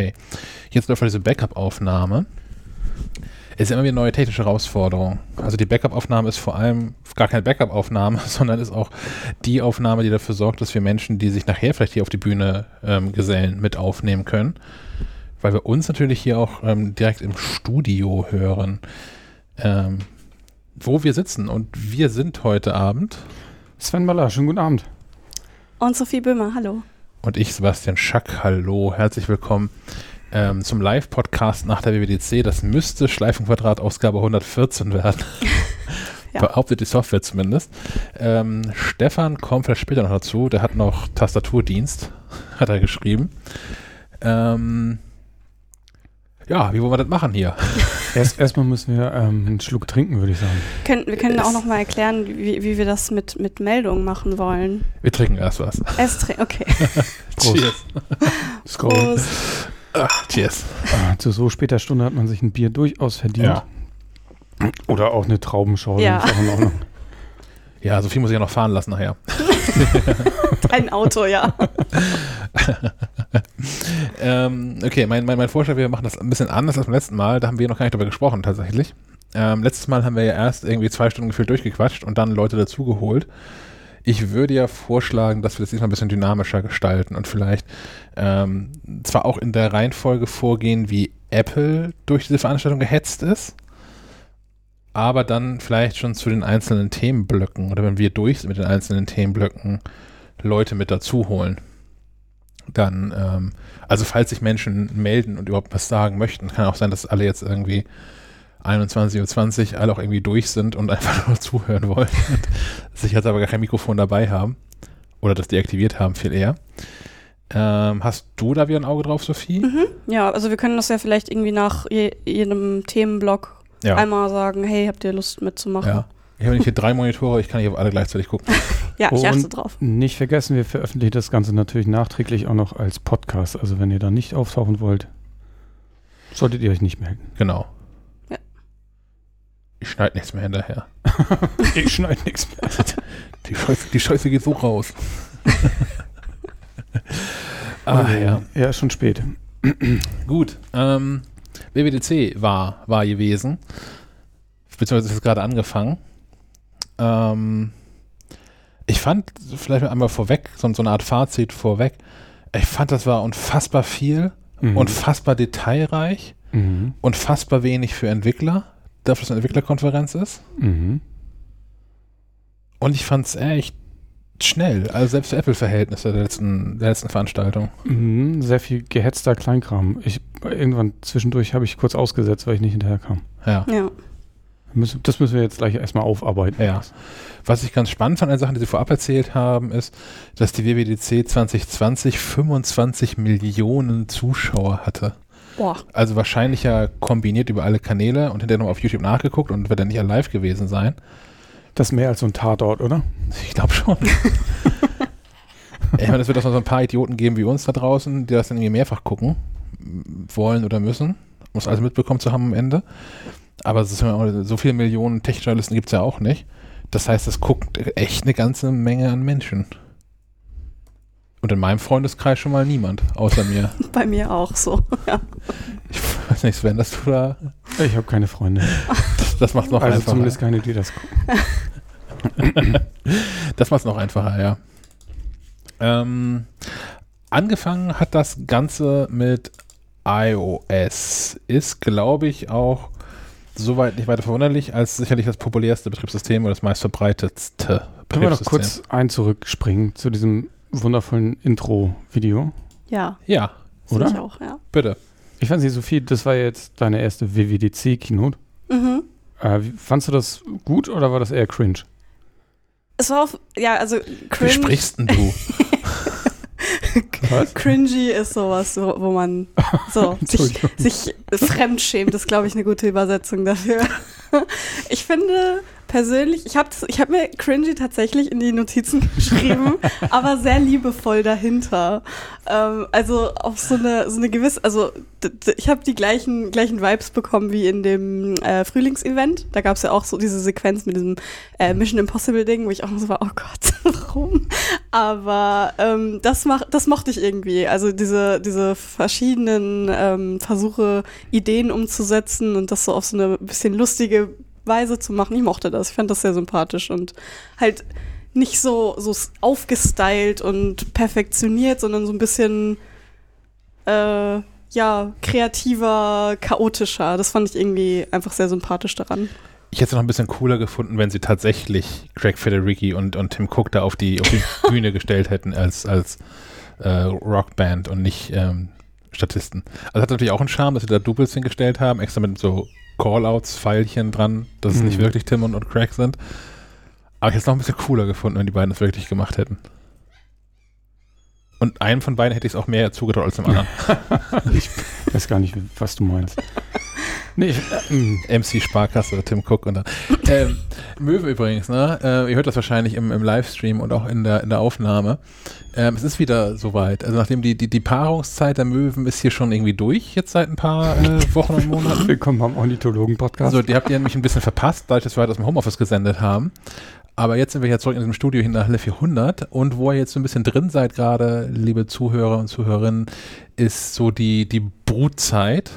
Okay. Jetzt läuft diese Backup-Aufnahme. Ist immer wieder eine neue technische Herausforderung. Also die Backup-Aufnahme ist vor allem gar keine Backup-Aufnahme, sondern ist auch die Aufnahme, die dafür sorgt, dass wir Menschen, die sich nachher vielleicht hier auf die Bühne ähm, gesellen, mit aufnehmen können. Weil wir uns natürlich hier auch ähm, direkt im Studio hören, ähm, wo wir sitzen. Und wir sind heute Abend. Sven Baller, schönen guten Abend. Und Sophie Böhmer, hallo. Und ich, Sebastian Schack, hallo, herzlich willkommen ähm, zum Live-Podcast nach der WWDC. Das müsste Schleifenquadrat Ausgabe 114 werden. ja. Behauptet die Software zumindest. Ähm, Stefan kommt vielleicht später noch dazu. Der hat noch Tastaturdienst, hat er geschrieben. Ähm, ja, wie wollen wir das machen hier? Erst, erstmal müssen wir ähm, einen Schluck trinken, würde ich sagen. Können, wir können es auch noch mal erklären, wie, wie wir das mit, mit Meldungen machen wollen. Wir trinken erst was. Erst trinken, okay. Cheers. Prost. Ach, cheers. Ah, zu so später Stunde hat man sich ein Bier durchaus verdient. Ja. Oder auch eine Traubenschorle. Ja. Ist auch in Ordnung. Ja, so viel muss ich ja noch fahren lassen nachher. Dein Auto, ja. ähm, okay, mein, mein, mein Vorschlag, wir machen das ein bisschen anders als beim letzten Mal. Da haben wir noch gar nicht drüber gesprochen, tatsächlich. Ähm, letztes Mal haben wir ja erst irgendwie zwei Stunden gefühlt durchgequatscht und dann Leute dazugeholt. Ich würde ja vorschlagen, dass wir das diesmal ein bisschen dynamischer gestalten und vielleicht ähm, zwar auch in der Reihenfolge vorgehen, wie Apple durch diese Veranstaltung gehetzt ist, aber dann vielleicht schon zu den einzelnen Themenblöcken oder wenn wir durch sind mit den einzelnen Themenblöcken Leute mit dazu holen. Dann, ähm, also falls sich Menschen melden und überhaupt was sagen möchten, kann auch sein, dass alle jetzt irgendwie 21.20 Uhr alle auch irgendwie durch sind und einfach nur zuhören wollen und sich jetzt aber gar kein Mikrofon dabei haben oder das deaktiviert haben, viel eher. Ähm, hast du da wieder ein Auge drauf, Sophie? Mhm. Ja, also wir können das ja vielleicht irgendwie nach je, jedem Themenblock Ja. einmal sagen, hey, habt ihr Lust mitzumachen? ja. Ich habe hier drei Monitore, ich kann nicht auf alle gleichzeitig gucken. Ja, ich Und- achte drauf. Nicht vergessen, wir veröffentlichen das Ganze natürlich nachträglich auch noch als Podcast. Also wenn ihr da nicht auftauchen wollt, solltet ihr euch nicht melden. Genau. Ja. Ich schneide nichts mehr hinterher. Ich schneide nichts mehr. Die Scheiße, die Scheiße geht so raus. ah, ja. Ja, ist schon spät. Gut. Ähm, WWDC war, war gewesen. Beziehungsweise ist es gerade angefangen. Ähm, ich fand, vielleicht einmal vorweg, so, so eine Art Fazit vorweg. Ich fand, das war unfassbar viel, Mhm. unfassbar detailreich, Mhm. unfassbar wenig für Entwickler, dafür, dass es eine Entwicklerkonferenz ist. Mhm. Und ich fand es echt schnell, also selbst für Apple-Verhältnisse der letzten, der letzten Veranstaltung. Mhm. Sehr viel gehetzter Kleinkram. Ich, irgendwann zwischendurch habe ich kurz ausgesetzt, weil ich nicht hinterherkam. Ja. Ja. Das müssen wir jetzt gleich erstmal aufarbeiten. Ja. Was ich ganz spannend fand, eine Sache, die Sie vorab erzählt haben, ist, dass die WWDC 2020 25 Millionen Zuschauer hatte. Boah. Also wahrscheinlich ja kombiniert über alle Kanäle und hinterher noch auf YouTube nachgeguckt und wird dann nicht live gewesen sein. Das ist mehr als so ein Tatort, oder? Ich glaube schon. ich meine, es wird auch noch so ein paar Idioten geben wie uns da draußen, die das dann irgendwie mehrfach gucken wollen oder müssen, um es alles mitbekommen zu haben am Ende. Aber so viele Millionen Tech-Journalisten gibt es ja auch nicht. Das heißt, es guckt echt eine ganze Menge an Menschen. Und in meinem Freundeskreis schon mal niemand, außer mir. Bei mir auch so. Ja. Ich weiß nicht, Sven, dass du da. Ich habe keine Freunde. Das macht noch also einfacher. zumindest keine, die das gucken. Das macht es noch einfacher, ja. Ähm, angefangen hat das Ganze mit iOS. Ist, glaube ich, auch soweit nicht weiter verwunderlich, als sicherlich das populärste Betriebssystem oder das meistverbreitetste Können wir noch Betriebssystem. kurz ein zurückspringen zu diesem wundervollen Intro-Video? Ja, Ja, Oder? ich auch, ja. bitte. Ich fand sie, Sophie, das war jetzt deine erste WWDC-Keynote. Mhm. Äh, wie- fandst du das gut oder war das eher cringe? Es war auf, ja, also Wie cringe, sprichst denn du? Was? cringy ist sowas, wo, wo man so sich, sich fremdschämt, ist, glaube ich, eine gute Übersetzung dafür. Ich finde, persönlich, ich habe ich hab mir cringy tatsächlich in die Notizen geschrieben, aber sehr liebevoll dahinter. Ähm, also auf so eine, so eine gewisse, also ich habe die gleichen, gleichen Vibes bekommen wie in dem äh, Frühlingsevent. Da gab es ja auch so diese Sequenz mit diesem äh, Mission Impossible Ding, wo ich auch so war, oh Gott, warum? Aber ähm, das, mach, das mochte ich irgendwie. Also diese, diese verschiedenen ähm, Versuche, Ideen umzusetzen und das so auf so eine bisschen lustige Weise zu machen. Ich mochte das. Ich fand das sehr sympathisch und halt nicht so, so aufgestylt und perfektioniert, sondern so ein bisschen äh, ja, kreativer, chaotischer. Das fand ich irgendwie einfach sehr sympathisch daran. Ich hätte es noch ein bisschen cooler gefunden, wenn sie tatsächlich Craig Federighi und, und Tim Cook da auf die, auf die Bühne gestellt hätten als, als äh, Rockband und nicht ähm, Statisten. Also hat natürlich auch einen Charme, dass sie da Doubles hingestellt haben, extra mit so Callouts, Pfeilchen dran, dass es nicht mhm. wirklich Tim und, Craig sind. Aber ich hätte es noch ein bisschen cooler gefunden, wenn die beiden das wirklich gemacht hätten. Und einem von beiden hätte ich es auch mehr zugetraut als dem anderen. ich weiß gar nicht, was du meinst. Nee, äh, MC Sparkasse, Tim Cook und dann. Ähm, Möwe übrigens, ne? Äh, ihr hört das wahrscheinlich im, im Livestream und auch in der, in der Aufnahme. Ähm, es ist wieder soweit. Also nachdem die, die, die Paarungszeit der Möwen ist hier schon irgendwie durch, jetzt seit ein paar äh, Wochen und Monaten. Willkommen beim Ornithologen-Podcast. Also die habt ihr nämlich ein bisschen verpasst, dadurch, dass wir halt aus dem Homeoffice gesendet haben. Aber jetzt sind wir ja zurück in diesem Studio hin nach Halle 400 und wo ihr jetzt so ein bisschen drin seid gerade, liebe Zuhörer und Zuhörerinnen, ist so die, die Brutzeit.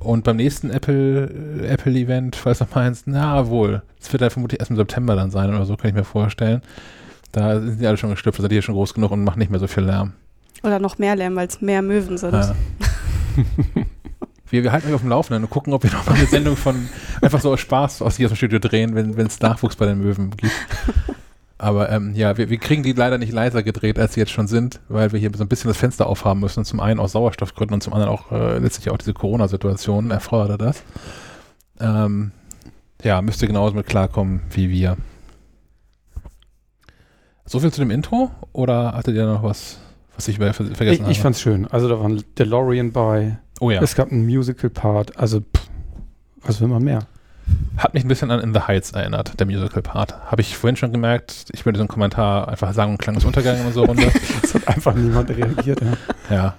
Und beim nächsten Apple, Apple Event, falls du meinst, na wohl, es wird ja vermutlich erst im September dann sein oder so, kann ich mir vorstellen. Da sind die alle schon gestüpft, seid ihr schon groß genug und machen nicht mehr so viel Lärm. Oder noch mehr Lärm, weil es mehr Möwen sind. Ja. wir, wir halten euch auf dem Laufenden und gucken, ob wir noch mal eine Sendung von einfach so aus Spaß aus hier aus dem Studio drehen, wenn es Nachwuchs bei den Möwen gibt. Aber ähm, ja, wir, wir kriegen die leider nicht leiser gedreht, als sie jetzt schon sind, weil wir hier so ein bisschen das Fenster aufhaben müssen. Zum einen aus Sauerstoffgründen und zum anderen auch äh, letztlich auch diese Corona-Situation erfordert das. Ähm, ja, müsst ihr genauso mit klarkommen wie wir. So viel zu dem Intro oder hattet ihr noch was, was ich vergessen ich, habe? Ich fand's schön. Also da war ein DeLorean bei. Oh ja. Es gab einen Musical-Part. Also, pff, was will man mehr? Hat mich ein bisschen an In the Heights erinnert, der Musical-Part. Habe ich vorhin schon gemerkt. Ich würde so einen Kommentar einfach sagen, Klang des Untergangs und so runter. Es hat einfach niemand reagiert. Ja. ja.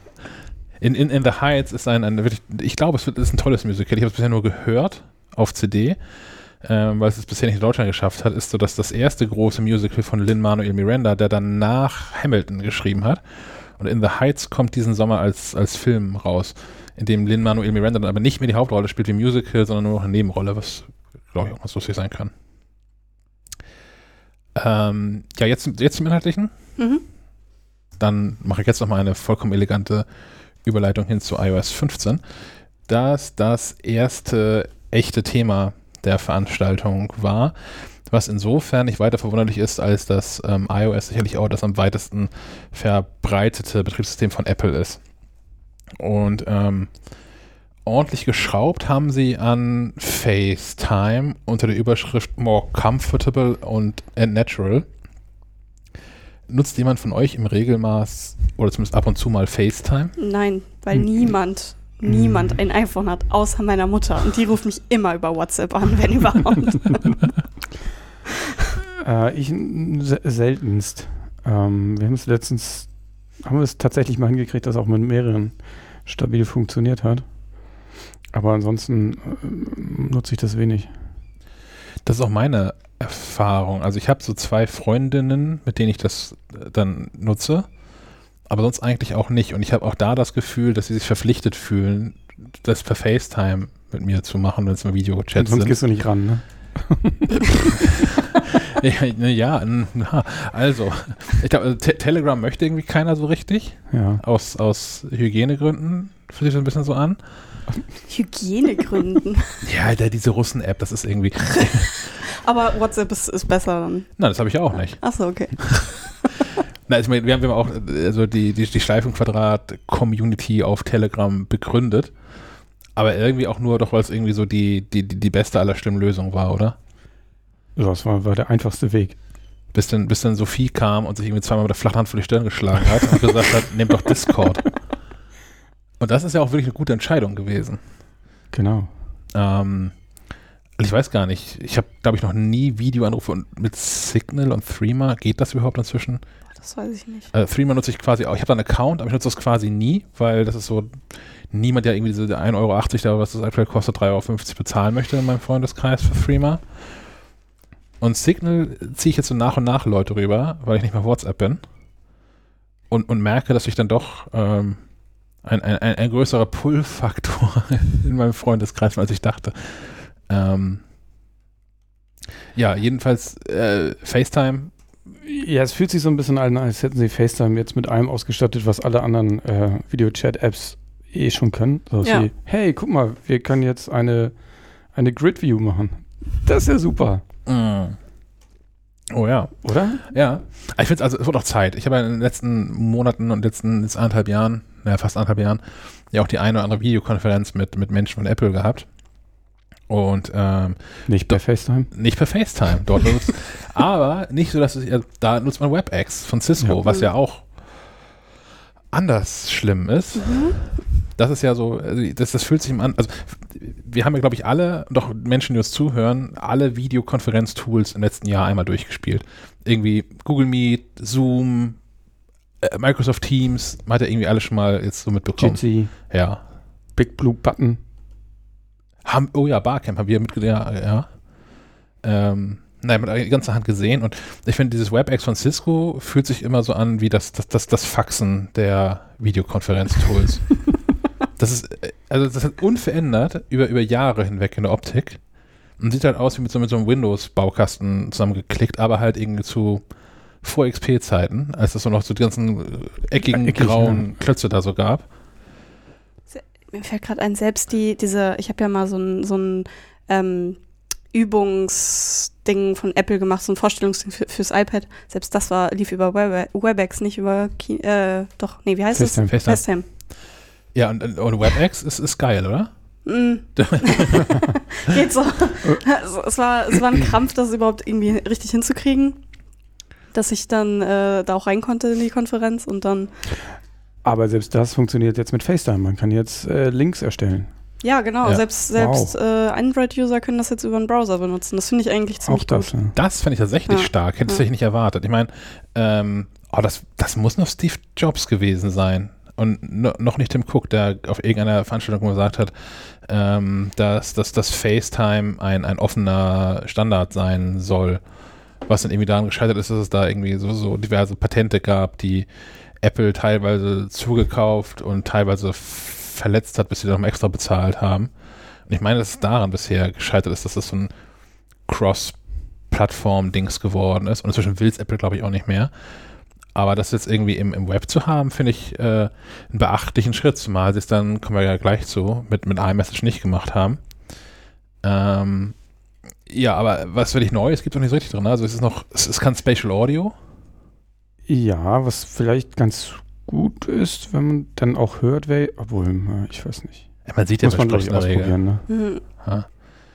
In, in, in the Heights ist ein, ein wirklich, ich glaube, es ist ein tolles Musical. Ich habe es bisher nur gehört auf CD, ähm, weil es es bisher nicht in Deutschland geschafft hat, ist so, dass das erste große Musical von Lin-Manuel Miranda, der dann nach Hamilton geschrieben hat. Und In the Heights kommt diesen Sommer als, als Film raus in dem Lin-Manuel Miranda dann aber nicht mehr die Hauptrolle spielt wie Musical, sondern nur noch eine Nebenrolle, was, glaube ich, auch was lustig sein kann. Ähm, ja, jetzt, jetzt zum Inhaltlichen. Mhm. Dann mache ich jetzt noch mal eine vollkommen elegante Überleitung hin zu iOS 15. Das das erste echte Thema der Veranstaltung war, was insofern nicht weiter verwunderlich ist, als dass ähm, iOS sicherlich auch das am weitesten verbreitete Betriebssystem von Apple ist. Und ähm, ordentlich geschraubt haben sie an FaceTime unter der Überschrift More Comfortable und and Natural. Nutzt jemand von euch im Regelmaß oder zumindest ab und zu mal FaceTime? Nein, weil hm. niemand, niemand ein iPhone hat, außer meiner Mutter. Und die ruft mich immer über WhatsApp an, wenn überhaupt. äh, ich seltenst. Ähm, wir haben es letztens, haben wir es tatsächlich mal hingekriegt, dass auch mit mehreren stabil funktioniert hat. Aber ansonsten äh, nutze ich das wenig. Das ist auch meine Erfahrung. Also ich habe so zwei Freundinnen, mit denen ich das äh, dann nutze, aber sonst eigentlich auch nicht. Und ich habe auch da das Gefühl, dass sie sich verpflichtet fühlen, das per FaceTime mit mir zu machen, wenn es mal Videochats sind. Sonst gehst du nicht ran, ne? ja, ja, na, also, ich glaube, Te Telegram möchte irgendwie keiner so richtig. Ja. Aus, aus Hygienegründen fühlt sich das ein bisschen so an. Hygienegründen? ja, der, diese Russen-App, das ist irgendwie. Aber WhatsApp ist, ist besser dann. Nein, das habe ich auch nicht. Achso, okay. Na, ich meine, wir haben, wir haben auch also die, die, die Schleifenquadrat-Community auf Telegram begründet. Aber irgendwie auch nur, doch weil es irgendwie so die, die, die beste aller Stimmlösungen war, oder? Ja, das war, war der einfachste Weg. Bis dann, bis dann Sophie kam und sich irgendwie zweimal mit der flachen Hand vor die Stirn geschlagen hat und gesagt hat, nehmt doch Discord. Und das ist ja auch wirklich eine gute Entscheidung gewesen. Genau. Ähm, Und ich weiß gar nicht, ich habe, glaube ich, noch nie Videoanrufe und mit Signal und Threema. Geht das überhaupt inzwischen? Das weiß ich nicht. Also Threema nutze ich quasi auch. Ich habe da einen Account, aber ich nutze das quasi nie, weil das ist so, niemand, der irgendwie diese 1,80 Euro, da, was das aktuell kostet, 3,50 Euro bezahlen möchte in meinem Freundeskreis für Threema. Und Signal ziehe ich jetzt so nach und nach Leute rüber, weil ich nicht mehr WhatsApp bin. Und, und merke, dass ich dann doch ähm, ein, ein, ein, ein größerer Pull-Faktor in meinem Freundeskreis, als ich dachte. Ähm, ja, jedenfalls äh, FaceTime. Ja, es fühlt sich so ein bisschen an, als hätten sie FaceTime jetzt mit allem ausgestattet, was alle anderen äh, Video-Chat-Apps eh schon können. So Ja. wie, hey, guck mal, wir können jetzt eine, eine Grid-View machen. Das ist ja super, Mm. Oh ja. oder? Ja. Ich finde es also, es wird auch Zeit. Ich habe ja in den letzten Monaten und letzten jetzt anderthalb Jahren, naja, fast anderthalb Jahren, ja auch die eine oder andere Videokonferenz mit, mit Menschen von Apple gehabt. Und ähm, Nicht bei FaceTime. nicht per FaceTime. Dort nutzt, aber nicht so, dass es, ja, da nutzt man WebEx von Cisco, Ja. was ja auch anders schlimm ist. Das ist ja so, also das, das fühlt sich an. Also wir haben ja, glaube ich, alle, doch Menschen, die uns zuhören, alle Videokonferenz-Tools im letzten Jahr einmal durchgespielt. Irgendwie Google Meet, Zoom, äh, Microsoft Teams, man hat ja irgendwie alle schon mal jetzt so mitbekommen. Jitsi, Ja. Big Blue Button. Haben, oh ja, Barcamp haben wir mitgedacht, ja. ja. Ähm, nein, mit der ganzen Hand gesehen und ich finde, dieses WebEx von Cisco fühlt sich immer so an wie das, das, das, das Faxen der Videokonferenz-Tools. das ist, äh, also das hat unverändert über, über Jahre hinweg in der Optik und sieht halt aus wie mit so, mit so einem Windows-Baukasten zusammengeklickt, aber halt irgendwie zu vor XP-Zeiten, als es so noch so die ganzen äh, eckigen, Eckig, grauen Klötze da so gab. Mir fällt gerade ein, selbst die, diese, ich habe ja mal so ein, so ein ähm, Übungsding von Apple gemacht, so ein Vorstellungsding für, fürs iPad. Selbst das war, lief über Web, WebEx, nicht über, Ki äh, doch, nee, wie heißt FaceTime. es? FaceTime. FaceTime. Ja, und, und WebEx ist, ist geil, oder? Mm. Geht so. Also, es, war, es war ein Krampf, das überhaupt irgendwie richtig hinzukriegen, dass ich dann äh, da auch rein konnte in die Konferenz und dann, Aber selbst das funktioniert jetzt mit FaceTime. Man kann jetzt äh, Links erstellen. ja genau, Ja. selbst, selbst äh, Android-User können das jetzt über den Browser benutzen. Das finde ich eigentlich ziemlich Auch das. gut. Ja. Das fand ich tatsächlich Ja. stark. Hätte ich nicht erwartet. Ich meine, ähm, oh, das, das muss noch Steve Jobs gewesen sein. Und no, noch nicht Tim Cook, der auf irgendeiner Veranstaltung gesagt hat, ähm, dass, dass das FaceTime ein, ein offener Standard sein soll. Was dann irgendwie daran gescheitert ist, dass es da irgendwie so, so diverse Patente gab, die Apple teilweise zugekauft und teilweise verletzt hat, bis sie noch extra bezahlt haben. Und ich meine, dass es daran bisher gescheitert ist, dass das so ein Cross-Plattform-Dings geworden ist. Und inzwischen will es Apple, glaube ich, auch nicht mehr. Aber das jetzt irgendwie im, im Web zu haben, finde ich äh, einen beachtlichen Schritt, zumal sie es dann, kommen wir ja gleich zu, mit, mit iMessage nicht gemacht haben. Ähm, ja, aber was völlig neu, es gibt doch nicht so richtig drin. Also es ist noch, es, es kann Spatial Audio. ja, was vielleicht ganz gut ist, wenn man dann auch hört, wer, obwohl, äh, ich weiß nicht. Ja, man sieht ja, Muss man, wer glaube ich, spricht in der Regel. ausprobieren. Ne? Ja.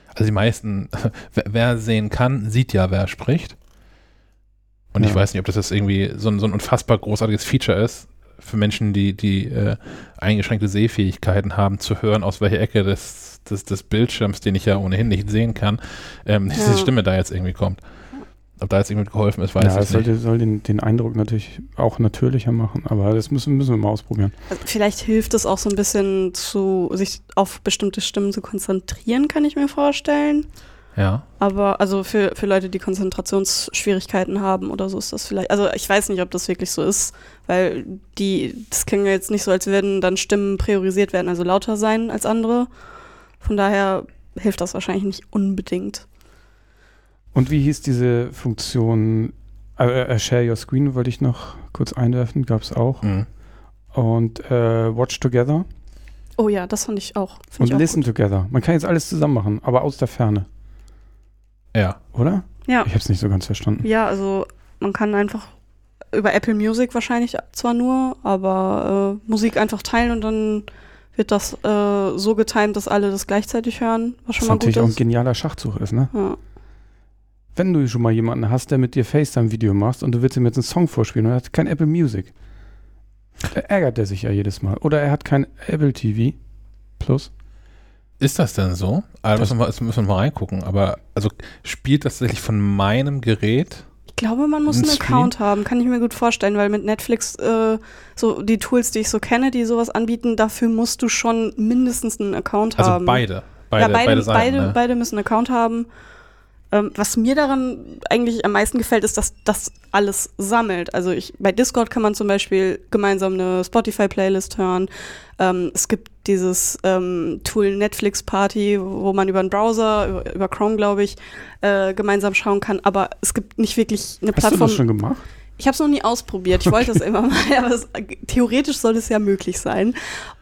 Also die meisten, wer sehen kann, sieht ja, wer spricht. Und ich Ja. weiß nicht, ob das jetzt irgendwie so ein, so ein unfassbar großartiges Feature ist für Menschen, die, die äh, eingeschränkte Sehfähigkeiten haben, zu hören, aus welcher Ecke des, des, des Bildschirms, den ich ja ohnehin nicht sehen kann, ähm, diese Ja. Stimme da jetzt irgendwie kommt. Ob da jetzt irgendwie geholfen ist, weiß ja, ich nicht. sollte, soll den, den Eindruck natürlich auch natürlicher machen, aber das müssen, müssen wir mal ausprobieren. Also vielleicht hilft es auch so ein bisschen zu, sich auf bestimmte Stimmen zu konzentrieren, kann ich mir vorstellen. Ja. Aber also für, für Leute, die Konzentrationsschwierigkeiten haben oder so ist das vielleicht. Also ich weiß nicht, ob das wirklich so ist, weil die, das klingt ja jetzt nicht so, als würden dann Stimmen priorisiert werden, also lauter sein als andere. Von daher hilft das wahrscheinlich nicht unbedingt. Und wie hieß diese Funktion, äh, äh, Share Your Screen wollte ich noch kurz einwerfen, gab es auch. Mhm. Und äh, Watch Together Oh ja, das fand ich auch. Find und ich auch Listen Together. Man kann jetzt alles zusammen machen, aber aus der Ferne, Ja. oder? Ja. Ich habe es nicht so ganz verstanden. ja, also man kann einfach über Apple Music wahrscheinlich zwar nur, aber äh, Musik einfach teilen und dann wird das äh, so getimt, dass alle das gleichzeitig hören, was Was schon mal gut natürlich auch ein ist. genialer Schachzug ist, ne? Ja. Wenn du schon mal jemanden hast, der mit dir FaceTime-Video machst und du willst ihm jetzt einen Song vorspielen und er hat kein Apple Music, da ärgert er sich ja jedes Mal. Oder er hat kein Apple TV Plus. Ist das denn so? Also müssen, wir, mal- müssen wir mal reingucken. Aber also spielt das tatsächlich von meinem Gerät? Ich glaube, man muss Ein einen Stream? Account haben, kann ich mir gut vorstellen, weil mit Netflix, äh, so die Tools, die ich so kenne, die sowas anbieten, dafür musst du schon mindestens einen Account Also haben. beide. Beide, ja, beide, beide Seiten. beide, ne? beide müssen einen Account haben. Ähm, was mir daran eigentlich am meisten gefällt, ist, dass das alles sammelt. Also ich, bei Discord kann man zum Beispiel gemeinsam eine Spotify-Playlist hören. Ähm, es gibt dieses ähm, Tool Netflix Party, wo man über einen Browser, über, über Chrome, glaube ich, äh, gemeinsam schauen kann. Aber es gibt nicht wirklich eine Hast du Plattform. das schon gemacht? Ich habe es noch nie ausprobiert. Ich wollte es immer mal, aber es, theoretisch soll es ja möglich sein.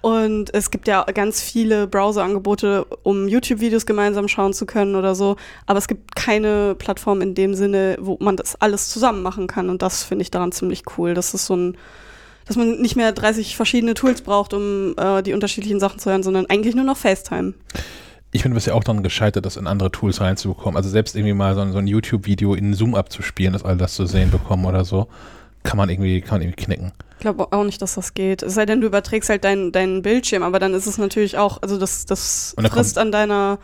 Und es gibt ja ganz viele Browser-Angebote, um YouTube-Videos gemeinsam schauen zu können oder so. Aber es gibt keine Plattform in dem Sinne, wo man das alles zusammen machen kann. Und das finde ich daran ziemlich cool. Das ist so ein, dass man nicht mehr 30 verschiedene Tools braucht, um äh, die unterschiedlichen Sachen zu hören, sondern eigentlich nur noch FaceTime. Ich bin bisher auch daran gescheitert, das in andere Tools reinzubekommen. Also selbst irgendwie mal so ein, so ein YouTube-Video in Zoom abzuspielen, das all das zu sehen bekommen oder so, kann man irgendwie, kann man irgendwie knicken. Ich glaube auch nicht, dass das geht. Es sei denn, du überträgst halt deinen deinen Bildschirm, aber dann ist es natürlich auch, also das, das frisst an deiner,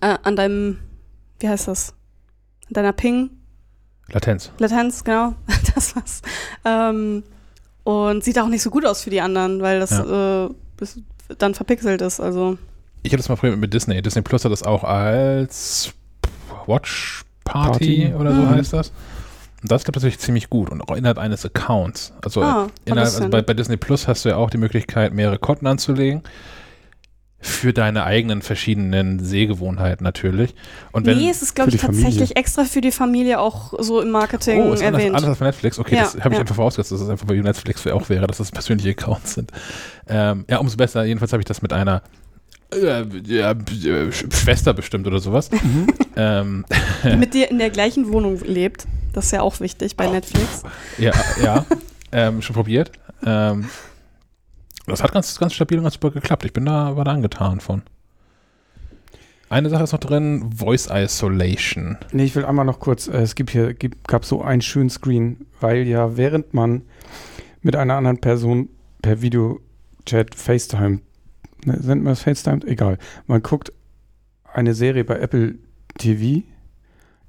äh, an deinem, wie heißt das? An deiner Ping, Latenz. Latenz, genau, das war's. Ähm, und sieht auch nicht so gut aus für die anderen, weil das äh, bis, dann verpixelt ist. Also Ich habe das mal probiert mit Disney. Disney Plus hat das auch als Watch Party, Party. oder so Mhm. heißt das. Und das klappt tatsächlich ziemlich gut und auch innerhalb eines Accounts. Also, Ah, innerhalb, das ist also ja bei, bei Disney Plus hast du ja auch die Möglichkeit, mehrere Konten anzulegen. Für deine eigenen verschiedenen Sehgewohnheiten natürlich. Und wenn, nee, es ist, glaube ich, die Familie. tatsächlich extra für die Familie auch so im Marketing Oh, ist anders, erwähnt. anders als bei Netflix. Okay, Ja, das habe ich ja. einfach vorausgesetzt, dass es einfach bei Netflix auch wäre, dass das persönliche Accounts sind. Ähm, ja, umso besser. Jedenfalls habe ich das mit einer äh, ja, äh, Sch- Schwester bestimmt oder sowas. ähm, die mit dir in der gleichen Wohnung lebt. Das ist ja auch wichtig bei Netflix. ja, ja ähm, schon probiert. Ähm, das hat ganz, ganz stabil und ganz super geklappt. Ich bin da, war da angetan von. Eine Sache ist noch drin, Voice Isolation. Nee, ich will einmal noch kurz, äh, es gibt hier, gibt, gab so einen schönen Screen, weil ja während man mit einer anderen Person per Videochat FaceTime, ne, nennt man das FaceTime? Egal. Man guckt eine Serie bei Apple TV,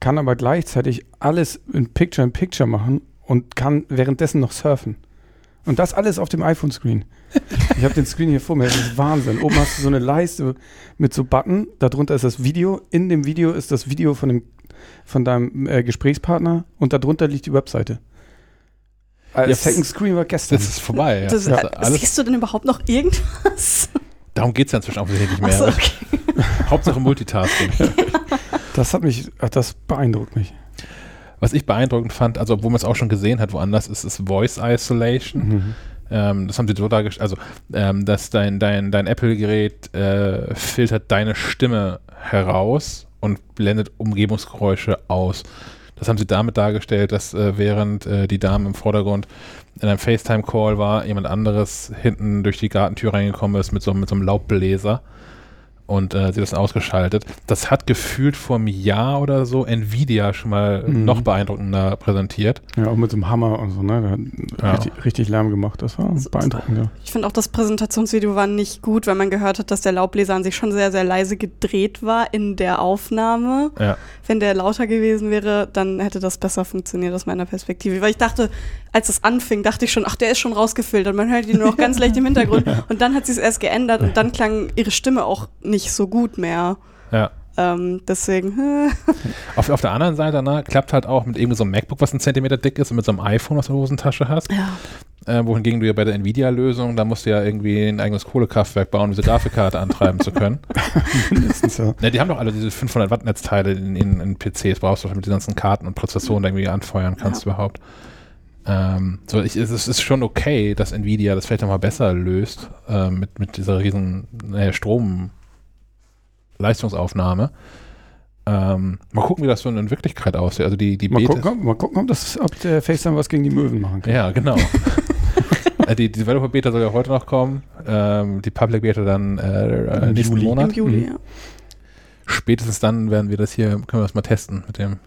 kann aber gleichzeitig alles in Picture-in-Picture machen und kann währenddessen noch surfen. Und das alles auf dem iPhone-Screen. Ich habe den Screen hier vor mir, das ist Wahnsinn. Oben hast du so eine Leiste mit so Button, darunter ist das Video, in dem Video ist das Video von, dem, von deinem äh, Gesprächspartner und darunter liegt die Webseite. Äh, Ja, Second Screen war gestern. Das ist vorbei. Ja. Das, äh, ist alles, siehst du denn überhaupt noch irgendwas? darum geht es ja inzwischen offensichtlich nicht mehr. Achso, okay. Hauptsache Multitasking. Das hat mich, das beeindruckt mich. Was ich beeindruckend fand, also obwohl man es auch schon gesehen hat woanders, ist, ist Voice Isolation. Mhm. Ähm, das haben sie so dargestellt, also ähm, dass dein, dein, dein Apple-Gerät äh, filtert deine Stimme heraus und blendet Umgebungsgeräusche aus. Das haben sie damit dargestellt, dass äh, während äh, die Dame im Vordergrund in einem FaceTime-Call war, jemand anderes hinten durch die Gartentür reingekommen ist mit so, mit so einem Laubbläser und äh, sie das ausgeschaltet. Das hat gefühlt vor einem Jahr oder so Nvidia schon mal Mhm. noch beeindruckender präsentiert. Ja, auch mit so einem Hammer und so, ne? Der hat Ja. richtig, richtig Lärm gemacht. Das war So- beeindruckend, ja. Ich finde auch das Präsentationsvideo war nicht gut, weil man gehört hat, dass der Laubbläser an sich schon sehr, sehr leise gedreht war in der Aufnahme. Ja. Wenn der lauter gewesen wäre, dann hätte das besser funktioniert aus meiner Perspektive. Weil ich dachte, als es anfing, dachte ich schon, ach, der ist schon rausgefiltert. Man hört ihn nur noch ganz leicht im Hintergrund. Und dann hat sie es erst geändert und dann klang ihre Stimme auch nicht so gut mehr. Ja. Ähm, deswegen, äh, Auf, auf der anderen Seite ne, klappt halt auch mit irgendwie so einem MacBook, was ein Zentimeter dick ist und mit so einem iPhone, was du in der Hosentasche hast. ja. Äh, wohingegen du ja bei der Nvidia-Lösung, da musst du ja irgendwie ein eigenes Kohlekraftwerk bauen, um diese Grafikkarte antreiben zu können. Mindestens, ja. Ne, die haben doch alle diese 500 Watt Netzteile in, in, in PCs, brauchst du damit die ganzen Karten und Prozessoren da irgendwie anfeuern kannst überhaupt. Ähm, so, ich, es, ist schon okay, dass Nvidia das vielleicht nochmal besser löst äh, mit, mit dieser riesen naja, Strom-Leistungsaufnahme. Ähm, mal gucken, wie das so in Wirklichkeit aussieht. Also die, die Mal Beta- gucken, mal gucken ob, das, ob der FaceTime was gegen die Möwen machen kann. Ja, genau. Äh, die die Developer Beta soll ja heute noch kommen. Ähm, die Public Beta dann äh, äh, Im nächsten Juli. Im Monat. Juli, Mhm. ja. Spätestens dann werden wir das hier, können wir das mal testen mit dem,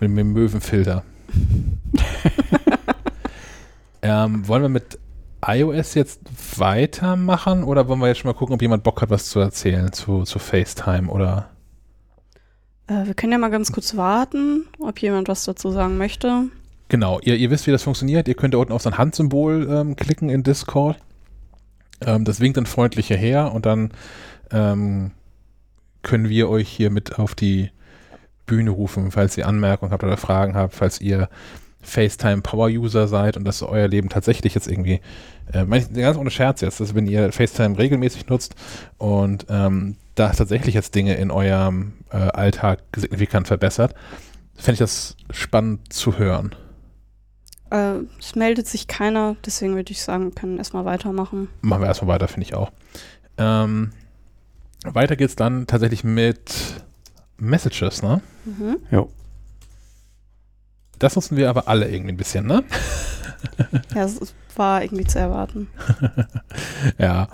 mit dem Möwenfilter. ähm, wollen wir mit iOS jetzt weitermachen oder wollen wir jetzt schon mal gucken, ob jemand Bock hat, was zu erzählen zu, zu FaceTime oder? Äh, wir können ja mal ganz kurz warten, ob jemand was dazu sagen möchte. Genau, ihr, ihr wisst, wie das funktioniert. Ihr könnt da unten auf so ein Handsymbol ähm, klicken in Discord. Ähm, das winkt dann freundlich hierher und dann ähm, können wir euch hier mit auf die Bühne rufen, falls ihr Anmerkungen habt oder Fragen habt, falls ihr FaceTime Power User seid und dass euer Leben tatsächlich jetzt irgendwie, äh, ganz ohne Scherz jetzt, dass wenn ihr FaceTime regelmäßig nutzt und ähm, da tatsächlich jetzt Dinge in eurem äh, Alltag signifikant verbessert, fände ich das spannend zu hören. Äh, es meldet sich keiner, deswegen würde ich sagen, wir können erstmal weitermachen. Machen wir erstmal weiter, finde ich auch. Ähm, weiter geht's dann tatsächlich mit Messages, ne? Mhm. Ja. Das nutzen wir aber alle irgendwie ein bisschen, ne? ja, es war irgendwie zu erwarten. ja.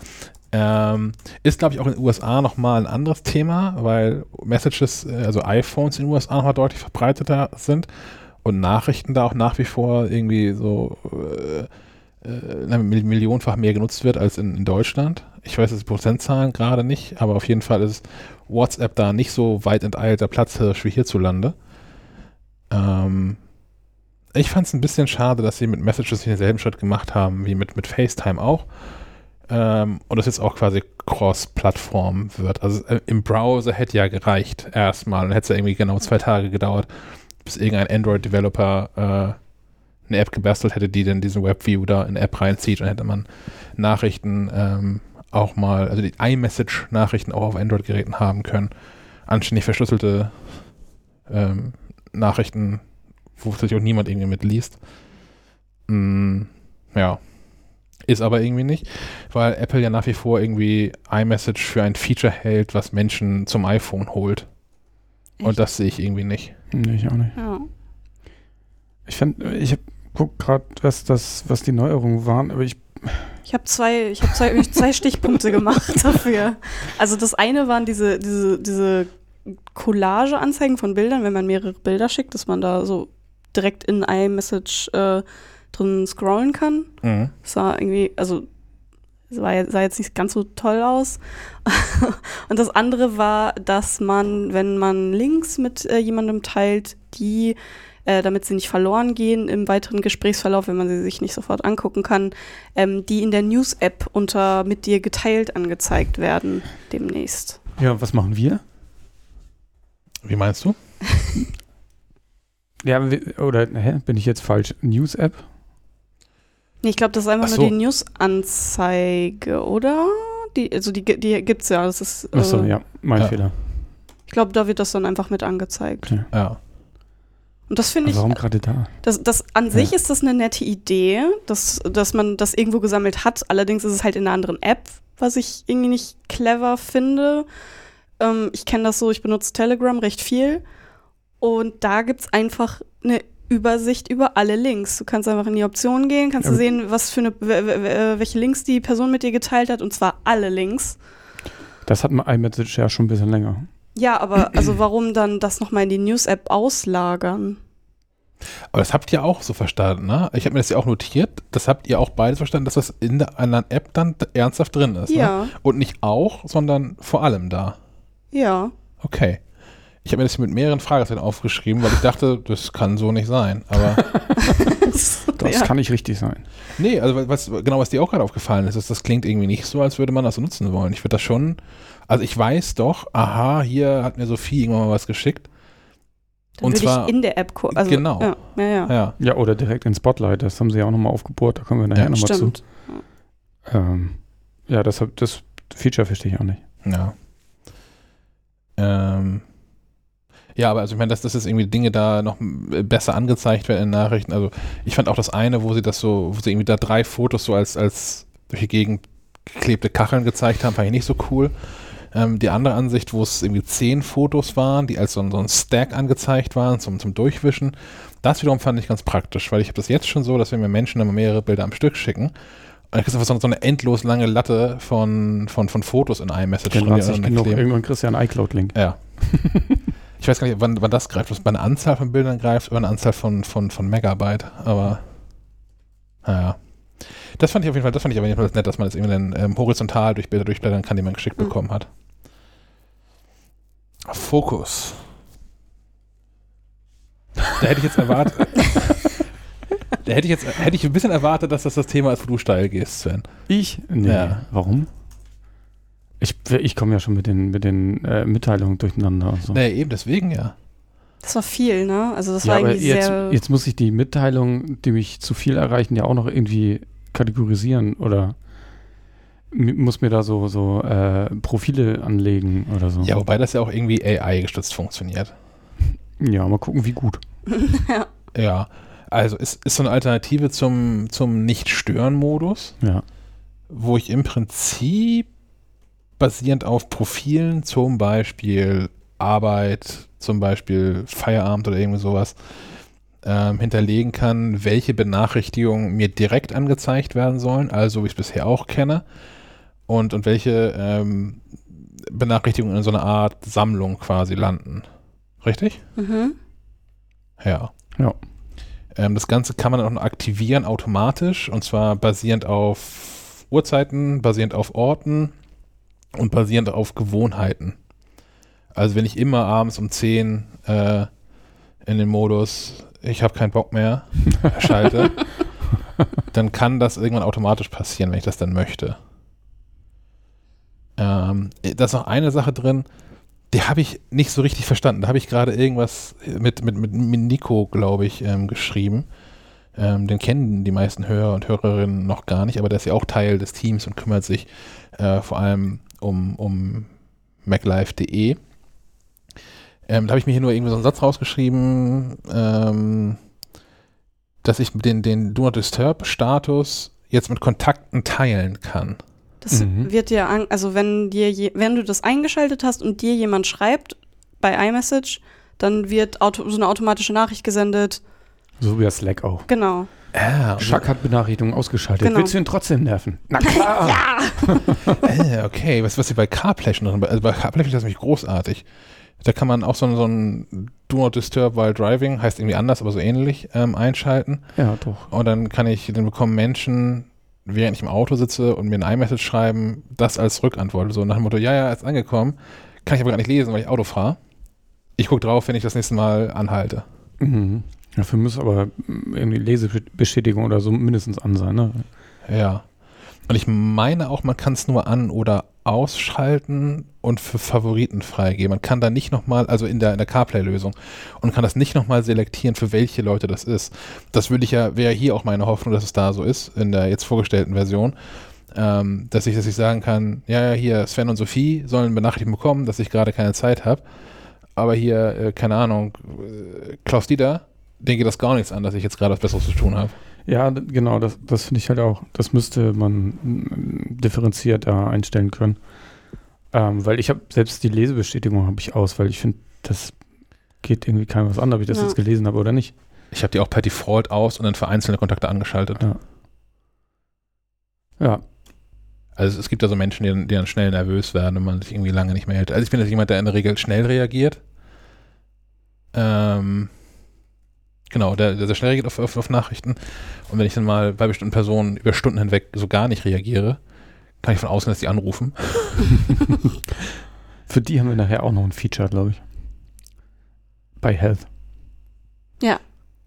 Ähm, ist, glaube ich, auch in den USA nochmal ein anderes Thema, weil Messages, äh, also iPhones in den USA nochmal deutlich verbreiteter sind und Nachrichten da auch nach wie vor irgendwie so äh, äh, millionenfach mehr genutzt wird als in, in Deutschland. Ich weiß jetzt die Prozentzahlen gerade nicht, aber auf jeden Fall ist WhatsApp da nicht so weit enteilter Platzhirsch wie hierzulande. Ähm, ich fand es ein bisschen schade, dass sie mit Messages nicht denselben Schritt gemacht haben wie mit, mit FaceTime auch. Ähm, und das jetzt auch quasi Cross-Plattform wird. Also äh, im Browser hätte ja gereicht erstmal. Dann hätte es ja irgendwie genau zwei Tage gedauert, bis irgendein Android-Developer äh, eine App gebastelt hätte, die dann diesen WebView da in eine App reinzieht und hätte man Nachrichten ähm, auch mal, also die iMessage-Nachrichten auch auf Android-Geräten haben können. Anständig verschlüsselte ähm, Nachrichten wo sich auch niemand irgendwie mitliest. Mm, ja. Ist aber irgendwie nicht, weil Apple ja nach wie vor irgendwie iMessage für ein Feature hält, was Menschen zum iPhone holt. Echt? Und das sehe ich irgendwie nicht. Nee, ich auch nicht. Ja. Ich finde, ich guck gerade, was das, was die Neuerungen waren, aber ich. Ich habe zwei, ich habe zwei, zwei Stichpunkte gemacht dafür. Also das eine waren diese, diese, diese Collage-Anzeigen von Bildern, wenn man mehrere Bilder schickt, dass man da so direkt in iMessage äh, drin scrollen kann. Mhm. Das sah irgendwie, also sah, sah jetzt nicht ganz so toll aus. und das andere war, dass man, wenn man Links mit äh, jemandem teilt, die äh, damit sie nicht verloren gehen im weiteren Gesprächsverlauf, wenn man sie sich nicht sofort angucken kann, ähm, die in der News-App unter mit dir geteilt angezeigt werden demnächst. Ja, was machen wir? Wie meinst du? Ja, oder hä, bin ich jetzt falsch? News-App? Nee, ich glaube, das ist einfach so. nur die News-Anzeige, oder? Die, also die, die gibt es ja. Das ist, äh, Achso, ja, mein ja. Fehler. Ich glaube, da wird das dann einfach mit angezeigt. Okay. Ja. Und das finde ich. Warum gerade da? Das, das, an ja. sich ist das eine nette Idee, dass, dass man das irgendwo gesammelt hat. Allerdings ist es halt in einer anderen App, was ich irgendwie nicht clever finde. Ähm, ich kenne das so, ich benutze Telegram recht viel. Und da gibt es einfach eine Übersicht über alle Links. Du kannst einfach in die Optionen gehen, kannst ja. du sehen, was für eine, welche Links die Person mit dir geteilt hat, und zwar alle Links. Das hat man iMessage ja schon ein bisschen länger. Ja, aber also warum dann das nochmal in die News-App auslagern? Aber das habt ihr auch so verstanden, ne? Ich habe mir das ja auch notiert. Das habt ihr auch beide verstanden, dass das in der anderen App dann ernsthaft drin ist. Ne? Ja. Ne? Und nicht auch, sondern vor allem da. Ja. Okay. Ich habe mir das mit mehreren Fragezeichen aufgeschrieben, weil ich dachte, das kann so nicht sein. Aber das ja. kann nicht richtig sein. Nee, also was, genau was dir auch gerade aufgefallen ist, ist, das klingt irgendwie nicht so, als würde man das nutzen wollen. Ich würde das schon, also ich weiß doch, aha, hier hat mir Sophie irgendwann mal was geschickt. Dann und zwar in der App also, genau. Ja, ja, ja. ja, ja. oder direkt in Spotlight, das haben sie ja auch nochmal aufgebohrt, da kommen wir nachher ja, nochmal zu. Ähm, ja, das, das Feature verstehe ich auch nicht. Ja. Ähm, ja, aber also ich meine, dass das jetzt irgendwie Dinge da noch besser angezeigt werden in Nachrichten. Also ich fand auch das eine, wo sie das so, wo sie irgendwie da drei Fotos so als, als durch die Gegend geklebte Kacheln gezeigt haben, fand ich nicht so cool. Ähm, die andere Ansicht, wo es irgendwie zehn Fotos waren, die als so, so ein Stack angezeigt waren zum, zum Durchwischen, das wiederum fand ich ganz praktisch, weil ich habe das jetzt schon so, dass wenn mir Menschen immer mehrere Bilder am Stück schicken, und dann kriegst du einfach so eine endlos lange Latte von, von, von Fotos in iMessage. Genau, irgendwann kriegst du ja einen iCloud-Link. Ja. Ich weiß gar nicht, wann, wann das greift, was bei einer Anzahl von Bildern greift, oder eine Anzahl von, von, von Megabyte, aber naja. Das fand ich auf jeden Fall, das fand ich aber jedenfalls nett, dass man das irgendwie dann ähm, horizontal durch Bilder durchblättern kann, die man geschickt Mhm. bekommen hat. Fokus. Da hätte ich jetzt erwartet. da hätte ich jetzt hätte ich ein bisschen erwartet, dass das das Thema ist, wo du steil gehst, Sven. Ich? Nee. Ja. Warum? Ich, ich komme ja schon mit den, mit den äh, Mitteilungen durcheinander. und So. Naja, eben deswegen ja. Das war viel, ne? Also das ja, war aber irgendwie jetzt, sehr. jetzt muss ich die Mitteilungen, die mich zu viel erreichen, ja auch noch irgendwie kategorisieren oder muss mir da so, so äh, Profile anlegen oder so. Ja, wobei das ja auch irgendwie AI-gestützt funktioniert. Ja, mal gucken, wie gut. Ja. Also ist, ist so eine Alternative zum, zum Nicht-Stören-Modus. Ja. wo ich im Prinzip basierend auf Profilen, zum Beispiel Arbeit, zum Beispiel Feierabend oder irgendwie sowas, ähm, hinterlegen kann, welche Benachrichtigungen mir direkt angezeigt werden sollen, also wie ich es bisher auch kenne, und, und welche ähm, Benachrichtigungen in so einer Art Sammlung quasi landen. Richtig? mhm. Ja. Ja. Ähm, das Ganze kann man auch noch aktivieren automatisch und zwar basierend auf Uhrzeiten, basierend auf Orten und basierend auf Gewohnheiten. Also wenn ich immer abends um 10 äh, in den Modus ich habe keinen Bock mehr schalte, dann kann das irgendwann automatisch passieren, wenn ich das dann möchte. Ähm, da ist noch eine Sache drin, die habe ich nicht so richtig verstanden. Da habe ich gerade irgendwas mit, mit, mit, Nico, glaube ich, ähm, geschrieben. Ähm, den kennen die meisten Hörer und Hörerinnen noch gar nicht, aber der ist ja auch Teil des Teams und kümmert sich äh, vor allem um, um MacLife.de. Ähm, da habe ich mir hier nur irgendwie so einen Satz rausgeschrieben, ähm, dass ich den, den Do Not Disturb Status jetzt mit Kontakten teilen kann. Das Mhm. wird dir an, also wenn dir je, wenn du das eingeschaltet hast und dir jemand schreibt bei iMessage, dann wird auto, so eine automatische Nachricht gesendet. So wie das Slack auch. Genau. Ah, Schack hat Benachrichtigungen ausgeschaltet. Genau. Willst du ihn trotzdem nerven? Na klar. Äh, okay, was, was hier bei CarPlay schon drin Also bei CarPlay finde ich das nämlich großartig. Da kann man auch so, ein- so ein Do Not Disturb While Driving, heißt irgendwie anders, aber so ähnlich, ähm, einschalten. Ja, doch. Und dann kann ich, dann bekommen Menschen, während ich im Auto sitze und mir ein iMessage schreiben, das als Rückantwort. So nach dem Motto, ja, ja, ist angekommen. Kann ich aber gar nicht lesen, weil ich Auto fahre. Ich gucke drauf, wenn ich das nächste Mal anhalte. Mhm. Dafür muss aber mm, irgendwie Lesebestätigung oder so mindestens an sein, ne? Ja. Und ich meine auch, man kann es nur an- oder ausschalten und für Favoriten freigeben. Man kann da nicht nochmal, also in der, in der CarPlay-Lösung, und kann das nicht nochmal selektieren, für welche Leute das ist. Das würde ich ja, wäre hier auch meine Hoffnung, dass es da so ist, in der jetzt vorgestellten Version. Ähm, dass ich, dass ich sagen kann, ja, ja, hier Sven und Sophie sollen Benachrichtigung bekommen, dass ich gerade keine Zeit habe. Aber hier, äh, keine Ahnung, äh, Klaus Dieter, den geht das gar nichts an, dass ich jetzt gerade was Besseres zu tun habe. Ja, genau, das, das finde ich halt auch. Das müsste man mm, differenziert da einstellen können. Ähm, weil ich habe selbst die Lesebestätigung habe ich aus, weil ich finde, das geht irgendwie keinem was an, ob ich das Ja. jetzt gelesen habe oder nicht. Ich habe die auch per Default aus und dann für einzelne Kontakte angeschaltet. Ja. Ja, Also es gibt da so Menschen, die, dann- die dann schnell nervös werden, wenn man sich irgendwie lange nicht mehr hält. Also ich bin jetzt jemand, der in der Regel schnell reagiert. Ähm, genau, der, der sehr schnell reagiert auf, auf, auf Nachrichten. Und wenn ich dann mal bei bestimmten Personen über Stunden hinweg so gar nicht reagiere, kann ich von ausgehen, dass die anrufen. für die haben wir nachher auch noch ein Feature, glaube ich. Bei Health.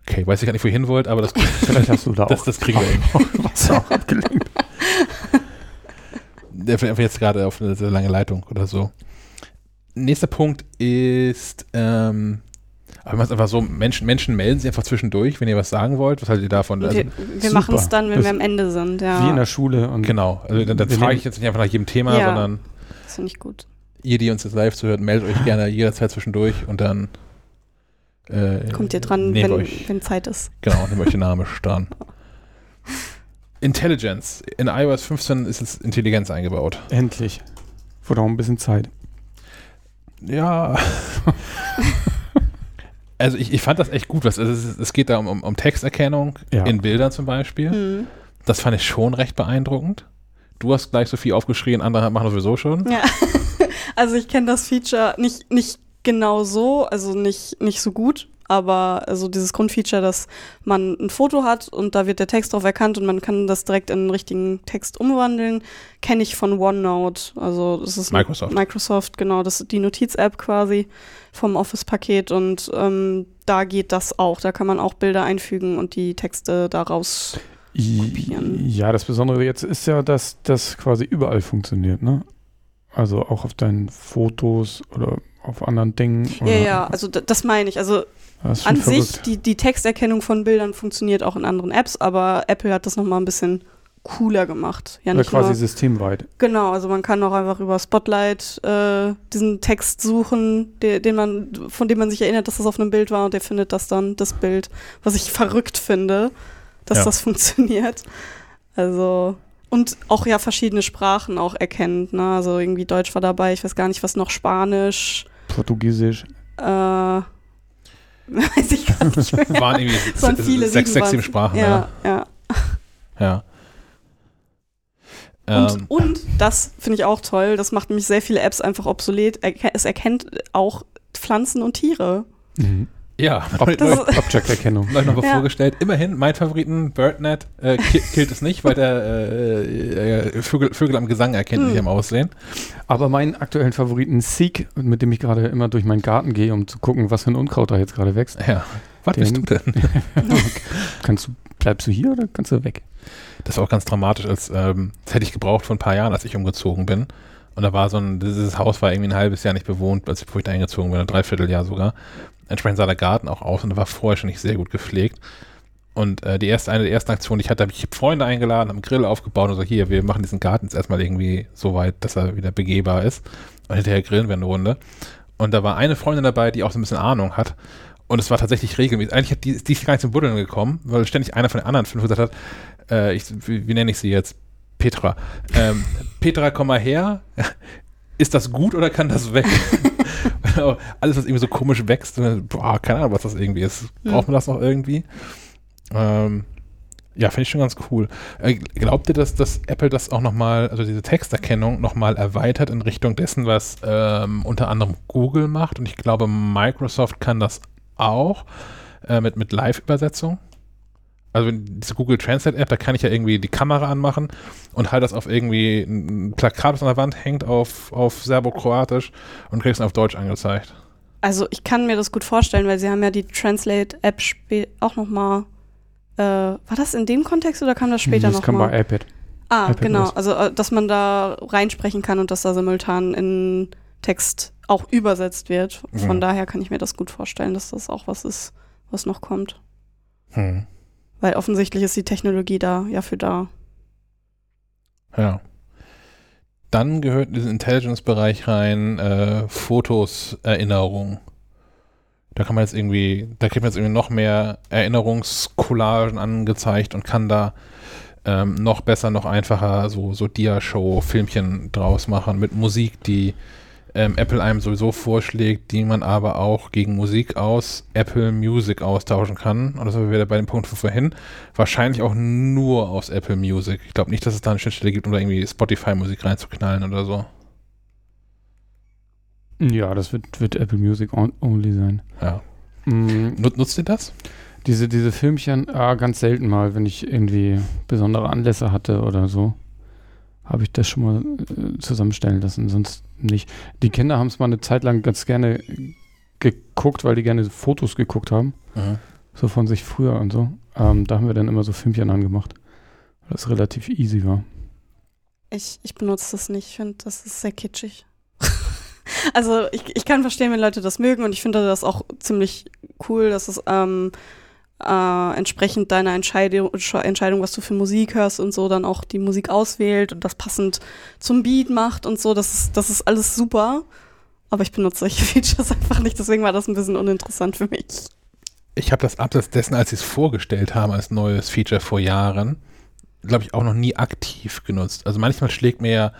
Okay, weiß ich gar nicht, wo ihr hin wollt, aber das, Vielleicht hast du da das, auch das kriegen wir irgendwie. was auch abgelenkt. Der fällt einfach jetzt gerade auf eine sehr lange Leitung oder so. Nächster Punkt ist, ähm, aber man ist einfach so, Menschen, Menschen melden sich einfach zwischendurch, wenn ihr was sagen wollt. Was haltet ihr davon? Also, wir wir machen es dann, wenn Das- wir am Ende sind. Ja, Wie in der Schule. Und genau, also dann, dann frage ich jetzt nicht einfach nach jedem Thema, Ja. sondern das finde ich gut. ihr, die uns jetzt live zuhört, meldet euch gerne jederzeit zwischendurch und dann äh, Kommt ihr dran, wenn, euch, wenn Zeit ist. genau, nehmt euch den Namen dran. Intelligence. In iOS 15 ist es Intelligenz eingebaut. endlich. Wurde auch ein bisschen Zeit. Ja. also ich, ich fand das echt gut. Was, also es, es geht da um, um, um Texterkennung Ja. in Bildern zum Beispiel. Hm. Das fand ich schon recht beeindruckend. Du hast gleich so viel aufgeschrien, andere machen das sowieso schon. Ja, also ich kenne das Feature nicht, nicht genau so, also nicht, nicht so gut, aber also dieses Grundfeature, dass man ein Foto hat und da wird der Text drauf erkannt und man kann das direkt in einen richtigen Text umwandeln, kenne ich von OneNote. Also das ist Microsoft. Microsoft, genau, das ist die Notiz-App quasi vom Office-Paket und ähm, da geht das auch. Da kann man auch Bilder einfügen und die Texte daraus kopieren. Ja, das Besondere jetzt ist ja, dass das quasi überall funktioniert, ne? Also auch auf deinen Fotos oder auf anderen Dingen. Ja, ja, also das meine ich. Also An sich, verrückt. die, die Texterkennung von Bildern funktioniert auch in anderen Apps, aber Apple hat das nochmal ein bisschen cooler gemacht. Ja, Oder quasi nur, systemweit. genau, also man kann auch einfach über Spotlight äh, diesen Text suchen, der, den man, von dem man sich erinnert, dass das auf einem Bild war und der findet das dann, das Bild, was ich verrückt finde, dass Ja. das funktioniert. Also und auch ja verschiedene Sprachen auch erkennt, ne? Also irgendwie Deutsch war dabei, ich weiß gar nicht, was noch Spanisch, Portugiesisch. äh, weiß ich gar nicht mehr. Waren irgendwie Es waren viele, sechs, sechs, sieben 27. Sprachen. Ja, ja. Ja. Und, Ähm, und das finde ich auch toll, das macht nämlich sehr viele Apps einfach obsolet. Es erkennt auch Pflanzen und Tiere. Mhm. Ja, Object-Erkennung. Hab ich noch mal Ja. vorgestellt. Immerhin, mein Favoriten, BirdNet, äh, ki- killt es nicht, weil der äh, äh, Vögel, Vögel am Gesang erkennt, Hm. nicht am Aussehen. Aber meinen aktuellen Favoriten Seek, mit dem ich gerade immer durch meinen Garten gehe, um zu gucken, was für ein Unkraut da jetzt gerade wächst. Ja. Was bist du Den- denn? Kannst du, bleibst du hier oder kannst du weg? Das war auch ganz dramatisch, als ähm, das hätte ich gebraucht vor ein paar Jahren, als ich umgezogen bin. Und da war so ein, dieses Haus war irgendwie ein halbes Jahr nicht bewohnt, als ich, bevor ich da eingezogen bin, ein Dreivierteljahr sogar. Entsprechend sah der Garten auch aus und war vorher schon nicht sehr gut gepflegt. Und äh, die erste, eine der ersten Aktionen, die ich hatte, habe ich Freunde eingeladen, haben Grill aufgebaut und so, hier, wir machen diesen Garten jetzt erstmal irgendwie so weit, dass er wieder begehbar ist. Und hinterher grillen wir eine Runde. Und da war eine Freundin dabei, die auch so ein bisschen Ahnung hat. Und es war tatsächlich regelmäßig. Eigentlich hat die, die ist gar nicht zum Buddeln gekommen, weil ständig einer von den anderen fünf gesagt hat, äh, ich, wie, wie nenne ich sie jetzt? Petra. Ähm, Petra, komm mal her. Ist das gut oder kann das weg? Alles, was irgendwie so komisch wächst, äh, boah, keine Ahnung, was das irgendwie ist. Braucht man das noch irgendwie? Ähm, ja, finde ich schon ganz cool. Äh, glaubt ihr, dass, dass Apple das auch nochmal, also diese Texterkennung nochmal erweitert in Richtung dessen, was ähm, unter anderem Google macht? Und ich glaube, Microsoft kann das auch äh, mit, mit Live-Übersetzung. Also diese Google Translate App, da kann ich ja irgendwie die Kamera anmachen und halt das auf irgendwie ein Plakat, das an der Wand hängt, auf, auf Serbo-Kroatisch und kriegst es auf Deutsch angezeigt. Also ich kann mir das gut vorstellen, weil sie haben ja die Translate-App spä- auch noch mal. Äh, war das in dem Kontext oder kam das später das noch kann mal? bei iPad. Ah, iPad genau. OS. Also, äh, dass man da reinsprechen kann und dass da simultan in Text auch übersetzt wird. Von Mhm. daher kann ich mir das gut vorstellen, dass das auch was ist, was noch kommt. Hm. Weil offensichtlich ist die Technologie da ja für da. Ja. Dann gehört in diesen Intelligence-Bereich rein äh, Fotos, Erinnerung. Da kann man jetzt irgendwie, da kriegt man jetzt irgendwie noch mehr Erinnerungscollagen angezeigt und kann da ähm, noch besser, noch einfacher so, so Dia-Show-Filmchen draus machen mit Musik, die ähm, Apple einem sowieso vorschlägt, die man aber auch gegen Musik aus Apple Music austauschen kann. Und das sind wir wieder bei dem Punkt von vorhin. Wahrscheinlich auch nur aus Apple Music. Ich glaube nicht, dass es da eine Schnittstelle gibt, um da irgendwie Spotify-Musik reinzuknallen oder so. Ja, das wird, wird Apple Music on only sein. Ja. Mm, Nut nutzt ihr das? diese, diese Filmchen, ah, ganz selten mal, wenn ich irgendwie besondere Anlässe hatte oder so, habe ich das schon mal äh, zusammenstellen lassen, sonst nicht. Die Kinder haben es mal eine Zeit lang ganz gerne geguckt, weil die gerne Fotos geguckt haben, so von sich früher und so. Ähm, da haben wir dann immer so Filmchen angemacht, weil das relativ easy war. Ich, ich benutze das nicht. Ich finde, das ist sehr kitschig. also ich, ich kann verstehen, wenn Leute das mögen und ich finde das auch ziemlich cool, dass es ähm, äh, entsprechend deiner Entscheidung, Entscheidung, was du für Musik hörst und so, dann auch die Musik auswählt und das passend zum Beat macht und so. Das ist, das ist alles super. Aber ich benutze solche Features einfach nicht, deswegen war das ein bisschen uninteressant für mich. Ich habe das abseits dessen, als sie es vorgestellt haben als neues Feature vor Jahren, glaube ich, auch noch nie aktiv genutzt. Also manchmal schlägt mir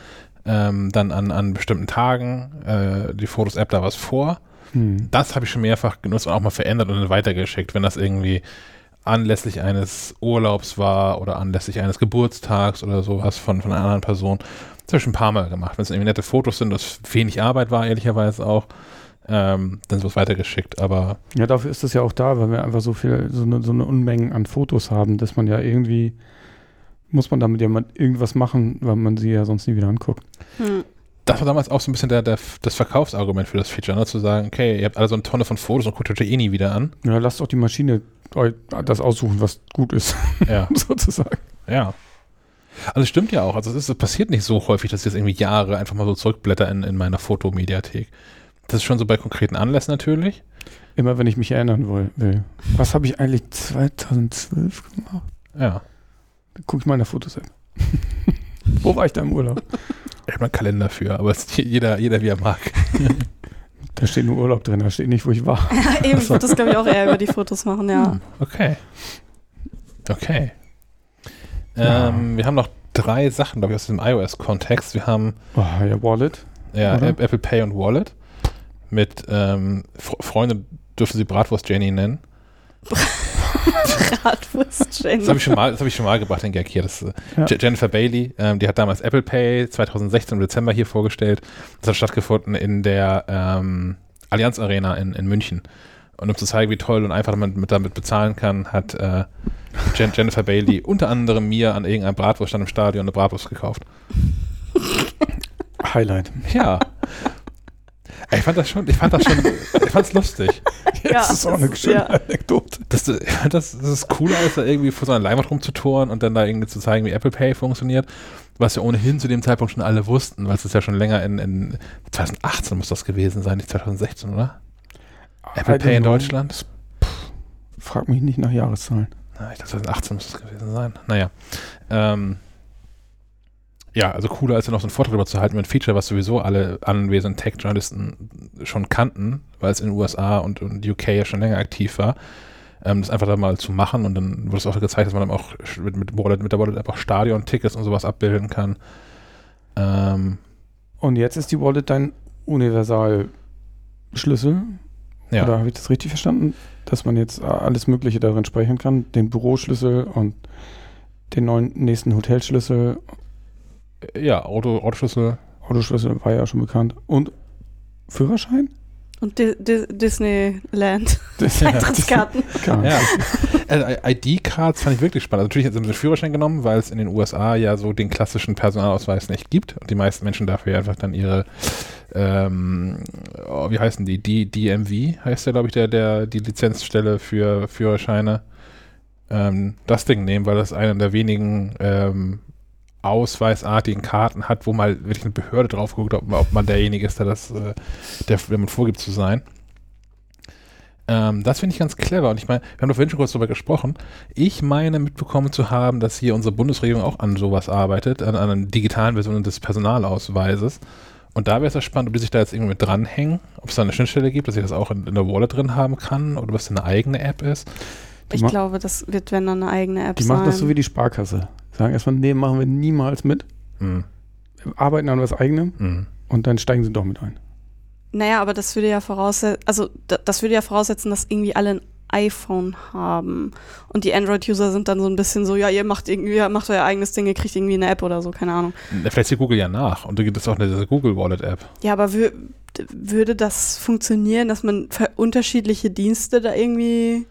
ähm, dann an, an bestimmten Tagen äh, die Fotos-App da was vor. Hm. Das habe ich schon mehrfach genutzt und auch mal verändert und dann weitergeschickt, wenn das irgendwie anlässlich eines Urlaubs war oder anlässlich eines Geburtstags oder sowas von, von einer anderen Person. Das habe ich schon ein paar Mal gemacht. Wenn es irgendwie nette Fotos sind, das wenig Arbeit war, ehrlicherweise auch, ähm, dann wird es weitergeschickt. Aber Ja, dafür ist das ja auch da, weil wir einfach so viel, so eine, so eine Unmengen an Fotos haben, dass man ja irgendwie, muss man damit ja mal irgendwas machen, weil man sie ja sonst nie wieder anguckt. Hm. Das war damals auch so ein bisschen der, der, das Verkaufsargument für das Feature, ne? zu sagen, okay, ihr habt alle so eine Tonne von Fotos und guckt euch eh nie wieder an. Ja, lasst doch die Maschine das aussuchen, was gut ist, Ja, sozusagen. ja. Also es stimmt ja auch. Also es, ist, es passiert nicht so häufig, dass ich jetzt irgendwie Jahre einfach mal so zurückblätter in, in meiner Fotomediathek. Das ist schon so bei konkreten Anlässen natürlich. Immer wenn ich mich erinnern will. will. Was habe ich eigentlich 2012 gemacht? Ja. Dann gucke ich mal in der Fotos-App. Wo war ich da im Urlaub? Ich habe einen Kalender für, aber es ist jeder, jeder wie er mag. Da steht nur Urlaub drin, da steht nicht, wo ich war. Ja, eben, ich würde das, glaube ich, auch eher über die Fotos machen, ja. Hm, Okay. Okay. Ja. Ähm, wir haben noch drei Sachen, glaube ich, aus dem iOS-Kontext. Wir haben Oh, ja, Wallet. ja, Oder? App- Apple Pay und Wallet. Mit ähm, Fre- Freunde dürfen sie Bratwurst Jenny nennen. Bratwurst, Jenny. Das habe ich schon mal, das habe ich schon mal gebracht, den Gag hier. Das, äh, Ja. Je- Jennifer Bailey, ähm, die hat damals Apple Pay 2016 im Dezember hier vorgestellt. Das hat stattgefunden in der ähm, Allianz Arena in, in München. Und um zu zeigen, wie toll und einfach man mit, damit bezahlen kann, hat äh, Jen Jennifer Bailey unter anderem mir an irgendeinem Bratwurststand im Stadion eine Bratwurst gekauft. Highlight. Ja. Ich fand das schon, ich fand das schon, ich fand's lustig. Ja, das ist auch eine schöne ja. Anekdote. Das, das, das ist cooler, als da irgendwie vor so einer Leinwand rumzutoren und dann da irgendwie zu zeigen, wie Apple Pay funktioniert. Was ja ohnehin zu dem Zeitpunkt schon alle wussten, weil es ist ja schon länger in, in 2018 muss das gewesen sein, nicht 2016, oder? Apple Pay in. Deutschland? Frag mich nicht nach Jahreszahlen. Na, ich glaube 2018 muss das gewesen sein. Naja. Ähm, ja, also cooler als ja noch so einen Vortrag darüber zu halten mit einem Feature, was sowieso alle anwesenden Tech-Journalisten schon kannten, weil es in den USA und, und UK ja schon länger aktiv war. Ähm, das einfach da mal zu machen und dann wurde es auch gezeigt, dass man dann auch mit, mit, Wallet, mit der Wallet auch Stadion-Tickets und sowas abbilden kann. Ähm, Und jetzt ist die Wallet dein Universalschlüssel. ja. Oder habe ich das richtig verstanden? Dass man jetzt alles Mögliche darin speichern kann? Den Büroschlüssel und den neuen nächsten Hotelschlüssel. Ja, Auto, Autoschlüssel. Autoschlüssel war ja schon bekannt. Und Führerschein? Und Di Di Disneyland. Das Eintrittskarten. Ja. Also ID-Cards fand ich wirklich spannend. Also natürlich haben sie den Führerschein genommen, weil es in den USA ja so den klassischen Personalausweis nicht gibt und die meisten Menschen dafür einfach dann ihre, ähm, oh, wie heißen die? D DMV heißt ja, glaube ich, der, der, die Lizenzstelle für Führerscheine. Ähm, das Ding nehmen, weil das einer der wenigen ähm, ausweisartigen Karten hat, wo mal wirklich eine Behörde drauf guckt, ob, man- ob man derjenige ist, der das, äh, der, der man vorgibt zu sein. Ähm, das finde ich ganz clever. Und ich meine, wir haben doch vorhin schon kurz darüber gesprochen. Ich meine mitbekommen zu haben, dass hier unsere Bundesregierung auch an sowas arbeitet, an, an einer digitalen Version des Personalausweises. Und da wäre es ja spannend, ob die sich da jetzt irgendwie mit dranhängen, ob es da eine Schnittstelle gibt, dass ich das auch in, in der Wallet drin haben kann oder was eine eigene App ist. Die Ich glaube, das wird, wenn dann eine eigene App Die sein. machen das so wie die Sparkasse. Sagen erstmal, nee, machen wir niemals mit. Hm, Wir arbeiten an was eigenem hm. und dann steigen sie doch mit ein. Naja, aber das würde ja voraussetzen, also da- das würde ja voraussetzen, dass irgendwie alle ein iPhone haben. Und die Android-User sind dann so ein bisschen so, ja, ihr macht irgendwie, ihr macht euer eigenes Ding, ihr kriegt irgendwie eine App oder so, keine Ahnung. Vielleicht zieht Google ja nach und da gibt es auch eine Google Wallet App. Ja, aber wür würde das funktionieren, dass man für unterschiedliche Dienste da irgendwie.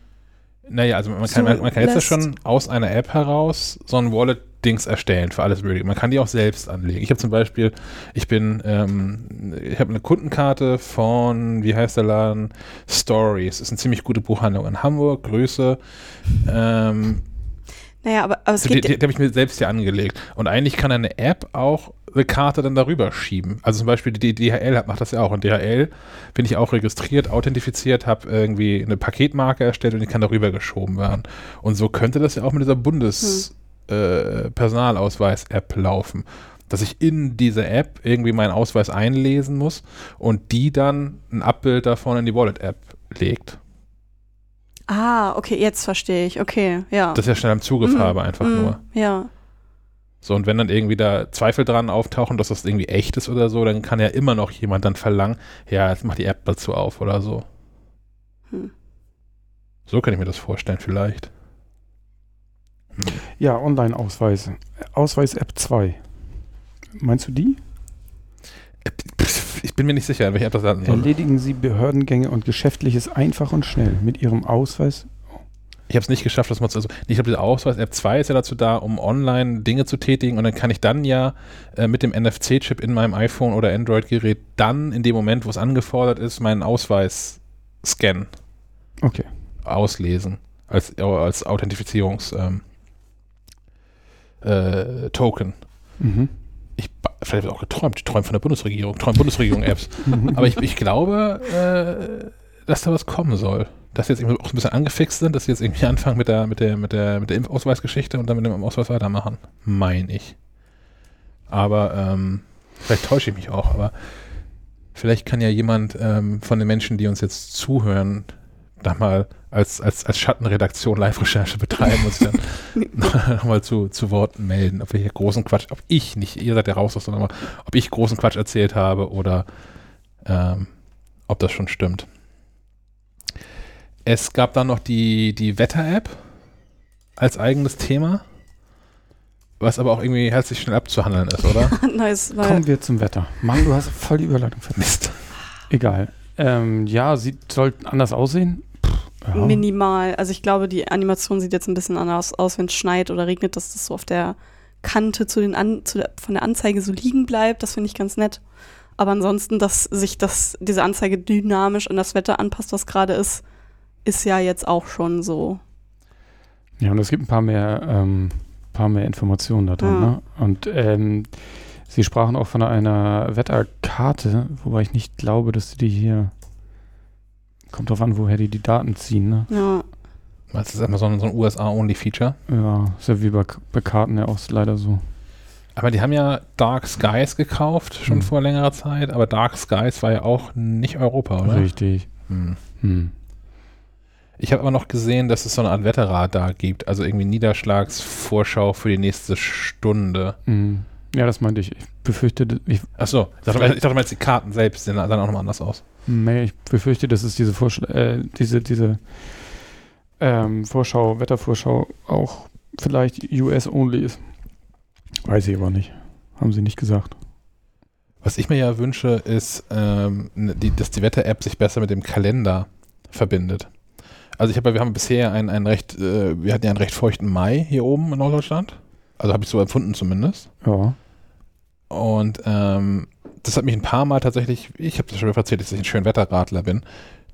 Naja, also man kann, man, man kann jetzt ja schon aus einer App heraus so ein Wallet-Dings erstellen für alles Mögliche. Man kann die auch selbst anlegen. Ich habe zum Beispiel, ich bin, ähm, ich habe eine Kundenkarte von, wie heißt der Laden? Stories. Ist eine ziemlich gute Buchhandlung in Hamburg, Größe. Ähm, Naja, aber, aber es die die, geht. die habe ich mir selbst hier angelegt. Und eigentlich kann eine App auch eine Karte dann darüber schieben. Also zum Beispiel die DHL hat- macht das ja auch. Und DHL bin ich auch registriert, authentifiziert, habe irgendwie eine Paketmarke erstellt und die kann darüber geschoben werden. Und so könnte das ja auch mit dieser Bundes äh, Personalausweis-App laufen. Dass ich in diese App irgendwie meinen Ausweis einlesen muss und die dann ein Abbild davon in die Wallet-App legt. ah, okay, jetzt verstehe ich. Okay, ja. Das ist ja schnell am Zugriff Mhm, habe einfach mhm, nur. Ja. So, und wenn dann irgendwie da Zweifel dran auftauchen, dass das irgendwie echt ist oder so, dann kann ja immer noch jemand dann verlangen, ja, jetzt mach die App dazu auf oder so. Hm. So kann ich mir das vorstellen, vielleicht. Hm. Ja, Online-Ausweise. Ausweis-App 2. Meinst du die? Ich, bin mir nicht sicher, welche App das sein soll. Erledigen Sie Behördengänge und Geschäftliches einfach und schnell mit Ihrem Ausweis. Ich habe es nicht geschafft, das mal zu. Also, ich glaube, diese Ausweis-App 2 ist ja dazu da, um online Dinge zu tätigen und dann kann ich dann ja äh, mit dem NFC-Chip in meinem iPhone oder Android-Gerät dann in dem Moment, wo es angefordert ist, meinen Ausweis scannen, Okay. auslesen als, als Authentifizierungs ähm, äh. Mhm. Ich vielleicht hab ich auch geträumt, ich träume von der Bundesregierung, träume Bundesregierung-Apps. Aber ich, ich glaube, äh, dass da was kommen soll. Dass sie jetzt irgendwie auch ein bisschen angefixt sind, dass sie jetzt irgendwie anfangen mit der, mit der, mit der, mit der Impfausweisgeschichte und dann mit dem Ausweis weitermachen. Mein ich. Aber ähm, vielleicht täusche ich mich auch, aber vielleicht kann ja jemand ähm, von den Menschen, die uns jetzt zuhören, da mal als, als, als Schattenredaktion Live-Recherche betreiben und sich dann nochmal zu, zu Worten melden, ob wir hier großen Quatsch, ob ich nicht, ihr seid ja raus, sondern ob ich großen Quatsch erzählt habe oder ähm, ob das schon stimmt. Es gab dann noch die, die Wetter-App als eigenes Thema, was aber auch irgendwie herzlich schnell abzuhandeln ist, oder? nice, weil Kommen wir zum Wetter. Mann, du hast voll die Überleitung verpasst. Mist. Egal. Ähm, ja, sieht, soll anders aussehen. Pff, ja. minimal. Also ich glaube, die Animation sieht jetzt ein bisschen anders aus, wenn es schneit oder regnet, dass das so auf der Kante zu den An zu der, von der Anzeige so liegen bleibt. Das finde ich ganz nett. Aber ansonsten, dass sich das, diese Anzeige dynamisch an das Wetter anpasst, was gerade ist, ist ja jetzt auch schon so. Ja, und es gibt ein paar mehr, ähm, paar mehr Informationen da drin. Ja. Ne? Und ähm, sie sprachen auch von einer Wetterkarte, wobei ich nicht glaube, dass sie die hier. Kommt drauf an, woher die die Daten ziehen. Ne? Ja, Das ist immer so ein, so ein USA-Only-Feature. Ja, ist ja wie bei, bei Karten ja auch leider so. Aber die haben ja Dark Skies gekauft, schon Hm. vor längerer Zeit, aber Dark Skies war ja auch nicht Europa, oder? Richtig. Hm. Hm. Ich habe aber noch gesehen, dass es so eine Art Wetterradar gibt, also irgendwie Niederschlagsvorschau für die nächste Stunde. Hm. Ja, das meinte ich. Ich befürchte, ich, Achso, ich dachte, ich dachte mal, jetzt die Karten selbst sehen dann auch nochmal anders aus. nee, ich befürchte, dass es diese Vorschla äh, diese, diese ähm, Vorschau, Wettervorschau auch vielleicht US-only ist. Weiß ich aber nicht. Haben sie nicht gesagt. Was ich mir ja wünsche, ist, ähm, die, dass die Wetter-App sich besser mit dem Kalender verbindet. Also ich habe, wir haben bisher einen, einen recht, äh, wir hatten ja einen recht feuchten Mai hier oben in Norddeutschland. Also habe ich so empfunden zumindest. Ja. Und ähm, das hat mich ein paar Mal tatsächlich, ich habe das schon erzählt, dass ich ein schön Wetterradler bin,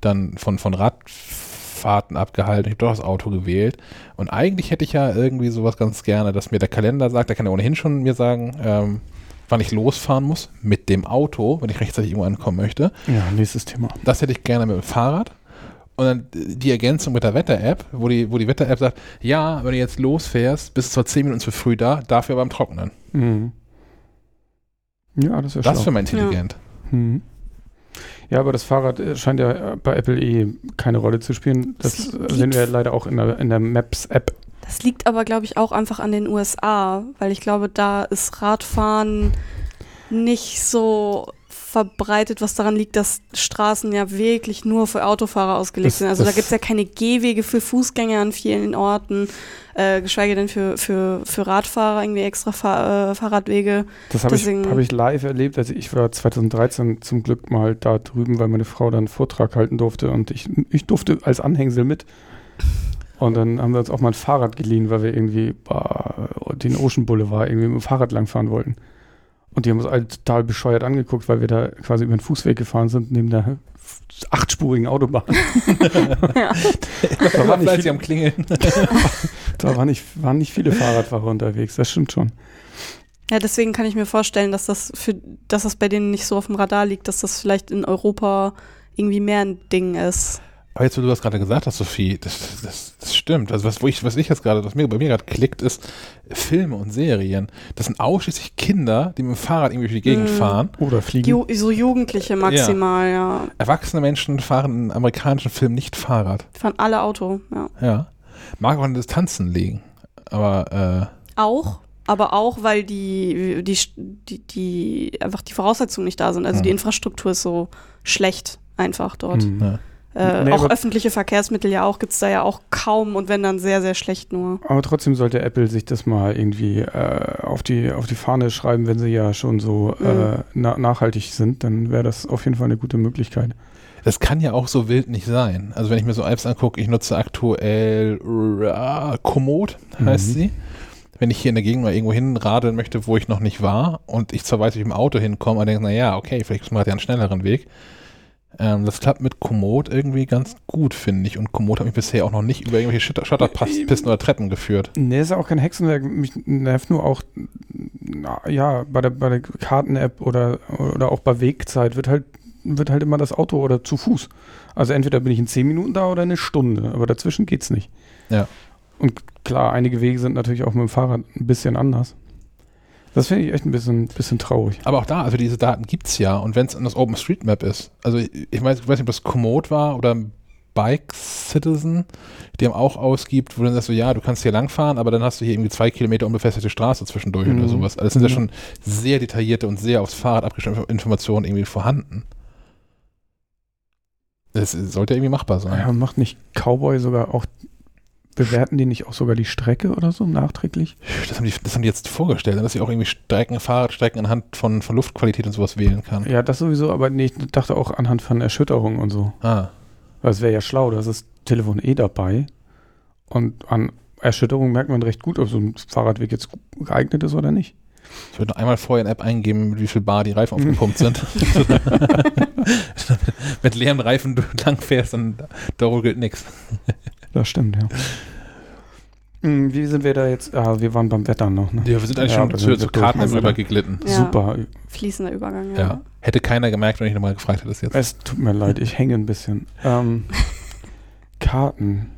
dann von, von Radfahrten abgehalten. Ich habe doch das Auto gewählt. Und eigentlich hätte ich ja irgendwie sowas ganz gerne, dass mir der Kalender sagt, der kann ja ohnehin schon mir sagen, ähm, wann ich losfahren muss mit dem Auto, wenn ich rechtzeitig irgendwo ankommen möchte. Ja, nächstes Thema. Das hätte ich gerne mit dem Fahrrad. Und dann die Ergänzung mit der Wetter-App, wo die, wo die Wetter-App sagt, ja, wenn du jetzt losfährst, bist du zwar 10 Minuten zu früh da, dafür beim Trocknen. Mhm. Ja, das ist ja Das schlau. für mal intelligent. Mhm. Ja, aber das Fahrrad äh, scheint ja äh, bei Apple eh keine Rolle zu spielen. Das Das äh, sehen wir leider auch in der, in der Maps-App. das liegt aber, glaube ich, auch einfach an den USA, weil ich glaube, da ist Radfahren nicht so verbreitet, was daran liegt, dass Straßen ja wirklich nur für Autofahrer ausgelegt Das- sind. Also da gibt es ja keine Gehwege für Fußgänger an vielen Orten, äh, geschweige denn für, für, für Radfahrer irgendwie extra Fahr äh, Fahrradwege. Das habe ich, hab ich live erlebt. Also ich war 2013 zum Glück mal da drüben, weil meine Frau dann einen Vortrag halten durfte und ich, ich durfte als Anhängsel mit. Und dann haben wir uns auch mal ein Fahrrad geliehen, weil wir irgendwie boah, den Ocean Boulevard irgendwie mit dem Fahrrad langfahren wollten. Und die haben uns alle total bescheuert angeguckt, weil wir da quasi über den Fußweg gefahren sind, neben der achtspurigen Autobahn. ja. Da waren nicht am Klingeln. da waren nicht, waren nicht viele Fahrradfahrer unterwegs, das stimmt schon. ja, deswegen kann ich mir vorstellen, dass das für dass das bei denen nicht so auf dem Radar liegt, dass das vielleicht in Europa irgendwie mehr ein Ding ist. Aber jetzt, wo du das gerade gesagt hast, Sophie, das, das, das stimmt. Also was, wo ich, was ich jetzt gerade, was mir bei mir gerade klickt, ist Filme und Serien. Das sind ausschließlich Kinder, die mit dem Fahrrad irgendwie durch die Gegend Mhm. fahren. Oder fliegen. Ju so Jugendliche maximal, ja. Erwachsene Menschen fahren in amerikanischen Filmen nicht Fahrrad. Die fahren alle Auto, ja. Ja. Mag auch an Distanzen liegen. Aber Auch, aber auch, weil die, die, die, die einfach die Voraussetzungen nicht da sind. Also Mhm. die Infrastruktur ist so schlecht einfach dort. Mhm. äh, ja. Äh, Nee, auch öffentliche Verkehrsmittel ja auch, gibt es da ja auch kaum und wenn dann sehr, sehr schlecht nur. Aber trotzdem sollte Apple sich das mal irgendwie äh, auf, die, auf die Fahne schreiben, wenn sie ja schon so Mhm. äh, na, nachhaltig sind, dann wäre das auf jeden Fall eine gute Möglichkeit. Das kann ja auch so wild nicht sein. Also wenn ich mir so Apps angucke, ich nutze aktuell äh, Komoot, heißt Mhm. sie. Wenn ich hier in der Gegend mal irgendwo hinradeln möchte, wo ich noch nicht war und ich zwar weiß, wie ich im Auto hinkomme, aber denke, naja, okay, vielleicht ist mal ja einen schnelleren Weg. Ähm, das klappt mit Komoot irgendwie ganz gut, finde ich. Und Komoot hat mich bisher auch noch nicht über irgendwelche Schutter- Schotterpisten oder Treppen geführt. Nee, ist ja auch kein Hexenwerk. Mich nervt nur auch, na, ja, bei der, bei der Karten-App oder, oder auch bei Wegzeit wird halt, wird halt immer das Auto oder zu Fuß. Also entweder bin ich in zehn Minuten da oder eine Stunde, aber dazwischen geht's nicht. Ja. Und klar, einige Wege sind natürlich auch mit dem Fahrrad ein bisschen anders. Das finde ich echt ein bisschen, bisschen traurig. Aber auch da, also diese Daten gibt es ja. Und wenn es an das OpenStreetMap ist, also ich, ich weiß, ich weiß nicht, ob das Komoot war oder Bike Citizen, die haben auch ausgibt, wo dann sagst du, ja, du kannst hier langfahren, aber dann hast du hier irgendwie zwei Kilometer unbefestigte Straße zwischendurch Mhm. oder sowas. Also das sind ja Ja. schon sehr detaillierte und sehr aufs Fahrrad abgestimmte Informationen irgendwie vorhanden. Das sollte irgendwie machbar sein. Ja, macht nicht Cowboy sogar auch, bewerten die nicht auch sogar die Strecke oder so nachträglich? Das, haben die, das haben die jetzt vorgestellt, dass ich auch irgendwie Strecken, Fahrradstrecken anhand von, von Luftqualität und sowas wählen kann. Ja, das sowieso, aber nee, ich dachte auch anhand von Erschütterungen und so. Ah. Weil es wäre ja schlau, da ist das Telefon eh dabei. Und an Erschütterung merkt man recht gut, ob so ein Fahrradweg jetzt geeignet ist oder nicht. Ich würde noch einmal vorher in App eingeben, wie viel Bar die Reifen aufgepumpt sind. mit leeren Reifen du lang fährst, dann da ruckelt nichts. Das stimmt, ja. Hm, Wie sind wir da jetzt? Ah, wir waren beim Wetter noch, ne? Ja, wir sind eigentlich Ja, schon zu, zu. Karten Also- rüber geglitten. Ja. Super. Fließender Übergang, ja. Ja. Hätte keiner gemerkt, wenn ich nochmal gefragt hätte, das jetzt. Es tut mir leid, ich hänge ein bisschen. Ähm, Karten.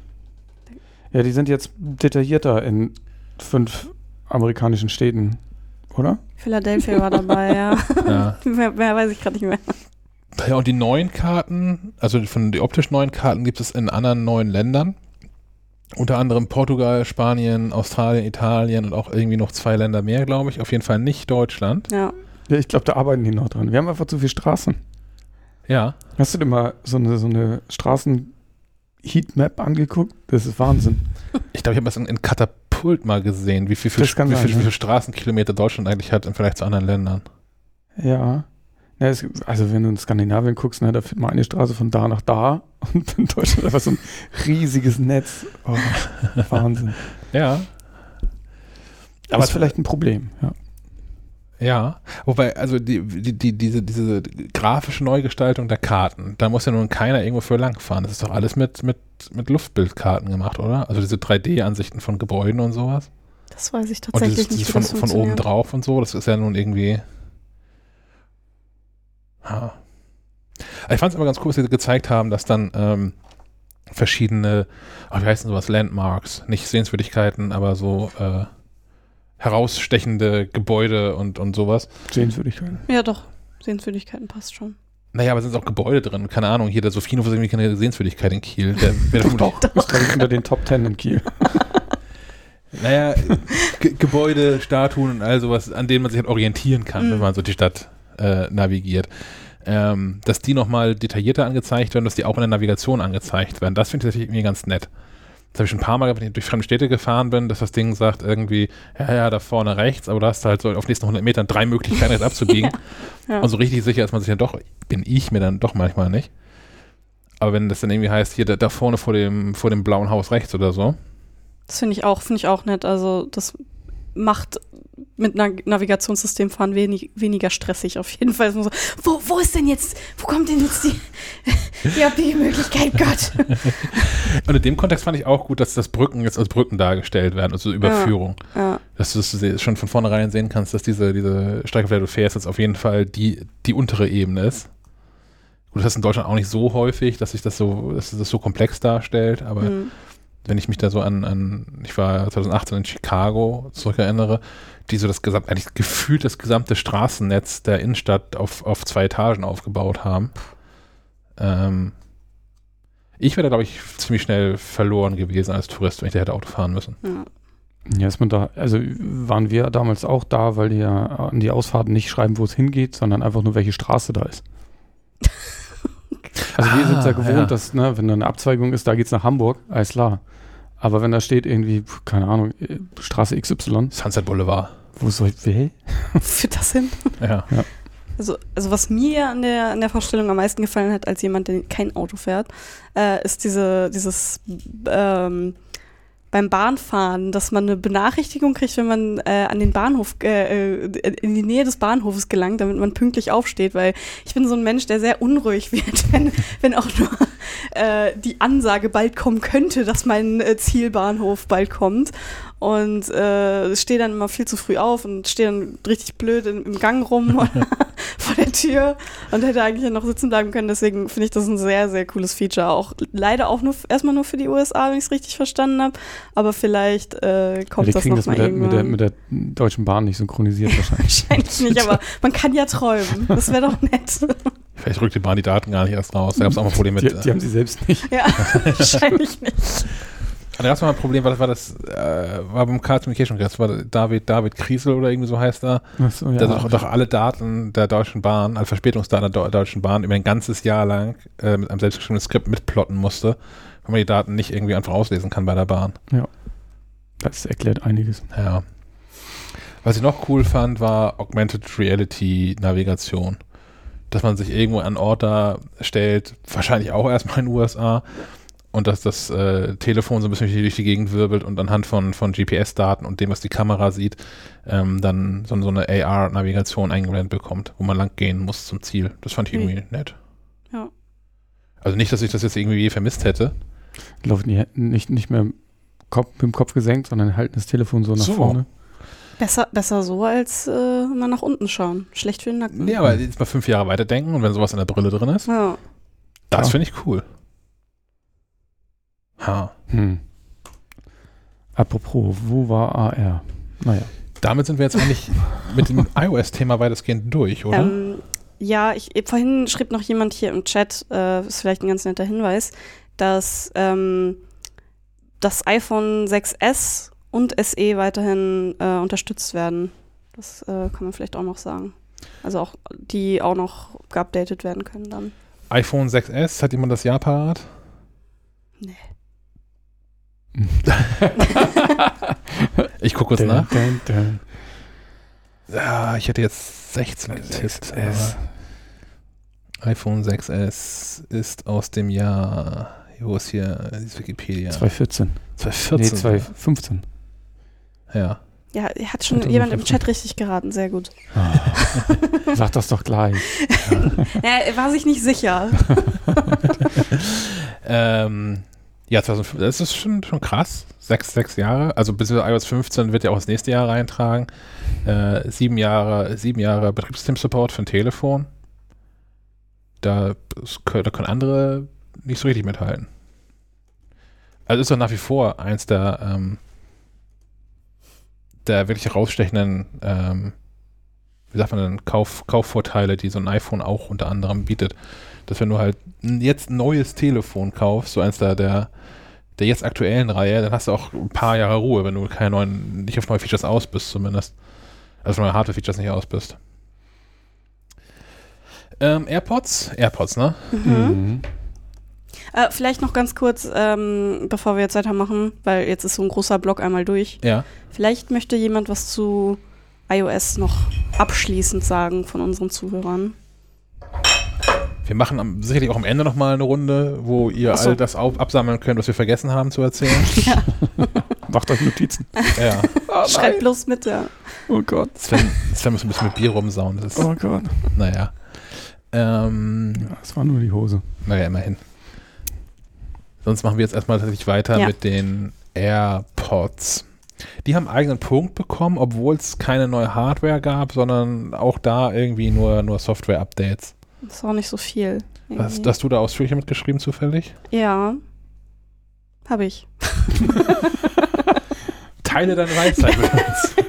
Ja, die sind jetzt detaillierter in fünf amerikanischen Städten, oder? Philadelphia war dabei, ja. Ja. mehr, mehr weiß ich gerade nicht mehr. ja, und die neuen Karten, also von die optisch neuen Karten gibt es in anderen neuen Ländern. Unter anderem Portugal, Spanien, Australien, Italien und auch irgendwie noch zwei Länder mehr, glaube ich. Auf jeden Fall nicht Deutschland. Ja. Ja, ich glaube, da arbeiten die noch dran. Wir haben einfach zu viele Straßen. Ja. Hast du dir mal so eine, so eine Straßen-Heatmap angeguckt? Das ist Wahnsinn. Ich glaube, ich habe das in, in Katapult mal gesehen, wie viel, wie, sein, viel, ja. wie viele Straßenkilometer Deutschland eigentlich hat im Vergleich zu anderen Ländern. Ja. Ja es, also wenn du in Skandinavien guckst, ne, da führt mal eine Straße von da nach da und in Deutschland einfach so ein riesiges Netz. Oh, Wahnsinn. Ja. Aber ist vielleicht ein Problem. Ja. Ja, wobei, also die, die, die, diese, diese grafische Neugestaltung der Karten, da muss ja nun keiner irgendwo für langfahren. Das ist doch alles mit, mit, mit Luftbildkarten gemacht, oder? Also diese 3D-Ansichten von Gebäuden und sowas. Das weiß ich Und tatsächlich dieses, nicht, dieses wie von, das von oben drauf und so, das ist ja nun irgendwie. Aber Ich fand es immer ganz cool, dass sie gezeigt haben, dass dann ähm, verschiedene, ach, wie heißt denn sowas, Landmarks, nicht Sehenswürdigkeiten, aber so äh, herausstechende Gebäude und, und sowas. Sehenswürdigkeit. Ja, doch. Sehenswürdigkeiten passt schon. Naja, aber sind auch Gebäude drin? Keine Ahnung, hier der Sophienhof ist irgendwie keine Sehenswürdigkeit in Kiel. Der wäre Doch, ist glaube ich unter den Top Ten in Kiel. naja, Ge Gebäude, Statuen und all sowas, an denen man sich halt orientieren kann, Mhm. wenn man so die Stadt äh, navigiert. Ähm, dass die nochmal detaillierter angezeigt werden, dass die auch in der Navigation angezeigt werden. Das finde ich tatsächlich irgendwie ganz nett. Das habe ich schon ein paar Mal, gehabt, wenn ich durch fremde Städte gefahren bin, dass das Ding sagt irgendwie, ja, ja, da vorne rechts, aber da hast du halt so auf nächsten 100 Metern drei Möglichkeiten, jetzt abzubiegen. Ja. Und so richtig sicher ist man sich ja doch, bin ich mir dann doch manchmal nicht. Aber wenn das dann irgendwie heißt, hier da, da vorne vor dem, vor dem blauen Haus rechts oder so, Das finde ich auch, finde ich auch nett. Also das macht mit Na Navigationssystem fahren wenig, weniger stressig auf jeden Fall. So, wo, wo ist denn jetzt, wo kommt denn jetzt die, die Abbiegmöglichkeit, Gott? Und in dem Kontext fand ich auch gut, dass das Brücken jetzt als Brücken dargestellt werden, also Überführung. Ja, Dass du das schon von vornherein sehen kannst, dass diese, diese Strecke, auf der du fährst, jetzt auf jeden Fall die, die untere Ebene ist. Gut, das ist in Deutschland auch nicht so häufig, dass sich das so, dass das so komplex darstellt, aber hm. Wenn ich mich da so an, an, ich war 2018 in Chicago zurückerinnere, die so das gesamt, eigentlich gefühlt das gesamte Straßennetz der Innenstadt auf, auf zwei Etagen aufgebaut haben. Ähm, ich wäre da, glaube ich, ziemlich schnell verloren gewesen als Tourist, wenn ich da hätte Auto fahren müssen. ja. Ja, ist man da, also waren wir damals auch da, weil die ja an die Ausfahrten nicht schreiben, wo es hingeht, sondern einfach nur, welche Straße da ist. Also wir Ah, sind ja gewohnt, ja. dass, ne, wenn da eine Abzweigung ist, da geht's nach Hamburg, alles klar. Aber wenn da steht irgendwie, keine Ahnung, Straße XY, Sunset Boulevard. wo soll ich, will? Für das hin. Ja. Also, also was mir an der, an der Vorstellung am meisten gefallen hat, als jemand, der kein Auto fährt, äh, ist diese, dieses ähm, beim Bahnfahren, dass man eine Benachrichtigung kriegt, wenn man äh, an den Bahnhof, äh, äh, in die Nähe des Bahnhofes gelangt, damit man pünktlich aufsteht, weil ich bin so ein Mensch, der sehr unruhig wird, wenn, wenn auch nur äh, die Ansage bald kommen könnte, dass mein äh, Zielbahnhof bald kommt. Und äh, stehe dann immer viel zu früh auf und stehe dann richtig blöd in, im Gang rum vor der Tür und hätte eigentlich noch sitzen bleiben können. Deswegen finde ich das ein sehr, sehr cooles Feature. Auch leider auch nur erstmal nur für die USA, wenn ich es richtig verstanden habe. Aber vielleicht äh, Ja, kommt die das noch das mal mit der, mit, der, irgendwann. mit der Deutschen Bahn nicht synchronisiert wahrscheinlich. Wahrscheinlich nicht, aber man kann ja träumen. Das wäre doch nett. Vielleicht rückt die Bahn die Daten gar nicht erst raus. Da gab es auch mal ein Problem mit. Die, die haben sie selbst nicht. ja, wahrscheinlich nicht. Da gab es mal ein Problem, war das, war das äh, war beim Car Communication, das war David, David Kriesel oder irgendwie so heißt er. Achso, ja. Der doch, doch alle Daten der Deutschen Bahn, alle Verspätungsdaten der Deu- Deutschen Bahn über ein ganzes Jahr lang äh, mit einem selbstgeschriebenen Skript mitplotten musste, weil man die Daten nicht irgendwie einfach auslesen kann bei der Bahn. Das erklärt einiges. Ja. Was ich noch cool fand, war Augmented Reality Navigation. Dass man sich irgendwo an Ort da stellt, wahrscheinlich auch erstmal in den USA, und dass das äh, Telefon so ein bisschen durch die Gegend wirbelt und anhand von, von GPS-Daten und dem, was die Kamera sieht, ähm, dann so, so eine AR-Navigation eingeblendet bekommt, wo man lang gehen muss zum Ziel. Das fand ich Hm. irgendwie nett. Ja. Also nicht, dass ich das jetzt irgendwie je vermisst hätte. Laufen die Hände nicht, nicht mehr im Kopf, mit dem Kopf gesenkt, sondern halten das Telefon so nach So. vorne. Besser, besser so, als äh, mal nach unten schauen. Schlecht für den Nacken. Nee, aber jetzt mal fünf Jahre weiterdenken und wenn sowas in der Brille drin ist, Ja. das Ja. finde ich cool. Ha. Hm. Apropos, wo war AR? Naja. Damit sind wir jetzt eigentlich mit dem iOS-Thema weitestgehend durch, oder? Ähm, ja, ich, vorhin schrieb noch jemand hier im Chat, äh, ist vielleicht ein ganz netter Hinweis, dass ähm, das iPhone 6S und SE weiterhin äh, unterstützt werden. Das äh, kann man vielleicht auch noch sagen. Also auch die auch noch geupdatet werden können dann. iPhone 6S, hat jemand das Jahr parat? Ich gucke kurz Dun, nach. dun, dun. Ah, ich hätte jetzt 16 getippt. 6S. aber iPhone 6S ist aus dem Jahr, wo ist hier dieses Wikipedia? 2014. 2014. Nee, 2015. Ja. Ja, hat schon 2015. jemand im Chat richtig geraten, sehr gut. Sag das doch gleich. Ja, er war sich nicht sicher. Ähm, ja, 2005, das ist schon, schon krass. Sechs, sechs Jahre. Also bis iOS 15 wird ja auch das nächste Jahr reintragen. Äh, sieben Jahre, sieben Jahre Betriebssystem-Support für ein Telefon. Da, da können andere nicht so richtig mithalten. Also ist doch nach wie vor eins der, ähm, der wirklich herausstechenden, ähm, wie sagt man denn, Kauf, Kaufvorteile, die so ein iPhone auch unter anderem bietet. Dass wenn du halt ein jetzt neues Telefon kaufst, so eins der, der, der jetzt aktuellen Reihe, dann hast du auch ein paar Jahre Ruhe, wenn du keine neuen, nicht auf neue Features aus bist zumindest. Also neue Hardware-Features nicht aus bist. Ähm, AirPods? AirPods, ne? Mhm. Äh, vielleicht noch ganz kurz, ähm, bevor wir jetzt weitermachen, weil jetzt ist so ein großer Block einmal durch. Ja. Vielleicht möchte jemand was zu iOS noch abschließend sagen von unseren Zuhörern. Wir machen am, sicherlich auch am Ende nochmal eine Runde, wo ihr so. all das auf, absammeln könnt, was wir vergessen haben zu erzählen. Macht euch Notizen. ja. Schreibt bloß mit, ja. Oh Gott. Sven, Sven muss ein bisschen mit Bier rumsauen. Das ist, Oh Gott. naja. Ähm, Ja, es war nur die Hose. Naja, immerhin. Sonst machen wir jetzt erstmal tatsächlich weiter Ja. mit den AirPods. Die haben einen eigenen Punkt bekommen, obwohl es keine neue Hardware gab, sondern auch da irgendwie nur, nur Software-Updates. Das ist auch nicht so viel. Hast, hast du da ausführlicher mitgeschrieben zufällig? ja. Habe ich. Teile deine Weisheit mit uns.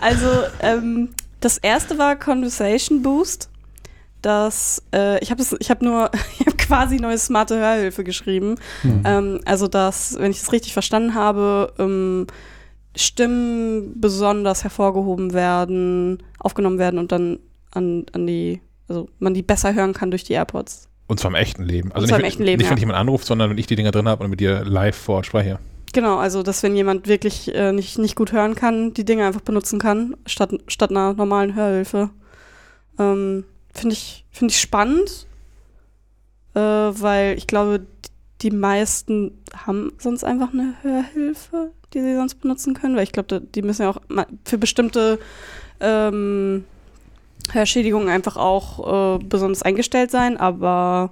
Also, ähm, das erste war Conversation Boost. Das, äh, ich habe ich habe nur, ich habe quasi neue smarte Hörhilfe geschrieben. Mhm. Ähm, also, dass, wenn ich das richtig verstanden habe, ähm, Stimmen besonders hervorgehoben werden, aufgenommen werden und dann an, an die, also man die besser hören kann durch die AirPods. Und zwar im echten Leben. Also nicht, echten Leben, nicht wenn ja. jemand anruft, sondern wenn ich die Dinger drin habe und mit dir live vor Ort spreche. Genau, also dass wenn jemand wirklich äh, nicht, nicht gut hören kann, die Dinge einfach benutzen kann, statt, statt einer normalen Hörhilfe. Ähm, Finde ich, find ich spannend, äh, weil ich glaube, die meisten haben sonst einfach eine Hörhilfe, die sie sonst benutzen können, weil ich glaube, die müssen ja auch für bestimmte ähm, Hörschädigungen einfach auch äh, besonders eingestellt sein, aber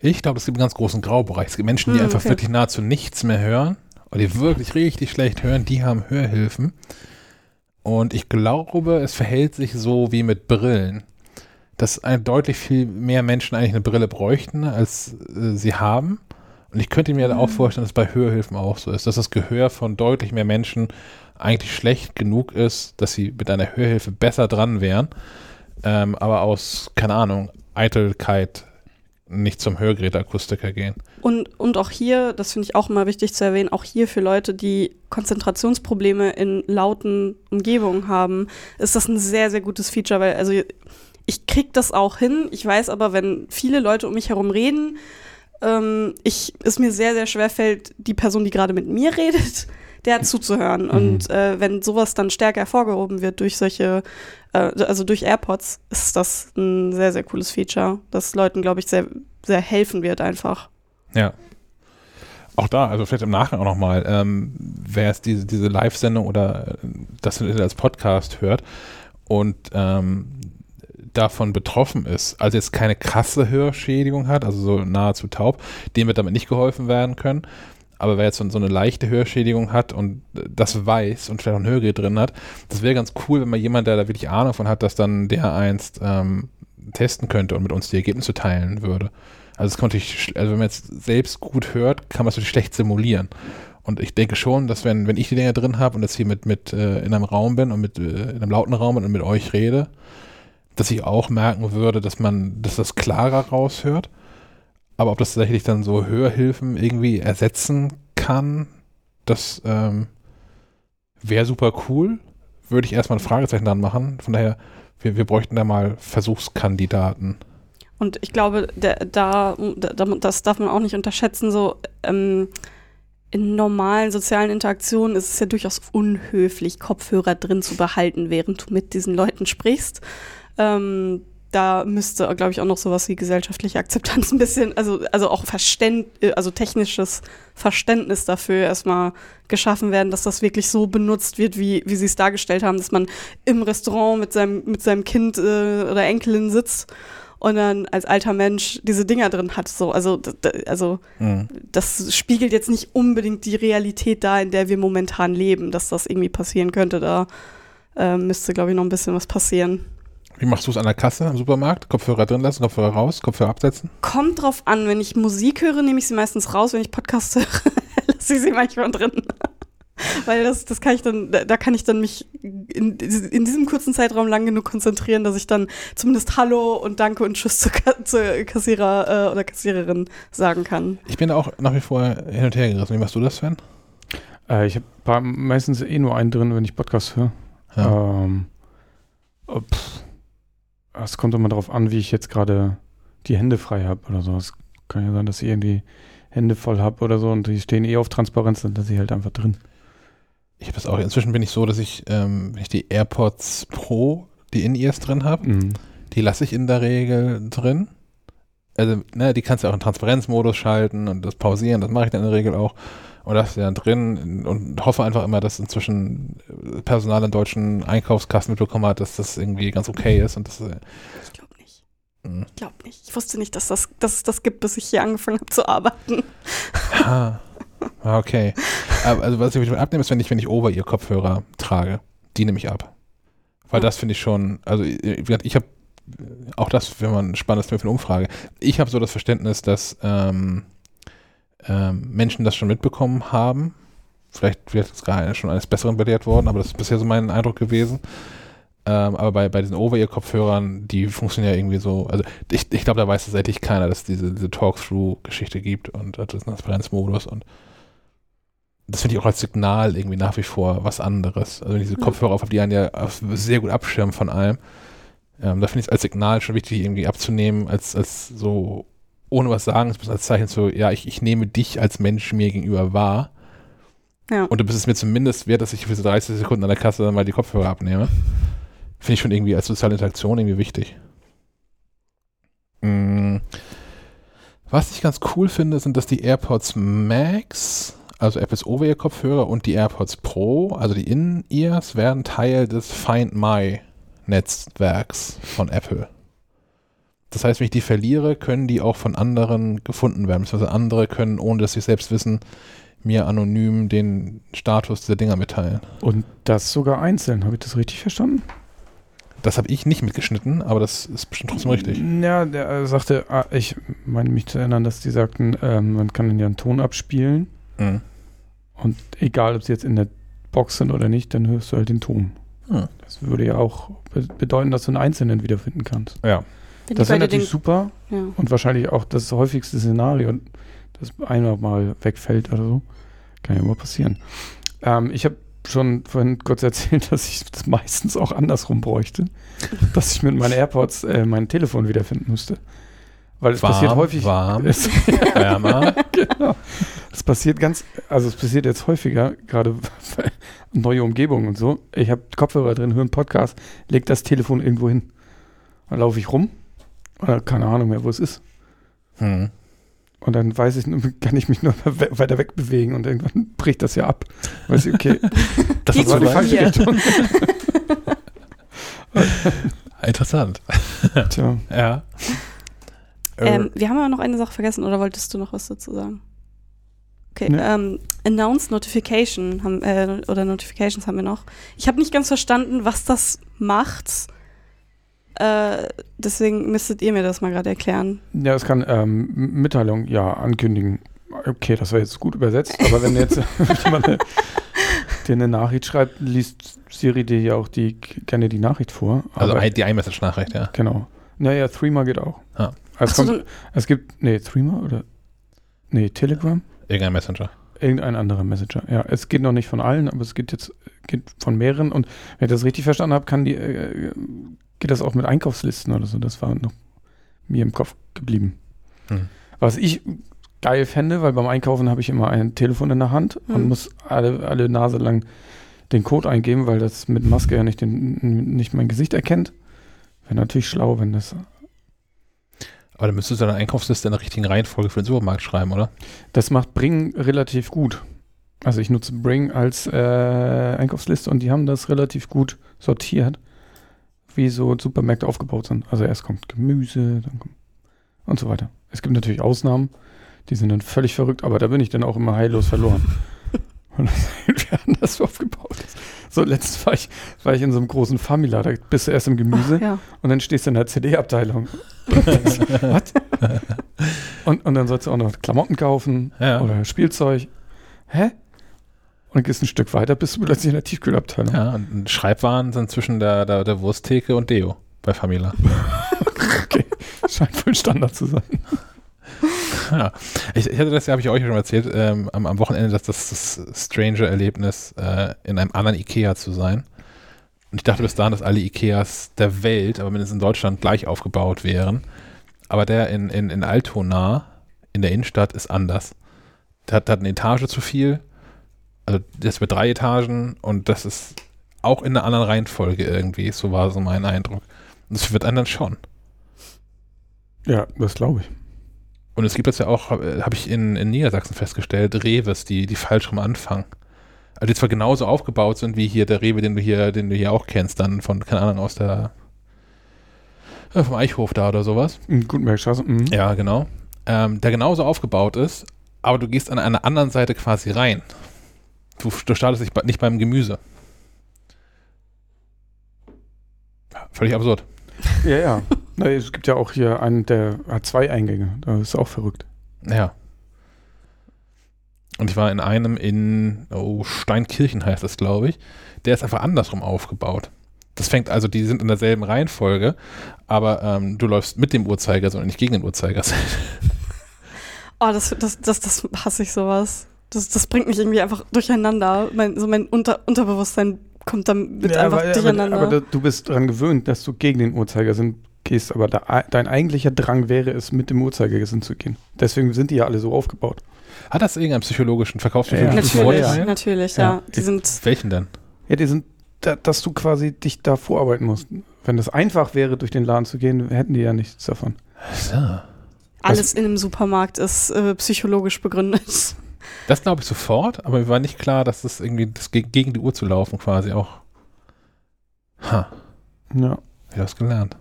Ich glaube, es gibt einen ganz großen Graubereich. Es gibt Menschen, die Hm, einfach okay. wirklich nahezu nichts mehr hören oder die wirklich richtig schlecht hören, die haben Hörhilfen. Und ich glaube, es verhält sich so wie mit Brillen. Dass ein deutlich viel mehr Menschen eigentlich eine Brille bräuchten, als äh, sie haben. Und ich könnte mir auch Mhm. vorstellen, dass es bei Hörhilfen auch so ist, dass das Gehör von deutlich mehr Menschen eigentlich schlecht genug ist, dass sie mit einer Hörhilfe besser dran wären, ähm, aber aus, keine Ahnung, Eitelkeit nicht zum Hörgeräteakustiker gehen. Und, und auch hier, das finde ich auch immer wichtig zu erwähnen, auch hier für Leute, die Konzentrationsprobleme in lauten Umgebungen haben, ist das ein sehr, sehr gutes Feature, weil also ich krieg das auch hin. Ich weiß aber, wenn viele Leute um mich herum reden, ähm, ich, es mir sehr, sehr schwer fällt, die Person, die gerade mit mir redet, der zuzuhören. Und äh, wenn sowas dann stärker hervorgehoben wird durch solche, äh, also durch AirPods, ist das ein sehr, sehr cooles Feature, das Leuten, glaube ich, sehr, sehr helfen wird einfach. Ja. Auch da, also vielleicht im Nachgang auch nochmal, ähm, wer jetzt diese, diese Live-Sendung oder äh, das als Podcast hört und ähm, davon betroffen ist, also jetzt keine krasse Hörschädigung hat, also so nahezu taub, dem wird damit nicht geholfen werden können. Aber wer jetzt so, so eine leichte Hörschädigung hat und das weiß und vielleicht auch ein Hörgerät drin hat, das wäre ganz cool, wenn mal jemand, der da wirklich Ahnung von hat, dass dann der einst ähm, testen könnte und mit uns die Ergebnisse teilen würde. Also es konnte ich, also wenn man jetzt selbst gut hört, kann man es natürlich schlecht simulieren. Und ich denke schon, dass wenn, wenn ich die Dinger drin habe und jetzt hier mit, mit äh, in einem Raum bin und mit äh, in einem lauten Raum bin und mit euch rede, dass ich auch merken würde, dass man, dass das klarer raushört. Aber ob das tatsächlich dann so Hörhilfen irgendwie ersetzen kann, das ähm, wäre super cool. Würde ich erstmal ein Fragezeichen dran machen. Von daher, wir, wir bräuchten da mal Versuchskandidaten. Und ich glaube, der, da, da, das darf man auch nicht unterschätzen, so ähm, in normalen sozialen Interaktionen ist es ja durchaus unhöflich, Kopfhörer drin zu behalten, während du mit diesen Leuten sprichst. Ähm, da müsste, glaube ich, auch noch sowas wie gesellschaftliche Akzeptanz ein bisschen, also, also auch Verständ, äh, also technisches Verständnis dafür erstmal geschaffen werden, dass das wirklich so benutzt wird, wie, wie sie es dargestellt haben, dass man im Restaurant mit seinem, mit seinem Kind äh, oder Enkelin sitzt und dann als alter Mensch diese Dinger drin hat. So, also, also Mhm. das spiegelt jetzt nicht unbedingt die Realität da, in der wir momentan leben, dass das irgendwie passieren könnte. Da äh, müsste, glaube ich, noch ein bisschen was passieren. Wie machst du es an der Kasse im Supermarkt? Kopfhörer drin lassen, Kopfhörer raus, Kopfhörer absetzen? Kommt drauf an, wenn ich Musik höre, nehme ich sie meistens raus. Wenn ich Podcasts höre, lasse ich sie manchmal drin. Weil das, das kann ich dann, da kann ich dann mich in, in diesem kurzen Zeitraum lang genug konzentrieren, dass ich dann zumindest Hallo und Danke und Tschüss zur, Ka zur Kassierer äh, oder Kassiererin sagen kann. Ich bin da auch nach wie vor hin und her gerissen. Wie machst du das, Sven? Äh, ich habe meistens eh nur einen drin, wenn ich Podcast höre. Ja. Ähm, oh, pff. Es kommt immer darauf an, wie ich jetzt gerade die Hände frei habe oder so. Es kann ja sein, dass ich irgendwie Hände voll habe oder so und die stehen eh auf Transparenz, dann lasse ich halt einfach drin. Ich habe das auch. Inzwischen bin ich so, dass ich, ähm, wenn ich die AirPods Pro, die In-Ears drin habe, Mhm. die lasse ich in der Regel drin. Also, ne, die kannst du auch in Transparenzmodus schalten und das pausieren, das mache ich dann in der Regel auch. Und lasse die dann drin und hoffe einfach immer, dass inzwischen Personal in deutschen Einkaufskassen mitbekommen hat, dass das irgendwie ganz okay ist und das äh, Ich glaube nicht. mh. Ich glaube nicht. Ich wusste nicht, dass, das, dass es das gibt, bis ich hier angefangen habe zu arbeiten. Ah, Ah, okay. Aber also was ich abnehme, ist, wenn ich, wenn ich over ihr Kopfhörer trage. Die nehme ich ab. Weil Hm. das finde ich schon, also ich habe auch das, wenn man spannendes Thema für eine Umfrage. Ich habe so das Verständnis, dass ähm, ähm, Menschen das schon mitbekommen haben. Vielleicht wird es gerade schon eines Besseren belehrt worden, aber das ist bisher so mein Eindruck gewesen. Ähm, aber bei, bei diesen Over-Ear-Kopfhörern, die funktionieren ja irgendwie so, also ich, ich glaube, da weiß tatsächlich keiner, dass es diese, diese Talk-Through-Geschichte gibt und das Transparenzmodus und das finde ich auch als Signal irgendwie nach wie vor was anderes. Also diese. Kopfhörer auf die einen ja sehr gut abschirmen von allem. Ähm, da finde ich es als Signal schon wichtig, irgendwie abzunehmen, als, als so ohne was sagen, es ist als Zeichen so, ja, ich, ich nehme dich als Mensch mir gegenüber wahr. Ja. Und du bist es mir zumindest wert, dass ich für so 30 Sekunden an der Kasse dann mal die Kopfhörer abnehme. Finde ich schon irgendwie als soziale Interaktion irgendwie wichtig. Mm. Was ich ganz cool finde, sind, dass die AirPods Max, also Apples Over-Ear-Kopfhörer und die AirPods Pro, also die In-Ears, werden Teil des Find My Netzwerks von Apple. Das heißt, wenn ich die verliere, können die auch von anderen gefunden werden. Also andere können, ohne dass sie selbst wissen, mir anonym den Status dieser Dinger mitteilen. Und das sogar einzeln, habe ich das richtig verstanden? Das habe ich nicht mitgeschnitten, aber das ist bestimmt trotzdem richtig. Ja, der äh, sagte, ah, ich meine mich zu erinnern, dass die sagten, ähm, man kann ja einen Ton abspielen Mhm. und egal, ob sie jetzt in der Box sind oder nicht, dann hörst du halt den Ton. Hm. Das würde ja auch be bedeuten, dass du einen einzelnen wiederfinden kannst. Ja. Wenn Das wäre natürlich super ja. und wahrscheinlich auch das häufigste Szenario, dass einer mal wegfällt oder so. Kann ja immer passieren. Ähm, ich habe schon vorhin kurz erzählt, dass ich das meistens auch andersrum bräuchte, dass ich mit meinen AirPods äh, mein Telefon wiederfinden müsste. Weil es passiert häufig. warm, Es, wärmer. genau. Es passiert ganz, also es passiert jetzt häufiger, gerade neue Umgebungen und so. Ich habe Kopfhörer drin, höre einen Podcast, leg das Telefon irgendwo hin. Dann laufe ich rum oder keine Ahnung mehr, wo es ist. Hm. Und dann weiß ich, kann ich mich nur we- weiter wegbewegen und irgendwann bricht das ja ab. Weiß ich, okay, Das war die falsche. Richtung. interessant. Tja, Ja. Ähm, wir haben aber noch eine Sache vergessen, oder wolltest du noch was dazu sagen? Okay, Nee. ähm, Announce Notification haben, äh, oder Notifications haben wir noch. Ich habe nicht ganz verstanden, was das macht. Äh, deswegen müsstet ihr mir das mal gerade erklären. ja, es kann ähm, Mitteilung, ja, ankündigen. Okay, das war jetzt gut übersetzt, aber wenn jetzt jemand eine- dir eine Nachricht schreibt, liest Siri dir ja auch die, gerne die Nachricht vor. also aber, ein, die iMessage-Nachricht, ja. Genau. Naja, Threema geht auch. Ah. Es, Ach so, kommt, es gibt, nee, Threema oder? Nee, Telegram? Irgendein Messenger. Irgendein anderer Messenger. Ja, es geht noch nicht von allen, aber es geht jetzt geht von mehreren. Und wenn ich das richtig verstanden habe, kann die, äh, geht das auch mit Einkaufslisten oder so. Das war noch mir im Kopf geblieben. Hm. Was ich geil fände, weil beim Einkaufen habe ich immer ein Telefon in der Hand und Hm. muss alle, alle Nase lang den Code eingeben, weil das mit Maske ja nicht, den, nicht mein Gesicht erkennt. Wäre natürlich schlau, wenn das. Aber dann müsstest du deine Einkaufsliste in der richtigen Reihenfolge für den Supermarkt schreiben, oder? Das macht Bring relativ gut. Also ich nutze Bring als äh, Einkaufsliste und die haben das relativ gut sortiert, wie so Supermärkte aufgebaut sind. Also erst kommt Gemüse, dann kommt und so weiter. Es gibt natürlich Ausnahmen, die sind dann völlig verrückt, aber da bin ich dann auch immer heillos verloren. Und das irgendwie anders aufgebaut ist. So, letztens war ich, war ich in so einem großen Famila, da bist du erst im Gemüse ja. und dann stehst du in der CD-Abteilung. Was? Und, und dann sollst du auch noch Klamotten kaufen Ja. oder Spielzeug. Hä? Und gehst ein Stück weiter, bist du plötzlich in der Tiefkühlabteilung. Ja, und Schreibwaren sind zwischen der, der, der Wursttheke und Deo bei Famila. Okay, scheint wohl Standard zu sein. Ja. Ich, ich hatte das ja, habe ich euch schon erzählt, ähm, am, am Wochenende, dass das, das strange Erlebnis, äh, in einem anderen Ikea zu sein. Und ich dachte bis dahin, dass alle Ikeas der Welt, aber mindestens in Deutschland, gleich aufgebaut wären. Aber der in, in, in Altona, in der Innenstadt, ist anders. Der hat, der hat eine Etage zu viel. Also das wird drei Etagen und das ist auch in einer anderen Reihenfolge irgendwie. So war so mein Eindruck. Und das wird einen dann schon. Ja, das glaube ich. Und es gibt jetzt ja auch, äh, habe ich in, in Niedersachsen festgestellt, Reves, die, die falsch rum anfangen. Also die zwar genauso aufgebaut sind wie hier der Rewe, den du hier, den du hier auch kennst, dann von, keine Ahnung, aus der äh, vom Eichhof da oder sowas. Gutenbergstraße. Mhm. Ja, genau. Ähm, der genauso aufgebaut ist, aber du gehst an einer anderen Seite quasi rein. Du, du startest nicht, bei- nicht beim Gemüse. Völlig absurd. Ja, ja. Na, es gibt ja auch hier einen, der hat zwei Eingänge. Das ist auch verrückt. Ja. Und ich war in einem in oh, Steinkirchen heißt das, glaube ich. Der ist einfach andersrum aufgebaut. Das fängt also, die sind in derselben Reihenfolge, aber ähm, du läufst mit dem Uhrzeigersinn und nicht gegen den Uhrzeigersinn. Oh, das, das, das, das hasse ich sowas. Das, das bringt mich irgendwie einfach durcheinander. Mein, so mein Unter, Unterbewusstsein kommt dann mit einfach weil- durcheinander. aber, aber du bist daran gewöhnt, dass du gegen den Uhrzeigersinn gehst, aber da, dein eigentlicher Drang wäre es, mit dem Uhrzeigersinn zu gehen. Deswegen sind die ja alle so aufgebaut. Hat das irgendeinen psychologischen, verkaufspsychologischen Ja, Natürlich, Vorteil? natürlich, ja. Ja. Die sind Welchen denn? Ja, die sind, da, dass du quasi dich da vorarbeiten musst. Wenn das einfach wäre, durch den Laden zu gehen, hätten die ja nichts davon. So. alles in einem Supermarkt ist äh, psychologisch begründet. Das glaube ich sofort, aber mir war nicht klar, dass das irgendwie das ge gegen die Uhr zu laufen quasi auch. Ha, Ja. wieder was gelernt.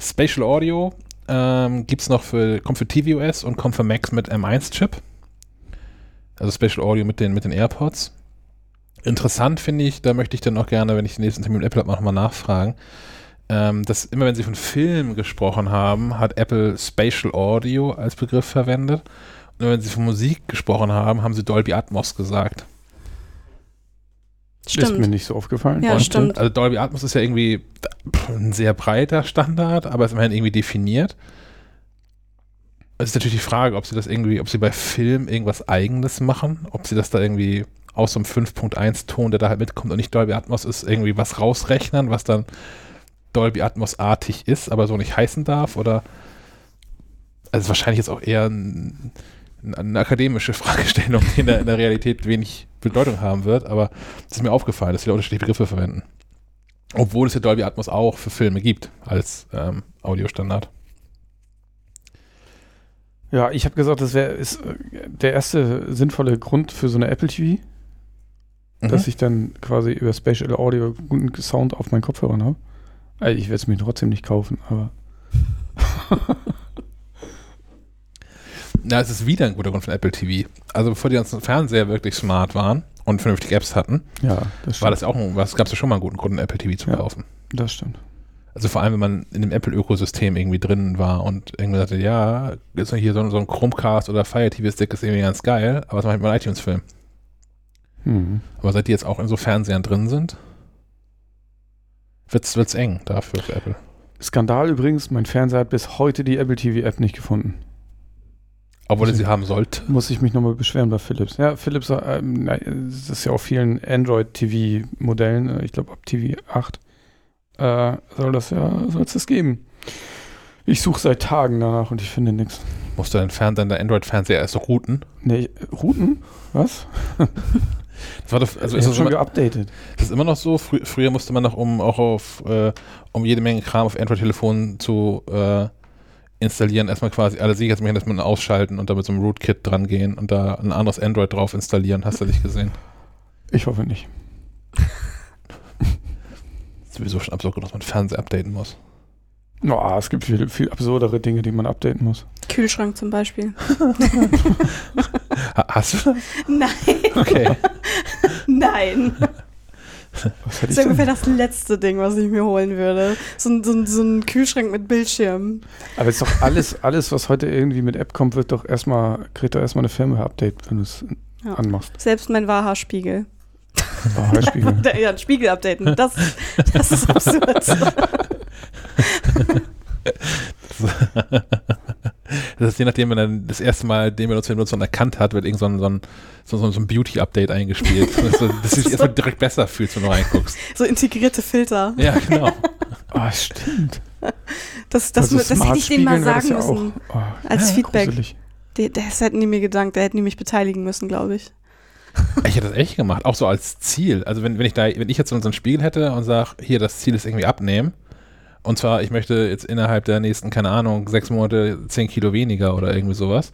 Spatial Audio ähm, gibt's noch für, kommt für tvOS und kommt für Macs mit M1-Chip. Also Spatial Audio mit den, mit den AirPods. Interessant finde ich, da möchte ich dann auch gerne, wenn ich den nächsten Termin mit Apple habe, nochmal nachfragen, ähm, dass immer wenn sie von Film gesprochen haben, hat Apple Spatial Audio als Begriff verwendet. Und wenn sie von Musik gesprochen haben, haben sie Dolby Atmos gesagt. Ist mir Stimmt. nicht so aufgefallen. Ja, stimmt. Also Dolby Atmos ist ja irgendwie ein sehr breiter Standard, aber ist immerhin irgendwie definiert. Es ist natürlich die Frage, ob sie das irgendwie, ob sie bei Film irgendwas eigenes machen, ob sie das da irgendwie aus so einem 5.1 Ton, der da halt mitkommt und nicht Dolby Atmos ist, irgendwie was rausrechnen, was dann Dolby Atmos-artig ist, aber so nicht heißen darf oder also wahrscheinlich jetzt auch eher ein, eine akademische Fragestellung, die in der, in der Realität wenig Bedeutung haben wird, aber es ist mir aufgefallen, dass da unterschiedliche Begriffe verwenden. Obwohl es ja Dolby Atmos auch für Filme gibt, als ähm, Audiostandard. Ja, ich habe gesagt, das wäre der erste sinnvolle Grund für so eine Apple TV, Mhm. dass ich dann quasi über Spatial Audio guten Sound auf meinen Kopfhörern habe. Also ich werde es mir trotzdem nicht kaufen, aber Na, es ist wieder ein guter Grund für Apple TV. Also bevor die ganzen Fernseher wirklich smart waren und vernünftige Apps hatten, ja, das war das ja auch ein, was gab es ja schon mal einen guten Grund, Apple TV zu Ja. kaufen. Das stimmt. Also vor allem, wenn man in dem Apple-Ökosystem irgendwie drin war und irgendwie sagte, ja, ist hier so, ein- so ein Chromecast oder Fire TV-Stick ist irgendwie ganz geil, aber was mache ich mit meinem iTunes-Film? Hm. Aber seit die jetzt auch in so Fernsehern drin sind, wird's, wird's eng dafür für Apple. Skandal übrigens, mein Fernseher hat bis heute die Apple TV App nicht gefunden. Obwohl sie haben sollte. Muss ich mich nochmal beschweren bei Philips. Ja, Philips, ähm, na, das ist ja auf vielen Android-TV-Modellen, äh, ich glaube ab TV 8, äh, soll das ja, soll es das geben. Ich suche seit Tagen danach und ich finde nichts. Musst du deinen Fernseher, dein Android-Fernseher erst routen. Nee, Routen? Was? Das war doch, also ich ist schon immer, geupdatet. das ist immer noch so. Frü früher musste man noch, um auch auf, äh, um jede Menge Kram auf Android-Telefonen zu äh, installieren, erstmal quasi alle Sicherheitsmechanismen ausschalten und da mit so einem Rootkit dran gehen und da ein anderes Android drauf installieren. Hast du nicht gesehen? Ich hoffe nicht. Ist sowieso schon absurd, dass man Fernseher updaten muss. No, es gibt viel, viel absurdere Dinge, die man updaten muss. Kühlschrank zum Beispiel. Ha hast du das? Nein, Okay. nein. Was Das ist ungefähr das letzte Ding, was ich mir holen würde. So ein, so ein, so ein Kühlschrank mit Bildschirm. Aber es ist doch alles, alles, was heute irgendwie mit App kommt, wird doch erstmal, kriegt doch erstmal eine Firmware-Update, wenn du es Ja. anmachst. Selbst mein Wahrhaarspiegel. Oh, Heuspiegel. Ja, ein Spiegel updaten. Das, das ist absurd. Das ist je nachdem, wenn er das erste Mal den Benutzer den Benutzer erkannt hat, wird irgend so ein, so ein, so, so ein Beauty-Update eingespielt. dass du dass du dich erstmal direkt besser fühlst, wenn du reinguckst. So integrierte Filter. Ja, genau. Ah, stimmt. Das, das, Also das hätte ich denen mal sagen ja müssen. Oh, Als Ja, Feedback. gruselig. Das hätten die mir gedankt, da hätten die mich beteiligen müssen, glaube ich. Ich hätte das echt gemacht, auch so als Ziel. Also wenn, wenn ich da, wenn ich jetzt so einen Spiegel hätte und sage, hier, das Ziel ist irgendwie abnehmen. Und zwar, ich möchte jetzt innerhalb der nächsten, keine Ahnung, sechs Monate zehn Kilo weniger oder irgendwie sowas.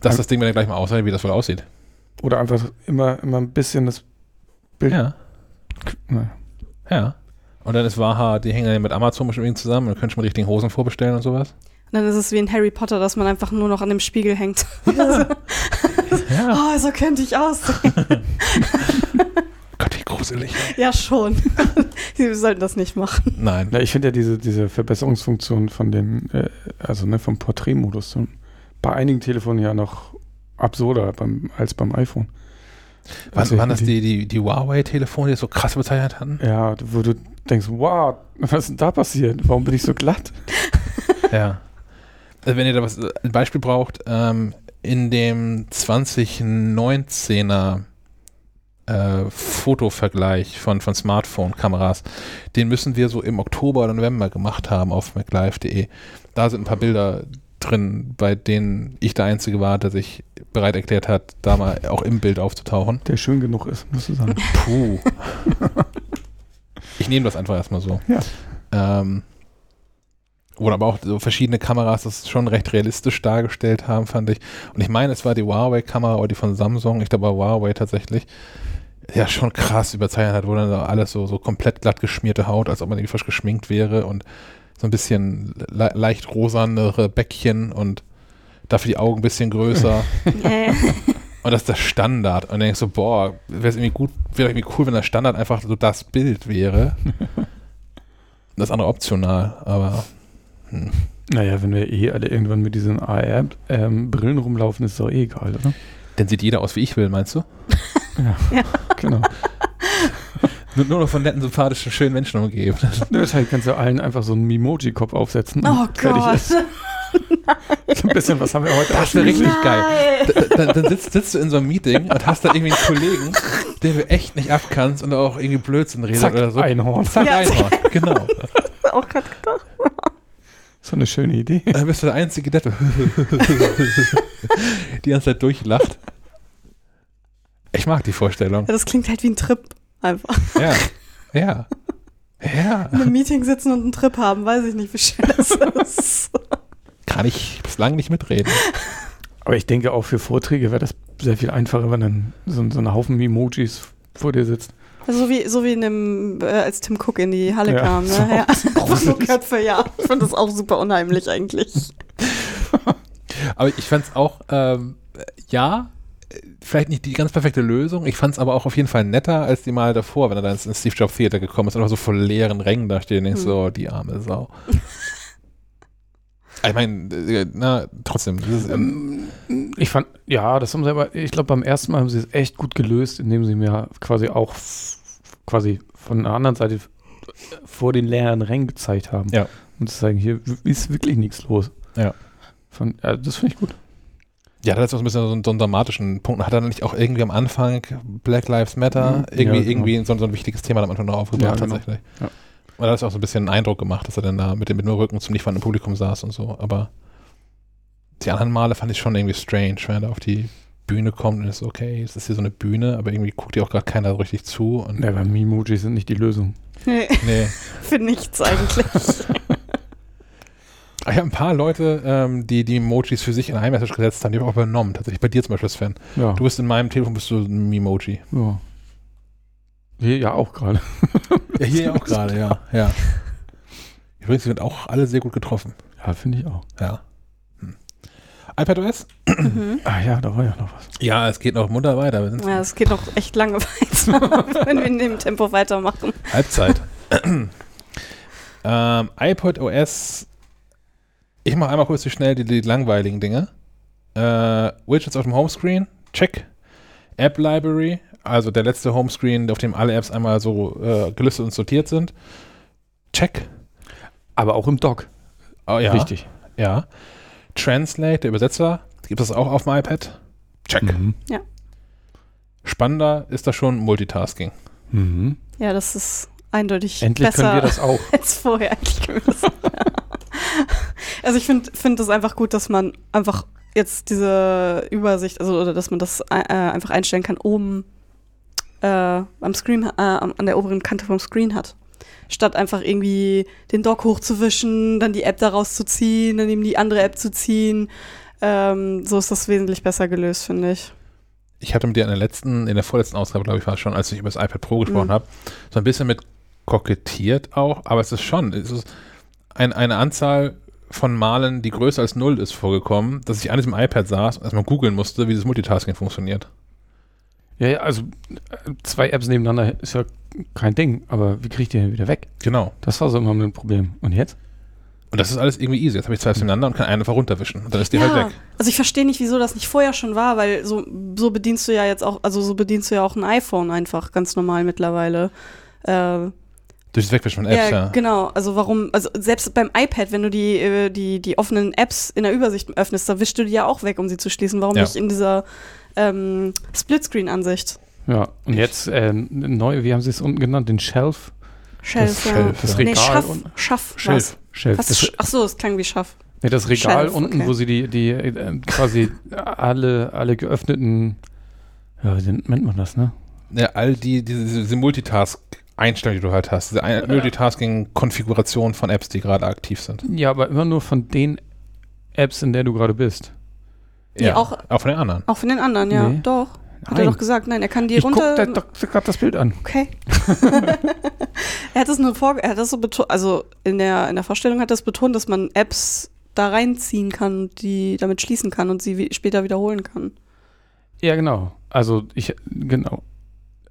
Dass das Ding mir dann gleich mal aussieht, wie das wohl aussieht. Oder einfach immer, immer ein bisschen das Bild. Ja. Naja. Ja. Und dann ist Waha, die hängen dann mit Amazon bestimmt irgendwie zusammen und können schon mal die richtigen Hosen vorbestellen und sowas. Und dann ist es wie in Harry Potter, dass man einfach nur noch an dem Spiegel hängt. Ja. Oh, so könnte ich aussehen. Gruselig. ja, schon. Sie sollten das nicht machen. Nein. Na, ich finde ja diese, diese Verbesserungsfunktion von dem, äh, also ne, vom Porträtmodus so bei einigen Telefonen ja noch absurder beim, als beim iPhone. Was Also waren das die, die, die Huawei-Telefone, die so krass bezeichnet hatten? Ja, wo du denkst, wow, was ist denn da passiert? Warum bin ich so glatt? Ja. Also wenn ihr da was, ein Beispiel braucht, ähm, in dem 2019er äh, Fotovergleich von, von Smartphone-Kameras. Den müssen wir so im Oktober oder November gemacht haben auf maclive.de. Da sind ein paar Bilder drin, bei denen ich der Einzige war, der sich bereit erklärt hat, da mal auch im Bild aufzutauchen. Der schön genug ist, musst du sagen. Puh. ich nehme das einfach erstmal so. Ja. Ähm, oder aber auch so verschiedene Kameras das schon recht realistisch dargestellt haben, fand ich. Und ich meine, es war die Huawei-Kamera oder die von Samsung, ich glaube Huawei tatsächlich, ja schon krass überzeichnet hat, wo dann alles so, so komplett glatt geschmierte Haut, als ob man irgendwie frisch geschminkt wäre und so ein bisschen le leicht rosanere Bäckchen und dafür die Augen ein bisschen größer. Und das ist der Standard. Und dann denkst du, boah, wäre es irgendwie gut, wäre irgendwie cool, wenn der Standard einfach so das Bild wäre. das andere optional, aber hm. Naja, wenn wir eh alle irgendwann mit diesen AR-Brillen rumlaufen, ist es doch eh egal, oder? dann sieht jeder aus, wie ich will, meinst du? Genau. Nur, nur noch von netten, sympathischen, schönen Menschen umgeben. Deshalb kannst du allen einfach so einen Mimoji-Kopf aufsetzen. oh Gott. ist. So ein bisschen, was haben wir heute? Das wäre richtig geil. Nein. Da- Dann, dann sitzt, sitzt du in so einem Meeting und hast da irgendwie einen Kollegen, den du echt nicht abkannst und der auch irgendwie Blödsinn redet Zack, oder so. Einhorn. Zack, Ja. Einhorn. Genau. Auch grad gedacht. So eine schöne Idee. Dann bist du der einzige, der die ganze Zeit durchlacht. Ich mag die Vorstellung. Ja, das klingt halt wie ein Trip. Einfach. Ja. Ja. Ja. In einem Meeting sitzen und einen Trip haben, weiß ich nicht, wie schön das ist. Kann ich bislang nicht mitreden. Aber ich denke auch für Vorträge wäre das sehr viel einfacher, wenn dann so, so ein Haufen Emojis vor dir sitzt. Also so wie, so wie in dem, äh, als Tim Cook in die Halle Ja, kam. Ne? so. Ja. So Köpfe, ja. Ich finde das auch super unheimlich eigentlich. Aber ich fand es auch, ähm, ja, vielleicht nicht die ganz perfekte Lösung. Ich fand es aber auch auf jeden Fall netter als die Mal davor, wenn er dann ins Steve Jobs Theater gekommen ist und einfach so vor leeren Rängen da steht und denkst Hm. so, die arme Sau. ich meine, äh, na, trotzdem. Ist, ähm, Ich fand, ja, das haben sie aber, ich glaube, beim ersten Mal haben sie es echt gut gelöst, indem sie mir quasi auch quasi von der anderen Seite vor den leeren Rängen gezeigt haben. Ja. Und zu sagen, hier ist wirklich nichts los. Ja. Von, ja das finde ich gut. Ja, das ist auch ein bisschen so einen, so einen dramatischen Punkt. Hat er nicht auch irgendwie am Anfang Black Lives Matter Mhm. irgendwie, Ja, genau. irgendwie so, so ein wichtiges Thema am Anfang noch aufgebracht Ja, genau. tatsächlich. Ja. Und da hat es auch so ein bisschen einen Eindruck gemacht, dass er dann da mit dem, mit dem Rücken zum nicht vorhandenen Publikum saß und so. Aber die anderen Male fand ich schon irgendwie strange, wenn er da auf die Bühne kommt und ist okay, es ist hier so eine Bühne, aber irgendwie guckt dir auch gerade keiner so richtig zu. Und Ja, aber Emojis sind nicht die Lösung. Nee, nee. für nichts eigentlich. Ich habe ein paar Leute, ähm, die die Emojis für sich in ein Message gesetzt haben, die habe ich auch übernommen. Tatsächlich bei dir zum Beispiel, Sven. Ja. Du bist in meinem Telefon bist du ein Emoji. ja. Hier ja auch gerade. Ja, hier ja auch gerade, ja. ja. Übrigens, die sind auch alle sehr gut getroffen. Ja, finde ich auch. Ja. Hm. iPadOS? mhm. Ah ja, da war ja noch was. Ja, es geht noch munter weiter. Ja, es geht noch echt lange weiter, wenn wir in dem Tempo weitermachen. Halbzeit. ähm, iPadOS. Ich mache einmal kurz die schnell die, die langweiligen Dinge. Äh, Widgets auf dem Homescreen, check. App Library, also der letzte Homescreen, auf dem alle Apps einmal so äh, gelistet und sortiert sind. Check. Aber auch im Dock. Oh, ja. Richtig. Ja. Translate, der Übersetzer, gibt es auch auf dem iPad. Check. Mhm. Spannender ist da schon Multitasking. Mhm. Ja, das ist eindeutig Endlich besser können wir das auch. als vorher. Eigentlich können wir das. Also ich finde find es einfach gut, dass man einfach jetzt diese Übersicht, also oder dass man das äh, einfach einstellen kann, oben äh, am Screen, äh, an der oberen Kante vom Screen hat. Statt einfach irgendwie den Dock hochzuwischen, dann die App daraus zu ziehen, dann eben die andere App zu ziehen. Ähm, so ist das wesentlich besser gelöst, finde ich. ich hatte mit dir in der letzten, in der vorletzten Ausgabe, glaube ich, war es schon, als ich über das iPad Pro gesprochen Mhm. habe, so ein bisschen mit kokettiert auch, aber es ist schon, es ist ein, eine Anzahl von Malen, die größer als null ist, vorgekommen, dass ich an diesem iPad saß und erstmal googeln musste, wie dieses Multitasking funktioniert. Ja, ja, also äh, zwei Apps nebeneinander ist ja kein Ding, aber wie kriege ich die denn wieder weg? Genau. Das war so immer ein Problem. Und jetzt? Und das ist alles irgendwie easy. Jetzt habe ich zwei Apps nebeneinander und kann eine einfach runterwischen. Und dann ist die halt weg. Also ich verstehe nicht, wieso das nicht vorher schon war, weil so, so bedienst du ja jetzt auch, also so bedienst du ja auch ein iPhone einfach ganz normal mittlerweile. Äh, Durch das Wegwischen von Apps, ja, ja. genau. Also warum, also selbst beim iPad, wenn du die, äh, die, die offenen Apps in der Übersicht öffnest, da wischst du die ja auch weg, um sie zu schließen. Warum Ja. nicht in dieser ähm, Splitscreen-Ansicht? Ja, und jetzt äh, neu, wie haben sie es unten genannt? Den Shelf? Shelf, Das ja. Shelf, Das. Regal nee, Schaff, Schaff, Shelf. was? Shelf. was Das, Ach so, es klang wie Schaff. nee, das Regal Shelf, unten, okay. wo sie die, die äh, quasi alle, alle geöffneten, ja, wie nennt man das, ne? Ja, all die, diese, diese Multitask-Einstellungen, die du halt hast, diese ein- Multitasking-Konfiguration von Apps, die gerade aktiv sind. Ja, aber immer nur von den Apps, in der du gerade bist. Nee, auch- auch von den anderen. Auch von den anderen, ja. Nee. Doch. Hat er Nein. doch gesagt. Nein, er kann die Ich guck runter. da, doch gerade das Bild an. Okay. er hat das nur vor, er hat das so betont, also in der, in der Vorstellung hat er das betont, dass man Apps da reinziehen kann, die damit schließen kann und sie später wiederholen kann. Ja, genau. Also ich, genau.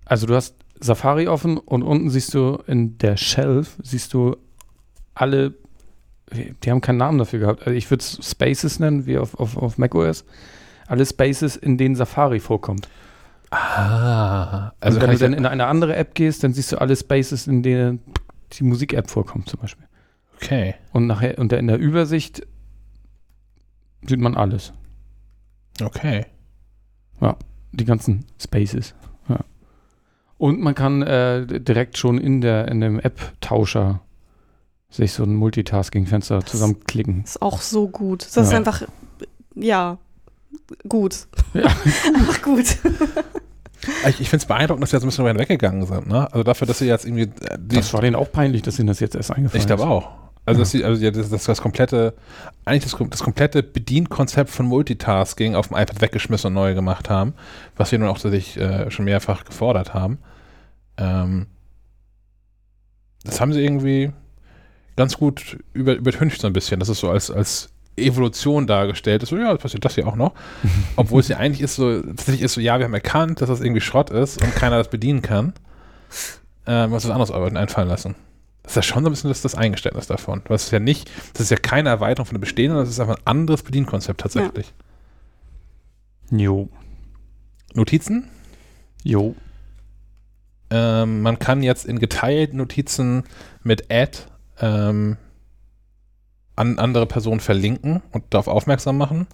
Also du hast Safari offen und unten siehst du in der Shelf, siehst du alle, die haben keinen Namen dafür gehabt. Also ich würde es Spaces nennen, wie auf, auf, auf macOS. Alle Spaces, in denen Safari vorkommt. Ah, Also also wenn du dann in eine andere App gehst, dann siehst du alle Spaces, in denen die Musik-App vorkommt zum Beispiel. okay, Und nachher und in der Übersicht sieht man alles. okay. Die ganzen Spaces. Und man kann äh, direkt schon in der in dem App-Tauscher sich so ein Multitasking-Fenster zusammenklicken. Ist auch so gut. Das ist Ja. einfach, ja, gut. Ja. einfach gut. Ich, ich finde es beeindruckend, dass sie jetzt ein bisschen weit weggegangen sind. Ne? Also dafür, dass sie jetzt irgendwie. äh, Die, Das war denen auch peinlich, dass ihnen das jetzt erst eingefallen ich glaube ist. auch. Also, Ja. dass sie, also ja, das, das, das komplette, eigentlich das, das komplette Bedienkonzept von Multitasking auf dem iPad weggeschmissen und neu gemacht haben, was wir nun auch tatsächlich äh, schon mehrfach gefordert haben. Ähm, das haben sie irgendwie ganz gut über, übertüncht so ein bisschen. Das ist so als, als Evolution dargestellt ist. So, ja, das passiert das hier auch noch. Obwohl es ja eigentlich ist so, tatsächlich ist so, ja, wir haben erkannt, dass das irgendwie Schrott ist und keiner das bedienen kann. Ähm, was anderes Arbeiten einfallen lassen. Das ist ja schon so ein bisschen das, das Eingeständnis davon. Das ist ja nicht, das ist ja keine Erweiterung von dem Bestehenden, das ist einfach ein anderes Bedienkonzept tatsächlich. Jo. Notizen? Jo. Ähm, man kann jetzt in geteilten Notizen mit Add ähm, an andere Personen verlinken und darauf aufmerksam machen.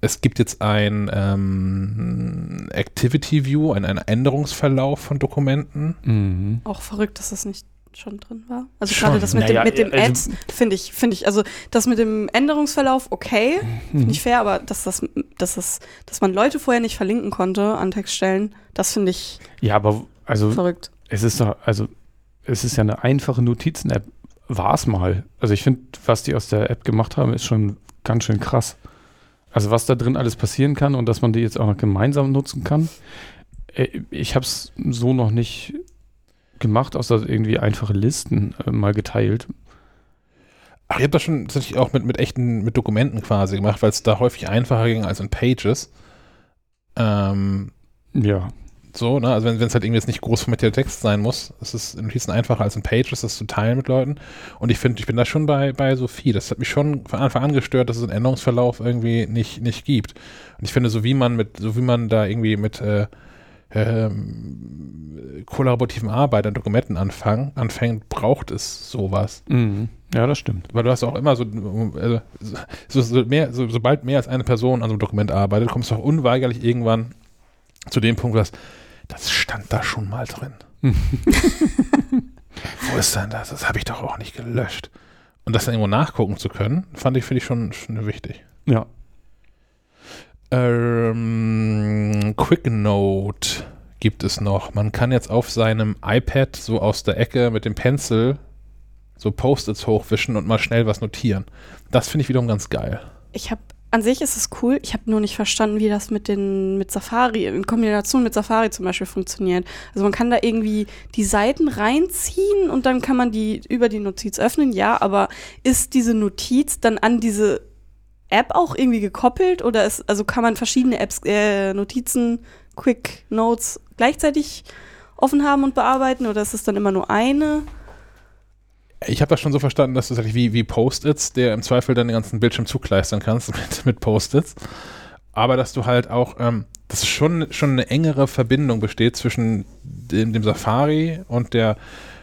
Es gibt jetzt ein ähm, Activity View, ein, ein Änderungsverlauf von Dokumenten. Mhm. Auch verrückt, dass das nicht schon drin war. Also Schon. gerade das mit Naja, dem, mit dem also- Ads finde ich, finde ich, also das mit dem Änderungsverlauf okay, Mhm. nicht fair, aber dass das, dass das, dass man Leute vorher nicht verlinken konnte an Textstellen, das finde ich Ja, aber also verrückt. es ist doch, also es ist ja eine einfache Notizen-App. War es mal. Also ich finde, was die aus der App gemacht haben, ist schon ganz schön krass. Also was da drin alles passieren kann und dass man die jetzt auch noch gemeinsam nutzen kann. Äh, Ich habe es so noch nicht gemacht, außer irgendwie einfache Listen äh, mal geteilt. Ach, ich habe das schon tatsächlich auch mit, mit echten, mit Dokumenten quasi gemacht, weil es da häufig einfacher ging als in Pages. Ähm, Ja. So, ne? Also wenn es halt irgendwie jetzt nicht groß formatierter Text sein muss, ist es in Notizen einfacher als in Pages, das zu teilen mit Leuten. Und ich finde, ich bin da schon bei, bei Sophie. Das hat mich schon von Anfang an gestört, dass es einen Änderungsverlauf irgendwie nicht, nicht gibt. Und ich finde, so wie man mit, so wie man da irgendwie mit äh, ähm, kollaborativen Arbeit an Dokumenten anfangen, anfängt, braucht es sowas. Mhm. Ja, das stimmt. Weil du hast auch immer so, also, so, so mehr, so, sobald mehr als eine Person an so einem Dokument arbeitet, kommst du auch unweigerlich irgendwann zu dem Punkt, sagst, das stand da schon mal drin. Wo ist denn das? Das habe ich doch auch nicht gelöscht. Und das dann irgendwo nachgucken zu können, fand ich, finde ich schon, schon wichtig. Ja. Ähm, QuickNote gibt es noch. Man kann jetzt auf seinem iPad so aus der Ecke mit dem Pencil so Post-its hochwischen und mal schnell was notieren. Das finde ich wiederum ganz geil. Ich habe an sich ist es cool. Ich habe nur nicht verstanden, wie das mit den mit Safari in Kombination mit Safari zum Beispiel funktioniert. Also man kann da irgendwie die Seiten reinziehen und dann kann man die über die Notiz öffnen. Ja, aber ist diese Notiz dann an diese App auch irgendwie gekoppelt oder ist also kann man verschiedene Apps äh, Notizen Quick Notes gleichzeitig offen haben und bearbeiten oder ist es dann immer nur eine? Ich habe das schon so verstanden, dass du tatsächlich wie, wie Post-its, der im Zweifel dann den ganzen Bildschirm zukleistern kannst mit, mit Post-its. Aber dass du halt auch, ähm, dass schon, schon eine engere Verbindung besteht zwischen dem, dem Safari und der,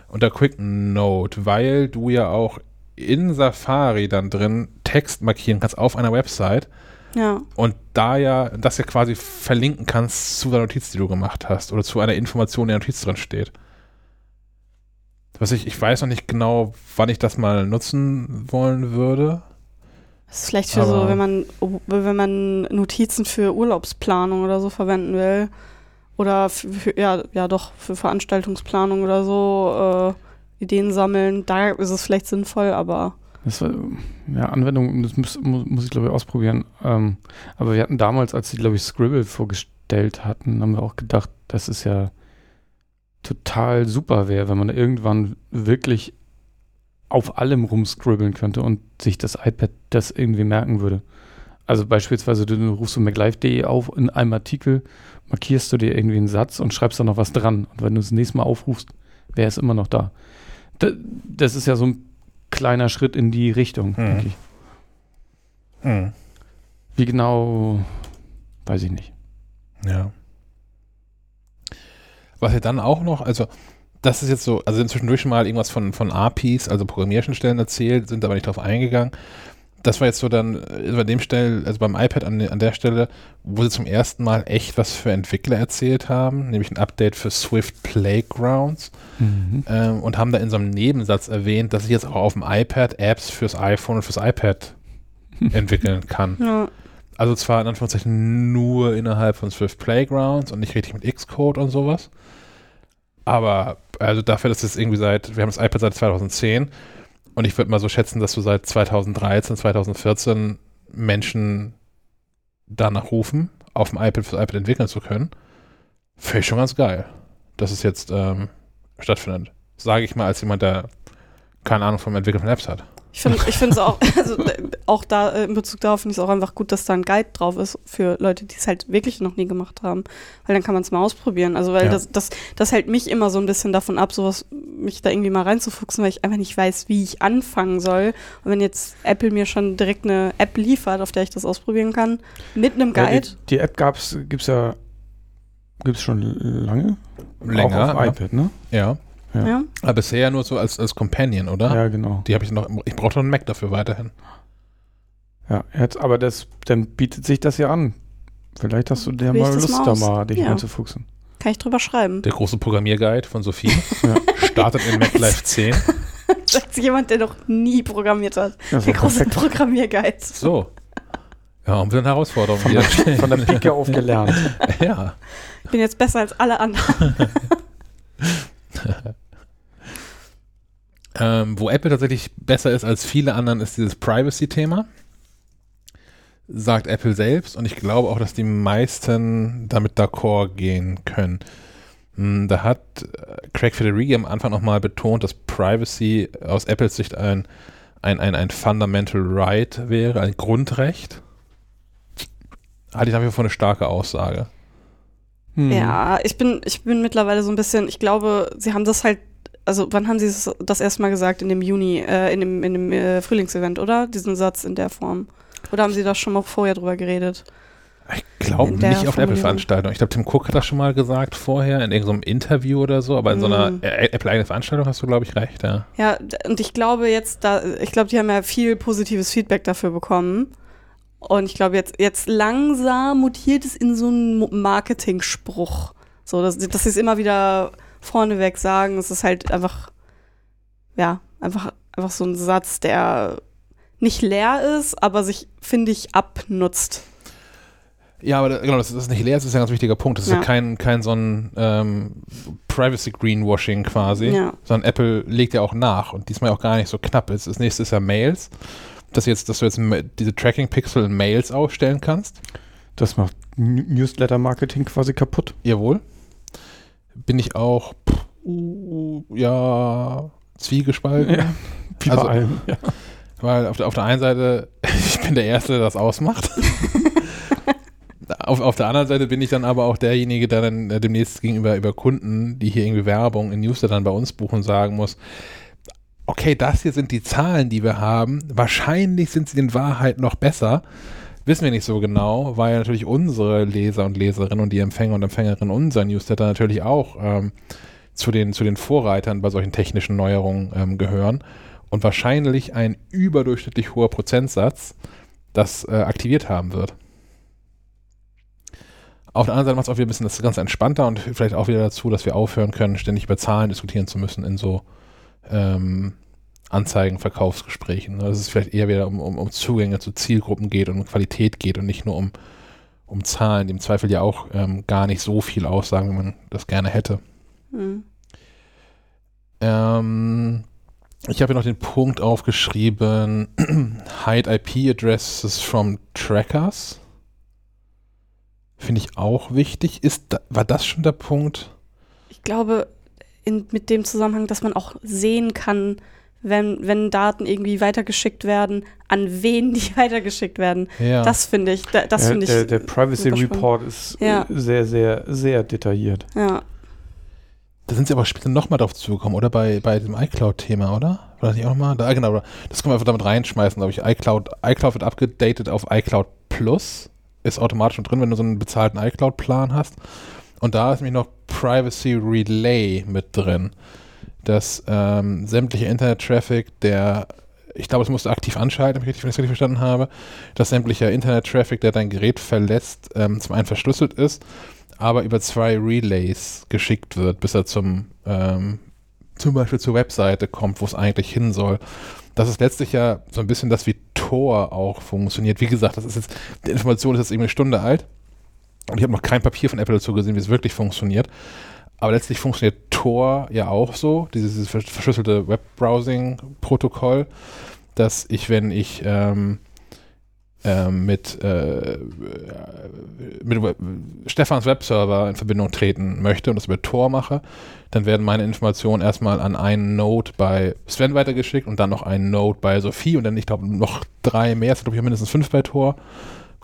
und der Quick Note, weil du ja auch in Safari dann drin Text markieren kannst auf einer Website Ja. Und da ja, das ja quasi verlinken kannst zu der Notiz, die du gemacht hast oder zu einer Information, die in der Notiz drin steht. Was ich, ich weiß noch nicht genau, wann ich das mal nutzen wollen würde. Das ist vielleicht für Aber- so, wenn man, wenn man Notizen für Urlaubsplanung oder so verwenden will. Oder für, für, ja, ja doch, für Veranstaltungsplanung oder so, äh, Ideen sammeln, da ist es vielleicht sinnvoll, aber Das war, ja, Anwendung, das muss, muss, ich glaube ich ausprobieren. Ähm, aber wir hatten damals, als sie glaube ich Scribble vorgestellt hatten, haben wir auch gedacht, dass es ja total super wäre, wenn man irgendwann wirklich auf allem rumscribbeln könnte und sich das iPad das irgendwie merken würde. Also beispielsweise, du, du rufst so MacLive.de auf in einem Artikel, markierst du dir irgendwie einen Satz und schreibst da noch was dran. Und wenn du das nächste Mal aufrufst, wäre es immer noch da. Da- Das ist ja so ein kleiner Schritt in die Richtung, Hm. denke ich. Hm. Wie genau, weiß ich nicht. Ja. Was ja dann auch noch, also das ist jetzt so, also zwischendurch schon mal irgendwas von, von APIs, also Programmierschnittstellen erzählt, sind aber nicht drauf eingegangen. Das war jetzt so dann äh, bei dem Stelle, also beim iPad an, an der Stelle, wo sie zum ersten Mal echt was für Entwickler erzählt haben, nämlich ein Update für Swift Playgrounds ähm, und haben da in so einem Nebensatz erwähnt, dass ich jetzt auch auf dem iPad Apps fürs iPhone und fürs iPad entwickeln kann. ja. Also zwar in Anführungszeichen nur innerhalb von Swift Playgrounds und nicht richtig mit Xcode und sowas. Aber also dafür, dass es irgendwie seit, wir haben das iPad seit 2010 und ich würde mal so schätzen, dass so seit 2013, 2014 Menschen danach rufen, auf dem iPad fürs iPad entwickeln zu können. Finde ich schon ganz geil, dass es jetzt ähm, stattfindet. Sage ich mal als jemand, der keine Ahnung vom Entwickeln von Apps hat. Ich finde ich finde es auch, also auch da äh, in Bezug darauf finde ich es auch einfach gut, dass da ein Guide drauf ist für Leute, die es halt wirklich noch nie gemacht haben. Weil dann kann man es mal ausprobieren. Also weil Ja. das, das, das hält mich immer so ein bisschen davon ab, sowas, mich da irgendwie mal reinzufuchsen, weil ich einfach nicht weiß, wie ich anfangen soll. Und wenn jetzt Apple mir schon direkt eine App liefert, auf der ich das ausprobieren kann, mit einem Ja, Guide. die, die App gab's, gibt's ja gibt's schon lange. Länger, Auch auf ja. iPad, ne? Ja. Ja. ja. Aber bisher nur so als, als Companion, oder? Ja, genau. Die habe ich noch, ich brauche noch einen Mac dafür weiterhin. Ja, jetzt, aber das, dann bietet sich das ja an. Vielleicht hast du dir mal Lust, da mal dich Ja. reinzufuchsen. Kann ich drüber schreiben. Der große Programmierguide von Sophie Ja. startet in Mac Live 10. Sagt jemand, der noch nie programmiert hat. Ja, so Der große perfekt. Programmierguide. So. Ja, und wieder eine Herausforderung. Von der, von der Pike auf gelernt. ja. Ich bin jetzt besser als alle anderen. Ähm, wo Apple tatsächlich besser ist als viele anderen, ist dieses Privacy-Thema. Sagt Apple selbst. Und ich glaube auch, dass die meisten damit d'accord gehen können. Hm, Da hat äh, Craig Federighi am Anfang nochmal betont, dass Privacy aus Apples Sicht ein, ein, ein, ein Fundamental Right wäre, ein Grundrecht. Halte ich dafür für eine starke Aussage. Hm. Ja, ich bin, ich bin mittlerweile so ein bisschen, ich glaube, sie haben das halt, also wann haben sie das, das erste Mal gesagt? In dem Juni, äh, in dem, in dem äh, Frühlingsevent, oder? Diesen Satz in der Form. Oder haben sie da schon mal vorher drüber geredet? Ich glaube nicht auf der. Apple-Veranstaltung. Ich glaube, Tim Cook hat das schon mal gesagt vorher, in irgendeinem Interview oder so, aber in so einer Mm. äh, Apple-eigenen Veranstaltung hast du, glaube ich, recht, ja. Ja, und ich glaube jetzt, da, ich glaube, die haben ja viel positives Feedback dafür bekommen. Und ich glaube, jetzt, jetzt langsam mutiert es in so einen Marketing-Spruch. So, dass, dass sie es immer wieder vorneweg sagen. Es ist halt einfach, ja, einfach, einfach so ein Satz, der nicht leer ist, aber sich, finde ich, abnutzt. Ja, aber da, genau, das ist nicht leer, das ist ja ein ganz wichtiger Punkt. Das ist ja, Ja. kein, kein so ein ähm, Privacy-Greenwashing quasi, Ja. sondern Apple legt ja auch nach und diesmal auch gar nicht so knapp ist. Das nächste ist ja Mails. Dass, jetzt, dass du jetzt diese Tracking-Pixel in Mails ausstellen kannst. Das macht Newsletter-Marketing quasi kaputt. Jawohl. Bin ich auch, pff, uh, ja, zwiegespalten. Ja, wie Also- bei allem. Ja. Weil auf der, auf der einen Seite, ich bin der Erste, der das ausmacht. auf, auf der anderen Seite bin ich dann aber auch derjenige, der dann demnächst gegenüber über Kunden, die hier irgendwie Werbung in Newslettern bei uns buchen, sagen muss, okay, das hier sind die Zahlen, die wir haben. Wahrscheinlich sind sie in Wahrheit noch besser. Wissen wir nicht so genau, weil natürlich unsere Leser und Leserinnen und die Empfänger und Empfängerinnen unserer Newsletter natürlich auch ähm, zu, den, zu den Vorreitern bei solchen technischen Neuerungen ähm, gehören und wahrscheinlich ein überdurchschnittlich hoher Prozentsatz das äh, aktiviert haben wird. Auf der anderen Seite macht es auch wieder ein bisschen das Ganze entspannter und vielleicht auch wieder dazu, dass wir aufhören können, ständig über Zahlen diskutieren zu müssen in so ähm, Anzeigen, Verkaufsgesprächen. Dass es vielleicht eher wieder um, um, um Zugänge zu Zielgruppen geht und um Qualität geht und nicht nur um, um Zahlen, die im Zweifel ja auch ähm, gar nicht so viel aussagen, wie man das gerne hätte. Hm. Ähm, ich habe hier noch den Punkt aufgeschrieben, Hide IP Addresses from Trackers. Finde ich auch wichtig. Ist da, war das schon der Punkt? Ich glaube, in, mit dem Zusammenhang, dass man auch sehen kann, wenn, wenn Daten irgendwie weitergeschickt werden, an wen die weitergeschickt werden. Ja. Das finde ich, da, das Ja, finde ich. der, der Privacy. Report ist Ja. sehr, sehr, sehr detailliert. ja. Da sind sie aber später nochmal drauf zugekommen, oder? Bei, bei dem iCloud-Thema, oder? War das nicht auch nochmal? Da, genau, das können wir einfach damit reinschmeißen, glaube ich. iCloud, iCloud wird abgedatet auf iCloud Plus. Ist automatisch schon drin, wenn du so einen bezahlten iCloud-Plan hast. Und da ist nämlich noch Privacy Relay mit drin. Dass ähm, sämtliche Internet-Traffic, der, ich glaube, es musst du aktiv anschalten, wenn ich das richtig verstanden habe, dass sämtlicher Internet-Traffic, der dein Gerät verlässt, ähm, zum einen verschlüsselt ist, aber über zwei Relays geschickt wird, bis er zum ähm, zum Beispiel zur Webseite kommt, wo es eigentlich hin soll. Das ist letztlich ja so ein bisschen das, wie Tor auch funktioniert. Wie gesagt, das ist jetzt, die Information ist jetzt irgendwie eine Stunde alt und ich habe noch kein Papier von Apple dazu gesehen, wie es wirklich funktioniert. Aber letztlich funktioniert Tor ja auch so, dieses, dieses versch- verschlüsselte Webbrowsing-Protokoll, dass ich, wenn ich ähm, ähm, mit, äh, mit Web- Stefans Webserver in Verbindung treten möchte und das über Tor mache, dann werden meine Informationen erstmal an einen Node bei Sven weitergeschickt und dann noch einen Node bei Sophie und dann, ich glaube, noch drei mehr, es sind, glaube ich, mindestens fünf bei Tor,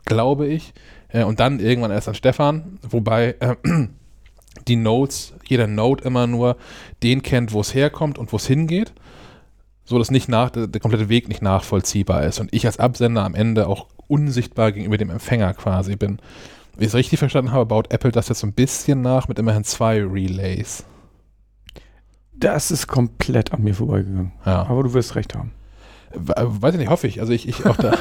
glaube ich. Äh, und dann irgendwann erst an Stefan, wobei äh, die Nodes, jeder Node immer nur den kennt, wo es herkommt und wo es hingeht, so dass nicht nach, der, der komplette Weg nicht nachvollziehbar ist und ich als Absender am Ende auch unsichtbar gegenüber dem Empfänger quasi bin. Wie ich es richtig verstanden habe, baut Apple das jetzt so ein bisschen nach mit immerhin zwei Relays. Das ist komplett an mir vorbeigegangen. Ja. Aber du wirst recht haben. We- Weiß ich nicht, hoffe ich. Also ich, ich auch da.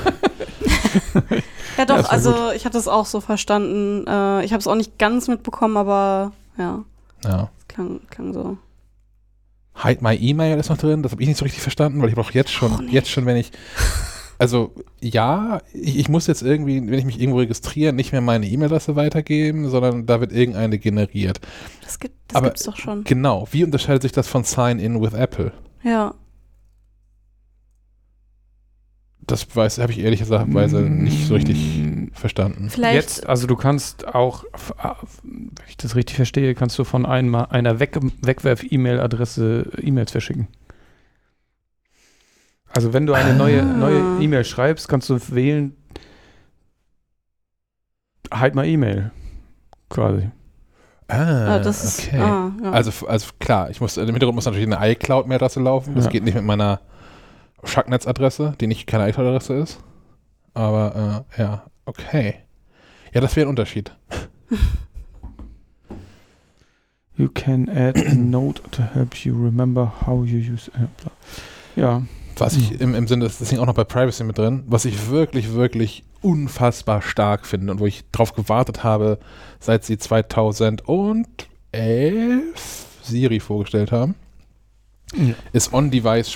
Ja, doch, Ja, also ich habe das auch so verstanden. Äh, ich habe es auch nicht ganz mitbekommen, aber ja, ja. es klang, klang so. Hide My E-Mail ist noch drin, das habe ich nicht so richtig verstanden, weil ich brauche jetzt schon, Oh, nee. jetzt schon, wenn ich, also ja, ich, ich muss jetzt irgendwie, wenn ich mich irgendwo registriere, nicht mehr meine E-Mail-Adresse weitergeben, sondern da wird irgendeine generiert. Das, gibt, das Aber- gibt's doch schon. Genau, wie unterscheidet sich das von Sign-In with Apple? Ja. Das weiß, habe ich ehrlich gesagt nicht so richtig Mm, verstanden. Vielleicht. Jetzt, also du kannst auch, wenn ich das richtig verstehe, kannst du von einmal einer Weg Wegwerf-E-Mail-Adresse E-Mails verschicken. Also wenn du eine neue Ah. neue E-Mail schreibst, kannst du wählen, halt mal E-Mail, quasi. Ah, ah, das ist. okay. Ah, ja. Also, also klar, ich muss, im Hintergrund muss natürlich eine iCloud-Mailadresse laufen. Das Ja. geht nicht mit meiner Schacknetz-Adresse, die nicht keine iCloud-Adresse ist. Aber äh, ja, okay. Ja, das wäre ein Unterschied. You can add a note to help you remember how you use. äh. Ja, Was ich im, im Sinne, das Ding auch noch bei Privacy mit drin, was ich wirklich, wirklich unfassbar stark finde und wo ich drauf gewartet habe, seit sie 2011 Siri vorgestellt haben, Ja. ist On-Device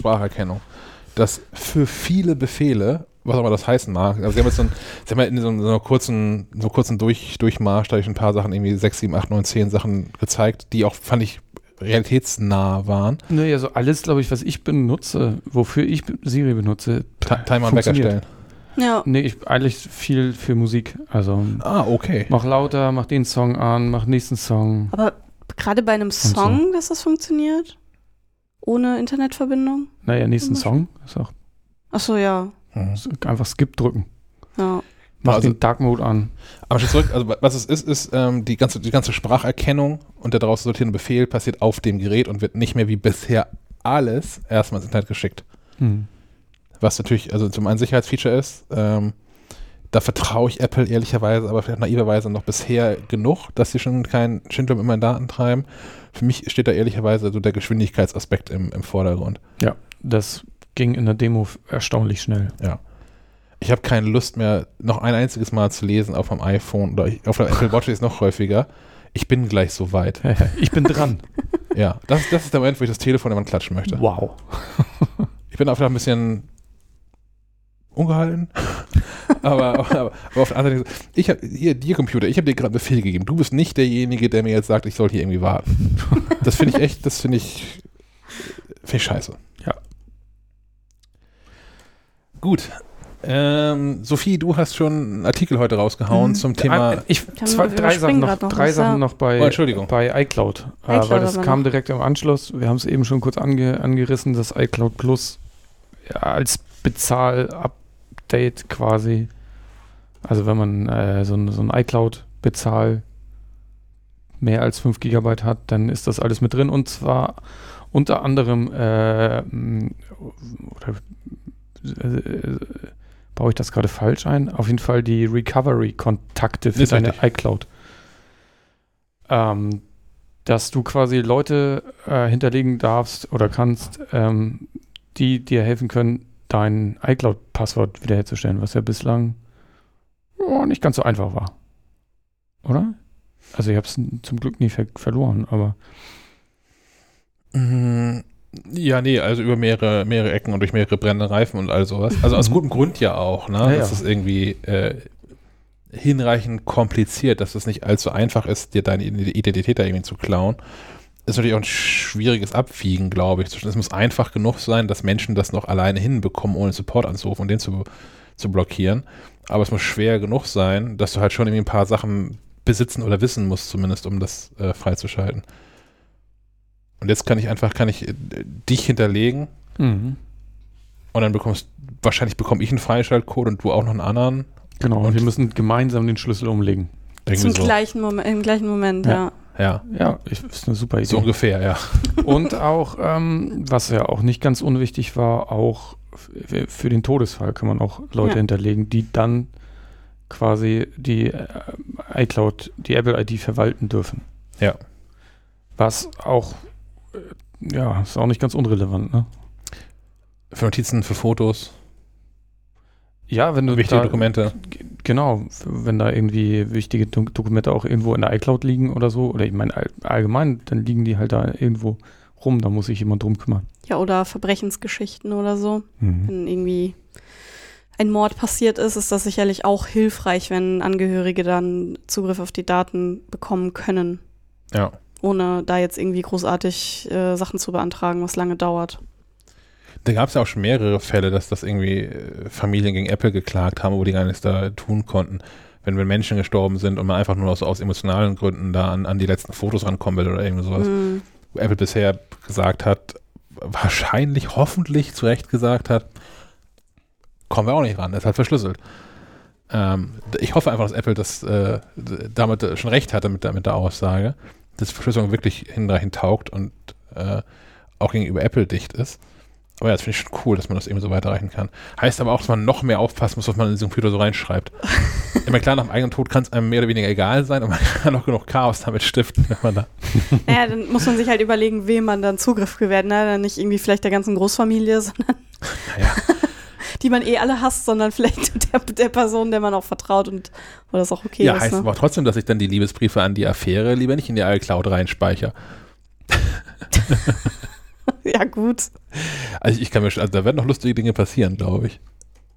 Spracherkennung. Das für viele Befehle, was auch immer das heißen mag, also sie haben jetzt so, ein, sie haben ja in so, so einer kurzen, so kurzen Durch, Durchmarsch, da ich ein paar Sachen, irgendwie 6, 7, 8, 9, 10 Sachen gezeigt, die auch, fand ich, realitätsnah waren. Naja, so alles, glaube ich, was ich benutze, wofür ich Siri benutze, Ti- Timer und Wecker funktioniert. stellen. ja. Nee, ich eigentlich viel für Musik. Also Ah, okay. mach lauter, mach den Song an, mach nächsten Song. Aber gerade bei einem so. Song, dass das funktioniert? Ohne Internetverbindung? Naja, nächsten. Song. Ist auch Achso, ja. Mhm. einfach Skip drücken. Ja. Mach Also- den Dark Mode an. Aber schon zurück, also was es ist, ist ähm, die, ganze, die ganze Spracherkennung und der daraus resultierende Befehl passiert auf dem Gerät und wird nicht mehr wie bisher alles erstmal ins Internet geschickt. Hm. Was natürlich, also zum einen Sicherheitsfeature ist, ähm, da vertraue ich Apple ehrlicherweise, aber vielleicht naiverweise noch bisher genug, dass sie schon keinen Schindler in meinen Daten treiben. Für mich steht da ehrlicherweise so der Geschwindigkeitsaspekt im, im Vordergrund. Das ging in der Demo erstaunlich schnell. Ich habe keine Lust mehr, noch ein einziges Mal zu lesen auf dem iPhone oder auf der Apple Watch ist noch häufiger. Ich bin gleich so weit. ich bin dran. Ja, das, das ist der Moment, wo ich das Telefon immer klatschen möchte. Wow. Ich bin einfach ein bisschen ungehalten. aber, aber, aber auf der anderen Seite, ich habe hier, dir Computer, ich habe dir gerade Befehl gegeben. Du bist nicht derjenige, der mir jetzt sagt, ich soll hier irgendwie warten. Das finde ich echt, das finde ich, finde ich scheiße. Ja. Gut. Ähm, Sophie, du hast schon einen Artikel heute rausgehauen Mhm. zum Thema. Ah, Ich, zwei, drei Sachen noch, noch drei was, Sachen noch bei, Oh, Entschuldigung. bei iCloud. Äh, iCloud weil das kam noch. direkt im Anschluss. Wir haben es eben schon kurz ange, angerissen, dass iCloud Plus ja, als Bezahl-Update quasi, also wenn man äh, so, ein, so ein iCloud-Bezahl mehr als 5 GB hat, dann ist das alles mit drin und zwar unter anderem äh, oder äh, baue ich das gerade falsch ein? Auf jeden Fall die Recovery-Kontakte für deine iCloud. Ähm, dass du quasi Leute äh, hinterlegen darfst oder kannst, ähm, die dir helfen können, dein iCloud-Passwort wiederherzustellen, was ja bislang oh, nicht ganz so einfach war. Oder? Also ich habe es zum Glück nie ver verloren, aber Mm, Ja, nee, also über mehrere, mehrere Ecken und durch mehrere brennende Reifen und all sowas. Also aus Mhm. gutem Grund ja auch, ne? Ja, das ja. ist irgendwie äh, hinreichend kompliziert, dass es nicht allzu einfach ist, dir deine Identität da irgendwie zu klauen. Ist natürlich auch ein schwieriges Abwiegen, glaube ich. Es muss einfach genug sein, dass Menschen das noch alleine hinbekommen, ohne Support anzurufen und den zu, zu blockieren. Aber es muss schwer genug sein, dass du halt schon irgendwie ein paar Sachen besitzen oder wissen musst, zumindest, um das äh, freizuschalten. Und jetzt kann ich einfach, kann ich äh, dich hinterlegen mhm. und dann bekommst, wahrscheinlich bekomme ich einen Freischaltcode und du auch noch einen anderen. genau. Und- wir müssen gemeinsam den Schlüssel umlegen. Zum so. gleichen Moment, im gleichen Moment, Ja. ja. Ja, Ja, ich, ist eine super Idee. so ungefähr, ja. Und auch, ähm, was ja auch nicht ganz unwichtig war, auch für den Todesfall kann man auch Leute Ja. hinterlegen, die dann quasi die äh, iCloud, die Apple-ID verwalten dürfen. Ja. Was auch, äh, ja, ist auch nicht ganz unrelevant, ne? Für Notizen, für Fotos, Ja, wenn du wichtige da, Dokumente. Genau, wenn da irgendwie wichtige Dok Dokumente auch irgendwo in der iCloud liegen oder so, oder ich meine all, allgemein, dann liegen die halt da irgendwo rum, da muss sich jemand drum kümmern. Ja, oder Verbrechensgeschichten oder so. Mhm. Wenn irgendwie ein Mord passiert ist, ist das sicherlich auch hilfreich, wenn Angehörige dann Zugriff auf die Daten bekommen können, Ja. ohne da jetzt irgendwie großartig äh, Sachen zu beantragen, was lange dauert. Da gab es ja auch schon mehrere Fälle, dass das irgendwie äh, Familien gegen Apple geklagt haben, wo die gar nichts da tun konnten. Wenn, wenn Menschen gestorben sind und man einfach nur aus, aus emotionalen Gründen da an, an die letzten Fotos rankommen will oder irgendwie sowas. Hm. Wo Apple bisher gesagt hat, wahrscheinlich, hoffentlich zu Recht gesagt hat, kommen wir auch nicht ran, ist halt verschlüsselt. Ähm, ich hoffe einfach, dass Apple das äh, damit äh, schon recht hatte mit der, mit der Aussage, dass Verschlüsselung wirklich hinreichend taugt und äh, auch gegenüber Apple dicht ist. Aber ja, das finde ich schon cool, dass man das eben so weiterreichen kann. Heißt aber auch, dass man noch mehr aufpassen muss, was man in diesen Computer so reinschreibt. Immer klar, nach dem eigenen Tod kann es einem mehr oder weniger egal sein und man kann auch genug Chaos damit stiften, wenn man da. Naja, dann muss man sich halt überlegen, wem man dann Zugriff gewährt. Ne? Dann nicht irgendwie vielleicht der ganzen Großfamilie, sondern Naja, die man eh alle hasst, sondern vielleicht der, der Person, der man auch vertraut und wo das auch okay ja, ist. heißt ne? aber auch trotzdem, dass ich dann die Liebesbriefe an die Affäre lieber nicht in die iCloud reinspeichere. Ja, gut. Also ich kann mir schon, also da werden noch lustige Dinge passieren, glaube ich.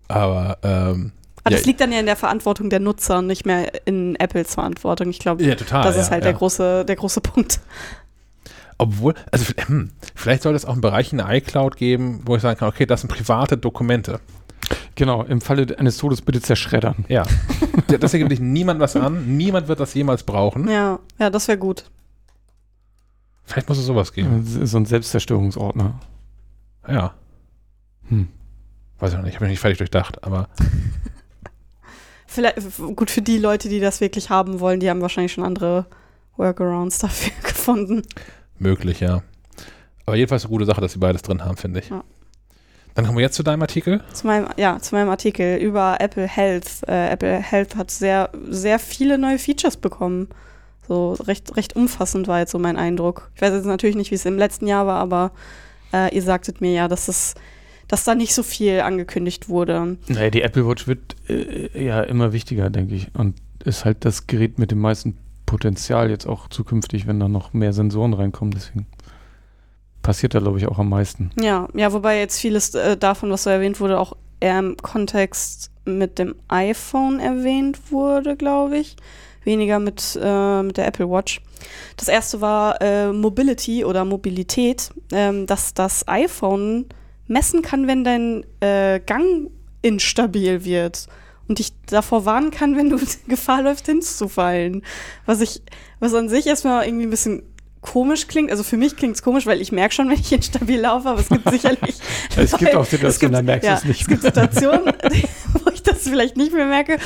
Aber ähm, Aber Ja. das liegt dann ja in der Verantwortung der Nutzer und nicht mehr in Apples Verantwortung. Ich glaube, ja, total. das ja, ist halt ja. der, große, der große Punkt. Obwohl, also hm, vielleicht sollte es auch einen Bereich in der iCloud geben, wo ich sagen kann, okay, das sind private Dokumente. Genau, im Falle eines Todes bitte zerschreddern. Ja. das hier gibt dich niemand was an, niemand wird das jemals brauchen. Ja, ja, das wäre gut. Vielleicht muss es sowas geben. So ein Selbstzerstörungsordner. Ja. Hm. Weiß ich noch nicht, habe ich nicht fertig durchdacht, aber Vielleicht, gut für die Leute, die das wirklich haben wollen, die haben wahrscheinlich schon andere Workarounds dafür gefunden. möglich, ja. Aber jedenfalls eine gute Sache, dass sie beides drin haben, finde ich. Ja. Dann kommen wir jetzt zu deinem Artikel. Zu meinem, ja, zu meinem Artikel über Apple Health. Äh, Apple Health hat sehr, sehr viele neue Features bekommen. So recht, recht umfassend war jetzt so mein Eindruck. Ich weiß jetzt natürlich nicht, wie es im letzten Jahr war, aber äh, ihr sagtet mir ja, dass es dass da nicht so viel angekündigt wurde. Naja, die Apple Watch wird äh, ja immer wichtiger, denke ich. Und ist halt das Gerät mit dem meisten Potenzial jetzt auch zukünftig, wenn da noch mehr Sensoren reinkommen. Deswegen passiert da, glaube ich, auch am meisten. Ja, ja, wobei jetzt vieles äh, davon, was so erwähnt wurde, auch eher im Kontext mit dem iPhone erwähnt wurde, glaube ich. Weniger mit, äh, mit der Apple Watch. Das erste war äh, Mobility oder Mobilität, ähm, dass das iPhone messen kann, wenn dein äh, Gang instabil wird und dich davor warnen kann, wenn du Gefahr läufst, hinzufallen. Was ich, was an sich erstmal irgendwie ein bisschen komisch klingt. Also für mich klingt es komisch, weil ich merke schon, wenn ich instabil laufe, aber es gibt sicherlich. es gibt auch Situationen, da merkst du es nicht. Es gibt Situationen, wo ich das vielleicht nicht mehr merke.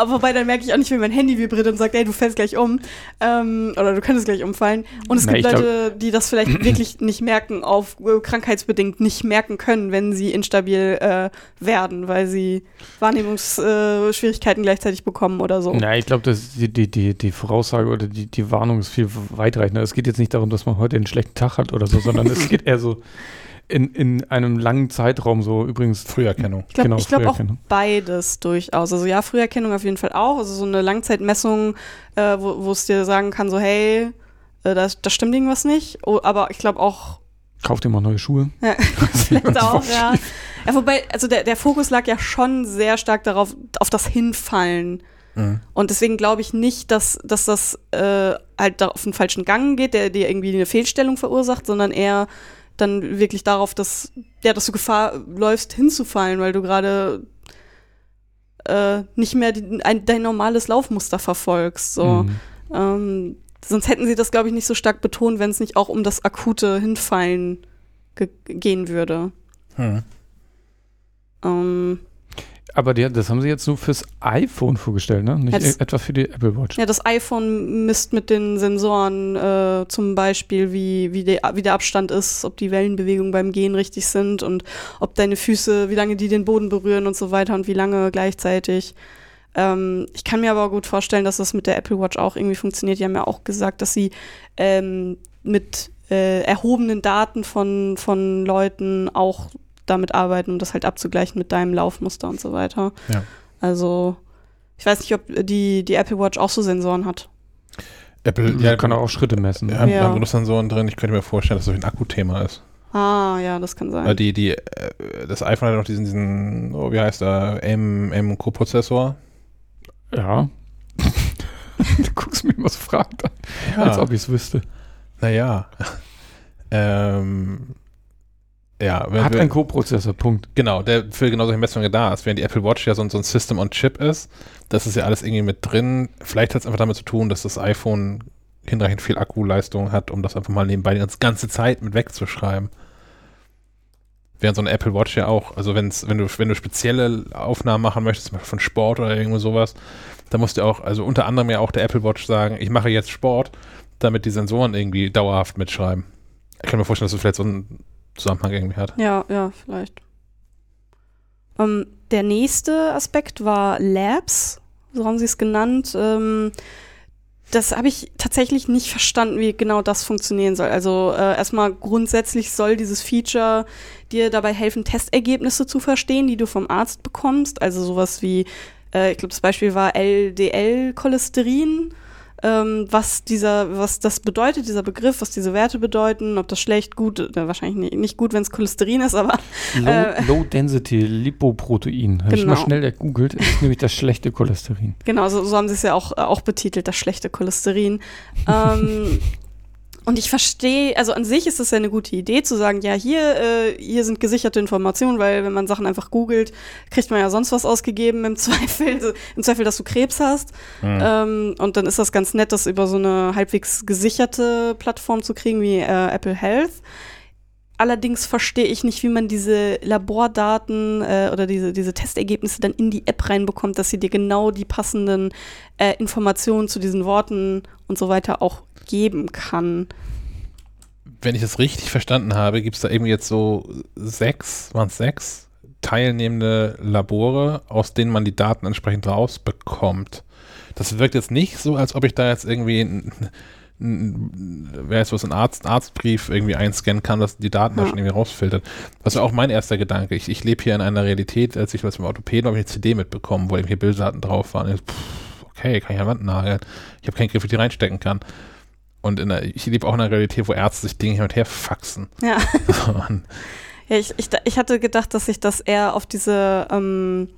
Aber wobei, dann merke ich auch nicht, wie mein Handy vibriert und sagt, ey, du fällst gleich um. Ähm, oder du könntest gleich umfallen. Und es Na, gibt ich glaub- Leute, die das vielleicht wirklich nicht merken, auf äh, krankheitsbedingt nicht merken können, wenn sie instabil äh, werden, weil sie Wahrnehmungsschwierigkeiten Schwierigkeiten gleichzeitig bekommen oder so. Na, ich glaube, die, die, die, die Voraussage oder die, die Warnung ist viel weitreichender. Es geht jetzt nicht darum, dass man heute einen schlechten Tag hat oder so, sondern es geht eher so in, in einem langen Zeitraum so übrigens. Früherkennung. Ich glaube Genau, ich glaub auch beides durchaus. Also ja, Früherkennung auf jeden Fall auch. Also so eine Langzeitmessung, äh, wo wo es dir sagen kann, so hey, äh, da, da stimmt irgendwas nicht. Oh, aber ich glaube auch, Kauf dir mal neue Schuhe. ja, vielleicht auch, ja. ja. Wobei, also der, der Fokus lag ja schon sehr stark darauf, auf das Hinfallen. Mhm. Und deswegen glaube ich nicht, dass, dass das äh, halt da auf den falschen Gang geht, der dir irgendwie eine Fehlstellung verursacht, sondern eher dann wirklich darauf, dass, ja, dass du Gefahr läufst, hinzufallen, weil du gerade äh, nicht mehr die, ein, dein normales Laufmuster verfolgst. So. Mhm. Ähm, sonst hätten sie das, glaube ich, nicht so stark betont, wenn es nicht auch um das akute Hinfallen ge gehen würde. Hm. Ähm, Aber die, das haben sie jetzt nur fürs iPhone vorgestellt, ne? Nicht e- etwa für die Apple Watch. Ja, das iPhone misst mit den Sensoren äh, zum Beispiel, wie, wie, der, wie der Abstand ist, ob die Wellenbewegungen beim Gehen richtig sind und ob deine Füße, wie lange die den Boden berühren und so weiter und wie lange gleichzeitig. Ähm, ich kann mir aber gut vorstellen, dass das mit der Apple Watch auch irgendwie funktioniert. Die haben ja auch gesagt, dass sie ähm, mit äh, erhobenen Daten von, von Leuten auch damit arbeiten, um das halt abzugleichen mit deinem Laufmuster und so weiter. Ja. Also, ich weiß nicht, ob die, die Apple Watch auch so Sensoren hat. Apple, Ja, ja, kann auch Schritte messen. wir haben, Ja. haben Benutzensensoren drin. Ich könnte mir vorstellen, dass das so ein Akkuthema ist. Ah, ja, das kann sein. Weil die, die, äh, das iPhone hat noch diesen, diesen oh, wie heißt der, M, M Co-Prozessor. Ja. du guckst mich immer so fragend an, als ob ich es wüsste. Naja. ähm, ja, Hat wir- einen Co-Prozessor, Punkt. Genau, der für genau solche Messungen da ist. Während die Apple Watch ja so, ein- so ein System on Chip ist, das ist ja alles irgendwie mit drin. Vielleicht hat es einfach damit zu tun, dass das iPhone hinreichend viel Akkuleistung hat, um das einfach mal nebenbei die ganze- Zeit mit wegzuschreiben. Während so eine Apple Watch ja auch, also wenn's, wenn du, wenn du spezielle Aufnahmen machen möchtest, zum Beispiel von Sport oder irgendwo sowas, dann musst du auch, also unter anderem ja auch der Apple Watch sagen, ich mache jetzt Sport, damit die Sensoren irgendwie dauerhaft mitschreiben. Ich kann mir vorstellen, dass es vielleicht so einen Zusammenhang irgendwie hat. Ja, ja, vielleicht. Ähm, der nächste Aspekt war Labs, so haben sie es genannt. Ähm, das habe ich tatsächlich nicht verstanden, wie genau das funktionieren soll. Also äh, erstmal grundsätzlich soll dieses Feature dir dabei helfen, Testergebnisse zu verstehen, die du vom Arzt bekommst. Also sowas wie, äh, ich glaube, das Beispiel war LDL-Cholesterin. Ähm, was dieser, was das bedeutet, dieser Begriff, was diese Werte bedeuten, ob das schlecht, gut, äh, wahrscheinlich nicht, nicht gut, wenn es Cholesterin ist, aber Low, Äh. Low Density Lipoprotein. Habe ich mal Genau. schnell gegoogelt. Ist nämlich das schlechte Cholesterin. Genau, so, so haben sie es ja auch, äh, auch betitelt, das schlechte Cholesterin. ähm, und ich verstehe, also an sich ist es ja eine gute Idee zu sagen, ja, hier, äh, hier sind gesicherte Informationen, weil wenn man Sachen einfach googelt, kriegt man ja sonst was ausgegeben im Zweifel, im Zweifel, dass du Krebs hast. Ähm, und dann ist das ganz nett, das über so eine halbwegs gesicherte Plattform zu kriegen wie äh, Apple Health. Allerdings verstehe ich nicht, wie man diese Labordaten äh, oder diese, diese Testergebnisse dann in die App reinbekommt, dass sie dir genau die passenden äh, Informationen zu diesen Worten und so weiter auch geben kann. wenn ich das richtig verstanden habe, gibt es da irgendwie jetzt so sechs, waren es sechs teilnehmende Labore, aus denen man die Daten entsprechend rausbekommt. Das wirkt jetzt nicht so, als ob ich da jetzt irgendwie ein, wer jetzt was, ein Arzt, ein Arztbrief irgendwie einscannen kann, dass die Daten da Ja. schon irgendwie rausfiltert. Das war auch mein erster Gedanke. Ich, ich lebe hier in einer Realität, als ich was beim Orthopäden habe ich eine CD mitbekommen, wo irgendwie Bilddaten drauf waren. Ich, pff, okay, kann ich an Wand nageln. Ich habe keinen Griff, den ich reinstecken kann. Und in der, ich lebe auch in einer Realität, wo Ärzte sich Dinge hin und her faxen. Ja. Ja, ich, ich, ich hatte gedacht, dass sich das eher auf diese, ähm,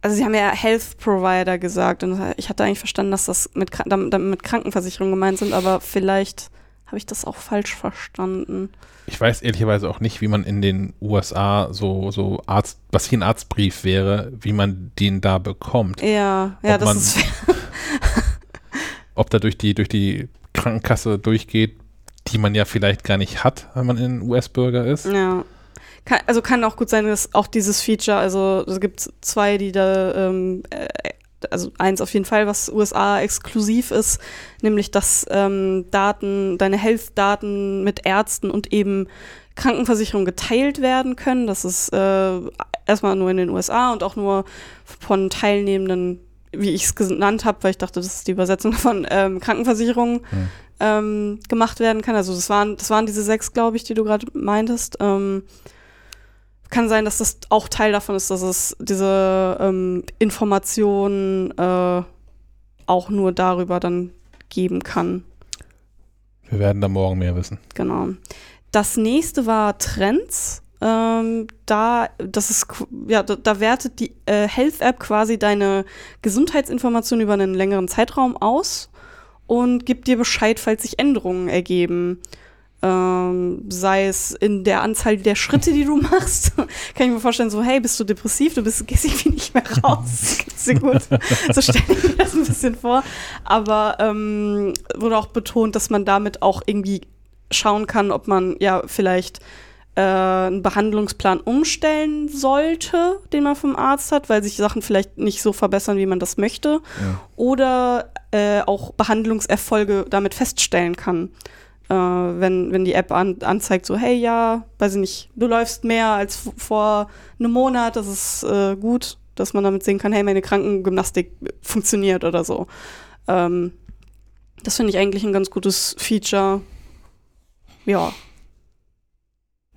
also sie haben ja Health Provider gesagt und ich hatte eigentlich verstanden, dass das mit, mit Krankenversicherung gemeint sind, aber vielleicht habe ich das auch falsch verstanden. ich weiß ehrlicherweise auch nicht, wie man in den USA so, so Arzt, was hier ein Arztbrief wäre, wie man den da bekommt. Ja, ja, Ob das ist ob da durch die, durch die Krankenkasse durchgeht, die man ja vielleicht gar nicht hat, wenn man ein US-Bürger ist. Ja. Kann, also kann auch gut sein, dass auch dieses Feature, also es gibt zwei, die da, ähm, äh, also eins auf jeden Fall, was USA exklusiv ist, nämlich dass ähm, Daten, deine Health-Daten mit Ärzten und eben Krankenversicherung geteilt werden können. Das ist äh, erstmal nur in den USA und auch nur von teilnehmenden, wie ich es genannt habe, weil ich dachte, das ist die Übersetzung von ähm, Krankenversicherungen Hm. ähm, gemacht werden kann. Also das waren, das waren diese sechs, glaube ich, die du gerade meintest. Ähm, kann sein, dass das auch Teil davon ist, dass es diese ähm, Informationen äh, auch nur darüber dann geben kann. Wir werden da morgen mehr wissen. Genau. Das nächste war Trends. Ähm, da, das ist, ja, da, da wertet die äh, Health App quasi deine Gesundheitsinformationen über einen längeren Zeitraum aus und gibt dir Bescheid, falls sich Änderungen ergeben. Ähm, sei es in der Anzahl der Schritte, die du machst. Kann ich mir vorstellen, so, hey, bist du depressiv? Du bist, gehst irgendwie nicht mehr raus. Dir gut? So stelle ich mir das ein bisschen vor. Aber ähm, wurde auch betont, dass man damit auch irgendwie schauen kann, ob man ja vielleicht äh, einen Behandlungsplan umstellen sollte, den man vom Arzt hat, weil sich Sachen vielleicht nicht so verbessern, wie man das möchte. Ja. Oder äh, auch Behandlungserfolge damit feststellen kann. Äh, wenn, wenn die App an, anzeigt, so, hey, ja, weiß ich nicht, du läufst mehr als vor einem Monat, das ist äh, gut, dass man damit sehen kann, hey, meine Krankengymnastik funktioniert oder so. Ähm, das finde ich eigentlich ein ganz gutes Feature. Ja,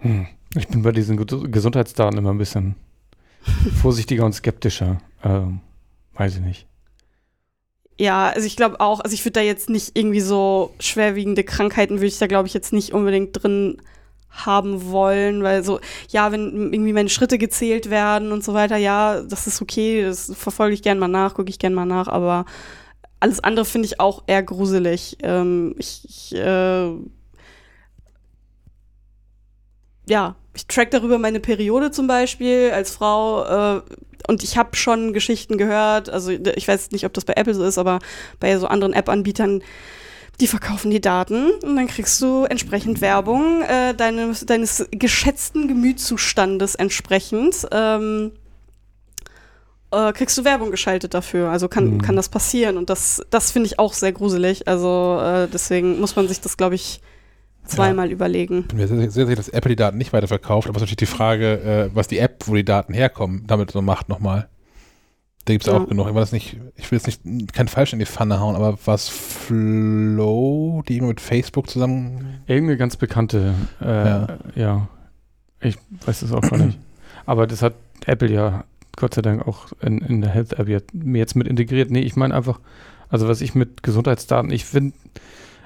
Hm. Ich bin bei diesen Ges- Gesundheitsdaten immer ein bisschen vorsichtiger und skeptischer. Ähm, weiß ich nicht. Ja, also ich glaube auch, also ich würde da jetzt nicht irgendwie so schwerwiegende Krankheiten würde ich da glaube ich jetzt nicht unbedingt drin haben wollen, weil so, ja, wenn irgendwie meine Schritte gezählt werden und so weiter, ja, das ist okay, das verfolge ich gern mal nach, gucke ich gern mal nach, aber alles andere finde ich auch eher gruselig. Ähm, ich, ich äh, ja, ich track darüber meine Periode zum Beispiel als Frau äh, und ich habe schon Geschichten gehört, also ich weiß nicht, ob das bei Apple so ist, aber bei so anderen App-Anbietern, die verkaufen die Daten und dann kriegst du entsprechend Werbung äh, deines, deines geschätzten Gemütszustandes entsprechend. Ähm, äh, kriegst du Werbung geschaltet dafür. Also kann, Mhm. kann das passieren. Und das, das finde ich auch sehr gruselig. Also äh, deswegen muss man sich das, glaube ich, zweimal überlegen. Ich bin mir sehr, sehr sicher, dass Apple die Daten nicht weiterverkauft, aber es ist natürlich die Frage, äh, was die App, wo die Daten herkommen, damit so macht nochmal. Da gibt es Ja. auch genug. Ich, das nicht, ich will jetzt nicht kein Falsch in die Pfanne hauen, aber was Flow, die irgendwie mit Facebook zusammen. Irgendeine ganz bekannte, äh, Ja. ja. Ich weiß das auch gar nicht. Aber das hat Apple ja Gott sei Dank auch in, in der Health App jetzt, mir jetzt mit integriert. Nee, ich meine einfach, also was ich mit Gesundheitsdaten, ich finde,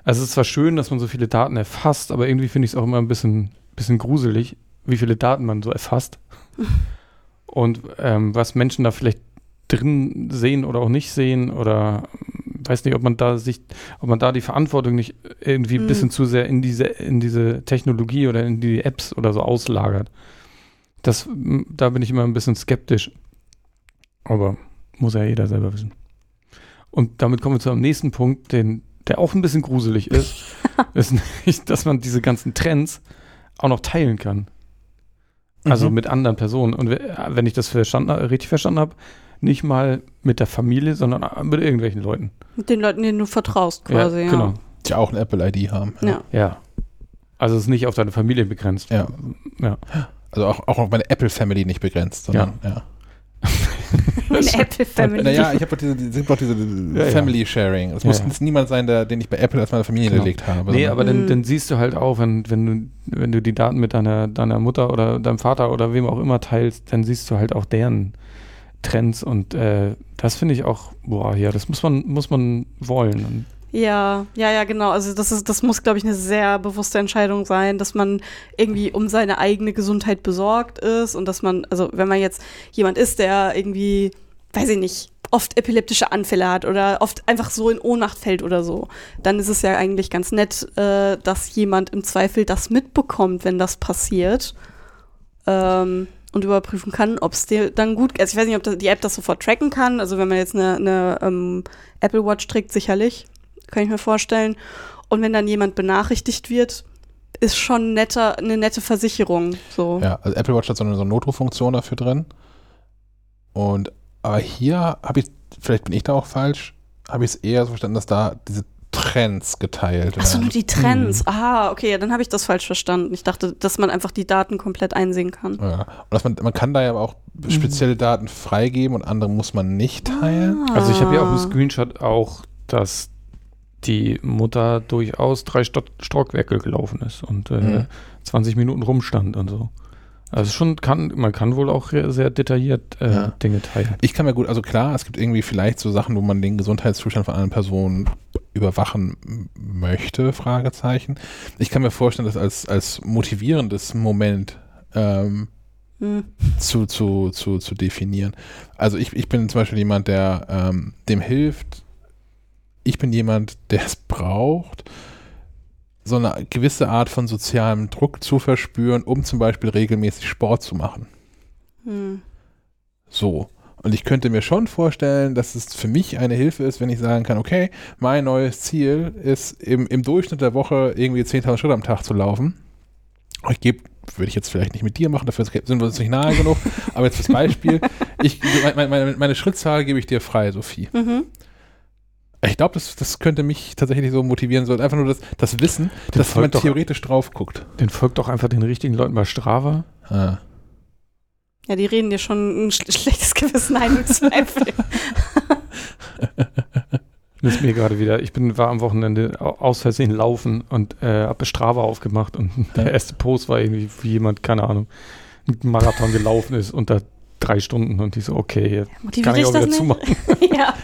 also es ist zwar schön, dass man so viele Daten erfasst, aber irgendwie finde ich es auch immer ein bisschen, bisschen gruselig, wie viele Daten man so erfasst. Und ähm, was Menschen da vielleicht drin sehen oder auch nicht sehen oder ähm, weiß nicht, ob man da sich, ob man da die Verantwortung nicht irgendwie ein Mhm. bisschen zu sehr in diese, in diese Technologie oder in die Apps oder so auslagert. Das, da bin ich immer ein bisschen skeptisch. Aber muss ja jeder selber wissen. Und damit kommen wir zu einem nächsten Punkt, den, der auch ein bisschen gruselig ist. ist nicht, dass man diese ganzen Trends auch noch teilen kann. Also Mhm. mit anderen Personen. Und we- wenn ich das verstanden, richtig verstanden habe, nicht mal mit der Familie, sondern mit irgendwelchen Leuten. Mit den Leuten, denen du vertraust, quasi. Ja, Genau. Die auch eine Apple-ID haben. Ja. Ja. Also es ist nicht auf deine Familie begrenzt. Ja. Ja. Also auch, auch auf meine Apple-Family nicht begrenzt, sondern ja. Eine Apple Family. Naja, ich habe doch diese, es gibt doch diese ja. Family Sharing. Es Ja, muss ja. jetzt niemand sein, der, den ich bei Apple als meine Familie Genau. gelegt habe. Nee, aber dann, Mhm. dann siehst du halt auch, wenn, wenn, du, wenn du die Daten mit deiner, deiner Mutter oder deinem Vater oder wem auch immer teilst, dann siehst du halt auch deren Trends und äh, das finde ich auch, boah, ja, das muss man, muss man wollen. Und Ja, ja, ja, genau. Also das ist, das muss, glaube ich, eine sehr bewusste Entscheidung sein, dass man irgendwie um seine eigene Gesundheit besorgt ist und dass man, also wenn man jetzt jemand ist, der irgendwie, weiß ich nicht, oft epileptische Anfälle hat oder oft einfach so in Ohnmacht fällt oder so, dann ist es ja eigentlich ganz nett, äh, dass jemand im Zweifel das mitbekommt, wenn das passiert. Ähm, und überprüfen kann, ob es dir dann gut Also ich weiß nicht, ob die App das sofort tracken kann. Also wenn man jetzt eine, eine ähm, Apple Watch trägt, sicherlich. Kann ich mir vorstellen. Und wenn dann jemand benachrichtigt wird, ist schon netter, eine nette Versicherung. So. Ja, also Apple Watch hat so eine, so eine Notruffunktion dafür drin. Und aber hier habe ich, vielleicht bin ich da auch falsch, habe ich es eher so verstanden, dass da diese Trends geteilt Achso, nur werden. die Trends. Ah, okay, ja, dann habe ich das falsch verstanden. Ich dachte, dass man einfach die Daten komplett einsehen kann. Ja. Und dass man, man kann da ja aber auch spezielle Daten freigeben und andere muss man nicht teilen. Also ich habe hier auch Ah. einen Screenshot auch, dass die Mutter durchaus drei Sto Stockwerke gelaufen ist und äh, Mhm. 20 Minuten rumstand und so. Also schon kann, man kann wohl auch sehr detailliert äh, Ja. Dinge teilen. Ich kann mir gut, also klar, es gibt irgendwie vielleicht so Sachen, wo man den Gesundheitszustand von anderen Personen überwachen möchte, Fragezeichen. Ich kann mir vorstellen, das als, als motivierendes Moment ähm, Hm. zu, zu, zu, zu definieren. Also ich, ich bin zum Beispiel jemand, der ähm, dem hilft. Ich bin jemand, der es braucht, so eine gewisse Art von sozialem Druck zu verspüren, um zum Beispiel regelmäßig Sport zu machen. Hm. So. Und ich könnte mir schon vorstellen, dass es für mich eine Hilfe ist, wenn ich sagen kann, okay, mein neues Ziel ist im, im Durchschnitt der Woche irgendwie 10.000 Schritte am Tag zu laufen. Ich gebe, würde ich jetzt vielleicht nicht mit dir machen, dafür sind wir uns nicht nahe genug, aber jetzt fürs Beispiel, ich, meine, meine, meine Schrittzahl gebe ich dir frei, Sophie. Mhm. Ich glaube, das, das könnte mich tatsächlich so motivieren, so einfach nur das, das Wissen, Den dass man doch- theoretisch drauf guckt. Den folgt doch einfach den richtigen Leuten bei Strava. Ah. Ja, die reden dir schon ein sch schlechtes Gewissen ein im Zweifel. Das ist mir gerade wieder. Ich bin, war am Wochenende au- aus Versehen laufen und äh, habe Strava aufgemacht und der erste Post war irgendwie, wie jemand, keine Ahnung, einen Marathon gelaufen ist unter drei Stunden und ich so, okay, jetzt Motiviert kann ich auch wieder nicht? zumachen. ja.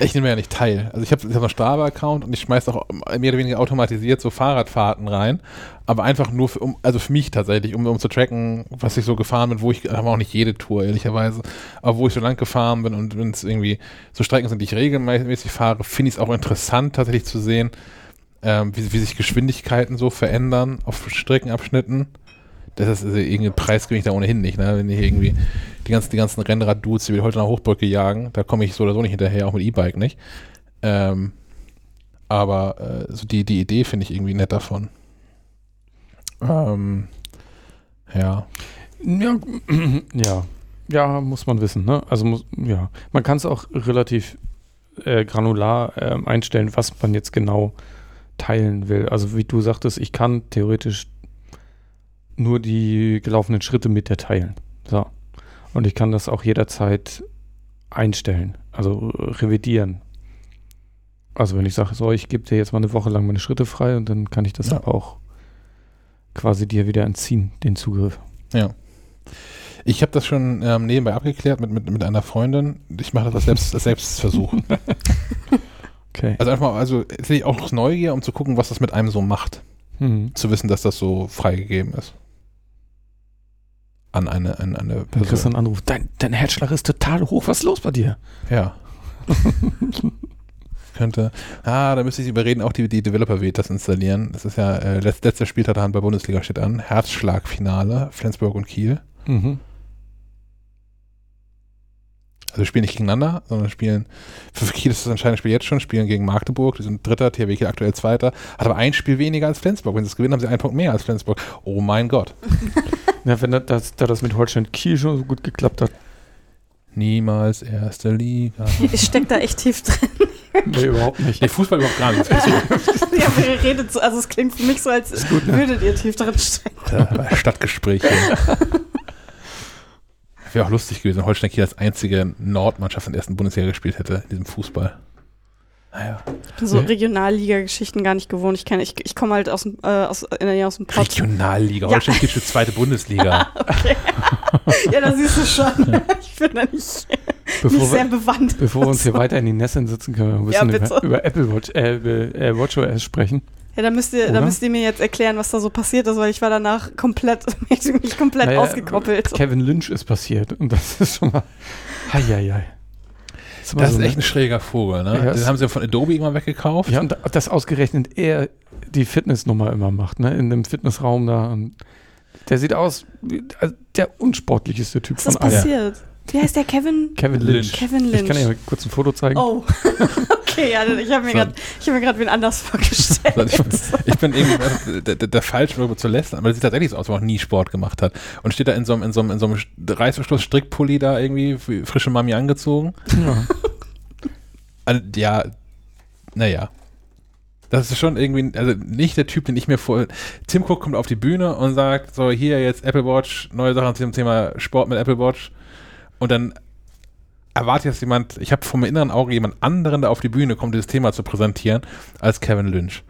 Ich nehme ja nicht teil. Also ich habe ich hab einen Strava-Account und ich schmeiße auch mehr oder weniger automatisiert so Fahrradfahrten rein. Aber einfach nur für, um, also für mich tatsächlich, um, um zu tracken, was ich so gefahren bin, wo ich, aber auch nicht jede Tour, ehrlicherweise, aber wo ich so lang gefahren bin und wenn es irgendwie so Strecken sind, die ich regelmäßig fahre, finde ich es auch interessant, tatsächlich zu sehen, ähm, wie, wie sich Geschwindigkeiten so verändern auf Streckenabschnitten. Das ist also irgendeinen Preis gebe ich da ohnehin nicht, ne? Wenn ich irgendwie die ganzen, die ganzen Rennrad-Dudes, die wir heute nach Hochbrücke jagen, da komme ich so oder so nicht hinterher, auch mit E-Bike nicht. Ähm, aber äh, so die, die Idee finde ich irgendwie nett davon. Ähm, ja. Ja, ja, ja, muss man wissen. Ne? Also muss, ja, man kann es auch relativ äh, granular ähm, einstellen, was man jetzt genau teilen will. Also wie du sagtest, ich kann theoretisch nur die gelaufenen Schritte mit dir teilen. So. Und ich kann das auch jederzeit einstellen, also äh, revidieren. Also wenn ich sage, so, ich gebe dir jetzt mal eine Woche lang meine Schritte frei und dann kann ich das Ja. auch quasi dir wieder entziehen, den Zugriff. Ja. Ich habe das schon ähm, nebenbei abgeklärt mit, mit, mit einer Freundin. Ich mache das als Selbst, als Selbstversuch. Okay. Also einfach mal, also auch aus Neugier, um zu gucken, was das mit einem so macht. Mhm. Zu wissen, dass das so freigegeben ist. An eine, an eine Dann kriegst du Person. einen Anruf. Dein, dein Herzschlag ist total hoch. Was ist los bei dir? Ja. Könnte. Ah, da müsste ich sie überreden, auch die, die Developer wird das installieren. Das ist ja, äh, letzt, letzter Spieltag der Handball-Bundesliga steht an. Herzschlagfinale, Flensburg und Kiel. Mhm. Also wir spielen nicht gegeneinander, sondern spielen, für Kiel ist das entscheidende Spiel jetzt schon, spielen gegen Magdeburg, die sind Dritter, THW Kiel aktuell Zweiter, hat aber ein Spiel weniger als Flensburg. Wenn sie es gewinnen, haben sie einen Punkt mehr als Flensburg. Oh mein Gott. Ja, wenn das, das, da das mit Holstein Kiel schon so gut geklappt hat. Niemals erste Liga. Ich steck da echt tief drin. Nee, überhaupt nicht. Nee, Fußball überhaupt gar nicht. ja, aber ihr redet so, also es klingt für mich so, als gut, ne? würdet ihr tief drin stecken. Äh, Stadtgespräche. Wäre auch lustig gewesen, wenn Holstein Kiel als einzige Nordmannschaft in der ersten Bundesliga gespielt hätte, in diesem Fußball. Naja. Ich bin so Regionalliga-Geschichten gar nicht gewohnt. Ich, kenn- ich, ich komme halt aus dem, äh, aus, in der Nähe aus dem Pott. Regionalliga. Ja. Holstein Kiel zweite Bundesliga. Okay. ja, da siehst du schon. Ich bin da nicht, nicht Bevor sehr wir, bewandt. bevor wir uns hier weiter in die Nässe sitzen, können wir ein bisschen Ja, über, über Apple Watch, äh, äh, WatchOS sprechen. Ja, da müsst, ihr, da müsst ihr mir jetzt erklären, was da so passiert ist, weil ich war danach komplett, mich komplett Naja, ausgekoppelt. Kevin Lynch ist passiert und das ist schon mal. Heieiei. Das, war Das so, ist echt ein schräger Vogel, ne? Ja, Den haben sie ja von Adobe irgendwann weggekauft. Ja, und das ausgerechnet er die Fitnessnummer immer macht, ne? In dem Fitnessraum da. Und der sieht aus wie also der unsportlichste Typ Was von ist allen. passiert? Wie heißt der Kevin? Kevin Lynch. Kevin Ich kann dir Lynch. mal kurz ein Foto zeigen. Oh, okay, ja, ich habe mir gerade hab mir wen anders vorgestellt. Ich, ich bin irgendwie der, der, der falsch darüber zu lästern, aber das sieht tatsächlich so aus, als ob er noch nie Sport gemacht hat. Und steht da in so einem, in so einem, in so einem Reißverschluss-Strickpulli da irgendwie, wie frische Mami angezogen. Ja. Also, ja, naja. Das ist schon irgendwie, also nicht der Typ, den ich mir vor. Tim Cook kommt auf die Bühne und sagt: So, hier jetzt Apple Watch, neue Sachen zum Thema Sport mit Apple Watch. Und dann erwartet jetzt jemand, ich habe vom inneren Auge jemand anderen, der auf die Bühne kommt, dieses Thema zu präsentieren, als Kevin Lynch.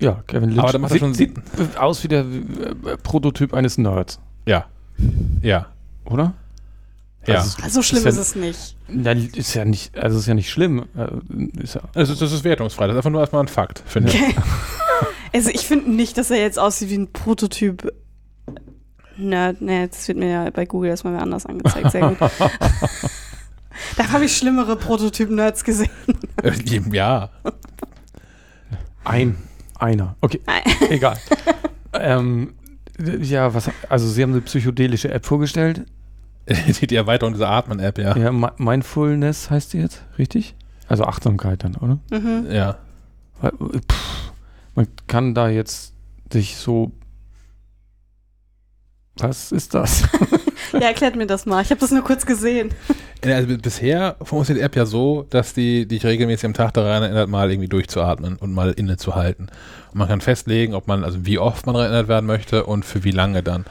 ja, Kevin Lynch. Aber da macht er schon- sieht, aus wie der äh, Prototyp eines Nerds, Ja. Ja. oder? Ja. Also, so schlimm ja, ist es nicht. Na, ist ja nicht, also ist ja nicht schlimm. Äh, Ist ja, Also das ist wertungsfrei. Das ist einfach nur erstmal ein Fakt, finde ich. Okay. Also ich finde nicht, dass er jetzt aussieht wie ein Prototyp. Nerd, nee, das wird mir ja bei Google erstmal anders angezeigt. Sehr gut. da habe ich schlimmere Prototyp-Nerds gesehen. Äh, Ja. ein, einer. Okay, egal. ähm, ja, was, also Sie haben eine psychedelische App vorgestellt. Die, die Erweiterung dieser Atmen-App, ja. Ja, Mi- Mindfulness heißt die jetzt, richtig? Also Achtsamkeit dann, oder? Mhm. Ja. Weil, äh, man kann da jetzt sich so. Was ist das? Ja, erklärt mir das mal. Ich habe das nur kurz gesehen. Also bisher funktioniert die App ja so, dass die dich regelmäßig am Tag daran erinnert, mal irgendwie durchzuatmen und mal innezuhalten. Und man kann festlegen, ob man, also wie oft man daran erinnert werden möchte und für wie lange dann.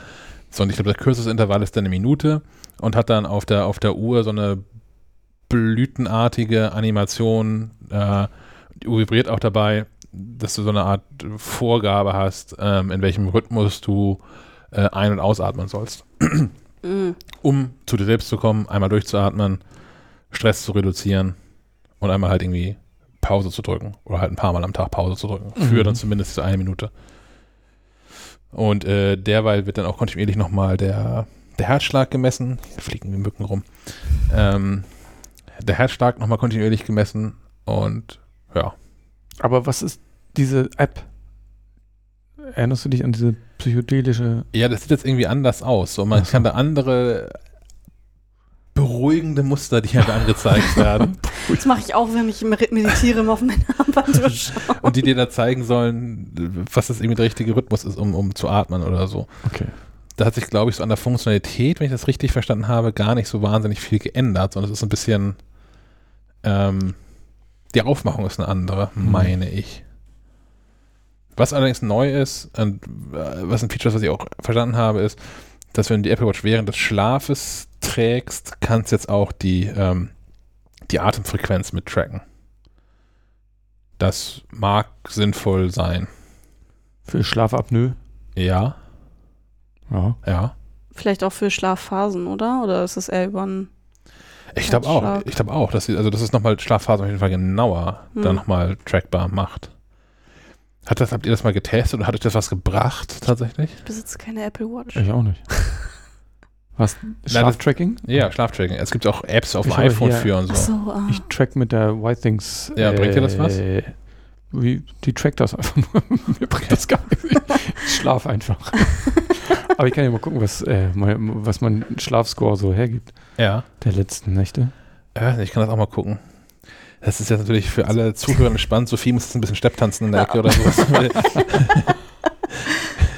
So, und ich glaube, das kürzeste Intervall ist dann eine Minute und hat dann auf der, auf der Uhr so eine blütenartige Animation, äh, die Uhr vibriert auch dabei, dass du so eine Art Vorgabe hast, ähm, in welchem Rhythmus du äh, ein- und ausatmen sollst Mhm. um zu dir selbst zu kommen, einmal durchzuatmen, Stress zu reduzieren und einmal halt irgendwie Pause zu drücken oder halt ein paar Mal am Tag Pause zu drücken. Für Mhm. dann zumindest eine Minute. Und äh, derweil wird dann auch kontinuierlich nochmal der, der Herzschlag gemessen. Hier fliegen wie Mücken rum. Ähm, der Herzschlag nochmal kontinuierlich gemessen und ja. Aber was ist diese App? Erinnerst du dich an diese psychedelische. Ja, das sieht jetzt irgendwie anders aus. So, man so. kann da andere beruhigende Muster, die halt angezeigt werden. Das mache ich auch, wenn ich meditiere, immer auf meine Armband schaue. und die dir da zeigen sollen, was das irgendwie der richtige Rhythmus ist, um, um zu atmen oder so. Okay. Da hat sich, glaube ich, so an der Funktionalität, wenn ich das richtig verstanden habe, gar nicht so wahnsinnig viel geändert, sondern es ist ein bisschen, ähm, die Aufmachung ist eine andere, Mhm. meine ich. Was allerdings neu ist, und äh, was ein Feature ist, was ich auch verstanden habe, ist, dass wenn du die Apple Watch während des Schlafes trägst, kannst jetzt auch die, ähm, die Atemfrequenz mit tracken. Das mag sinnvoll sein. Für Schlafapnoe. Ja, Ja. ja. Vielleicht auch für Schlafphasen, oder? Oder ist es eher über ein. Ich glaube auch. Ich glaube auch, dass sie, also das ist nochmal Schlafphasen auf jeden Fall genauer Hm. dann nochmal trackbar macht. Hat das, habt ihr das mal getestet oder hat euch das was gebracht tatsächlich? Ich besitze keine Apple Watch. Ich auch nicht. Was? Schlaftracking? Ja, Schlaftracking. Es gibt auch Apps auf dem iPhone hier- für und so. So, ah. Ich track mit der Whitethings. Ja, bringt dir das was? äh, Wie, die trackt das einfach nur. Mir bringt das gar nichts. Ich schlaf einfach. Aber ich kann ja mal gucken, was, äh, mein, was mein Schlafscore so hergibt. Ja. Der letzten Nächte. ja. Ich kann das auch mal gucken. Das ist jetzt natürlich für alle Zuhörer spannend. Sophie muss jetzt ein bisschen Stepptanzen in der Ecke oder sowas.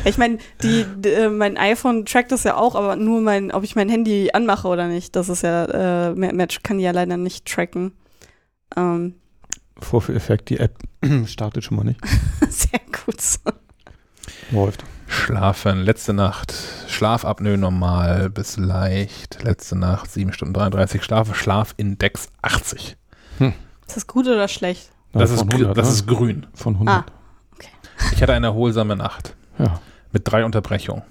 Ich meine, äh, mein iPhone trackt das ja auch, aber nur mein, ob ich mein Handy anmache oder nicht. Das ist ja, äh, Match kann die ja leider nicht tracken. Ähm, Vorführeffekt, die App startet schon mal nicht. sehr gut. Läuft. geschlafen. Letzte Nacht Schlafapnoe normal bis leicht. Letzte Nacht 7 Stunden 33 Schlafe. Schlafindex 80. Ist das gut oder schlecht? Das, Ja, ist, von gr- 100, das ne? ist grün. Von 100. Ah. Ich hatte eine erholsame Nacht Ja. mit drei Unterbrechungen.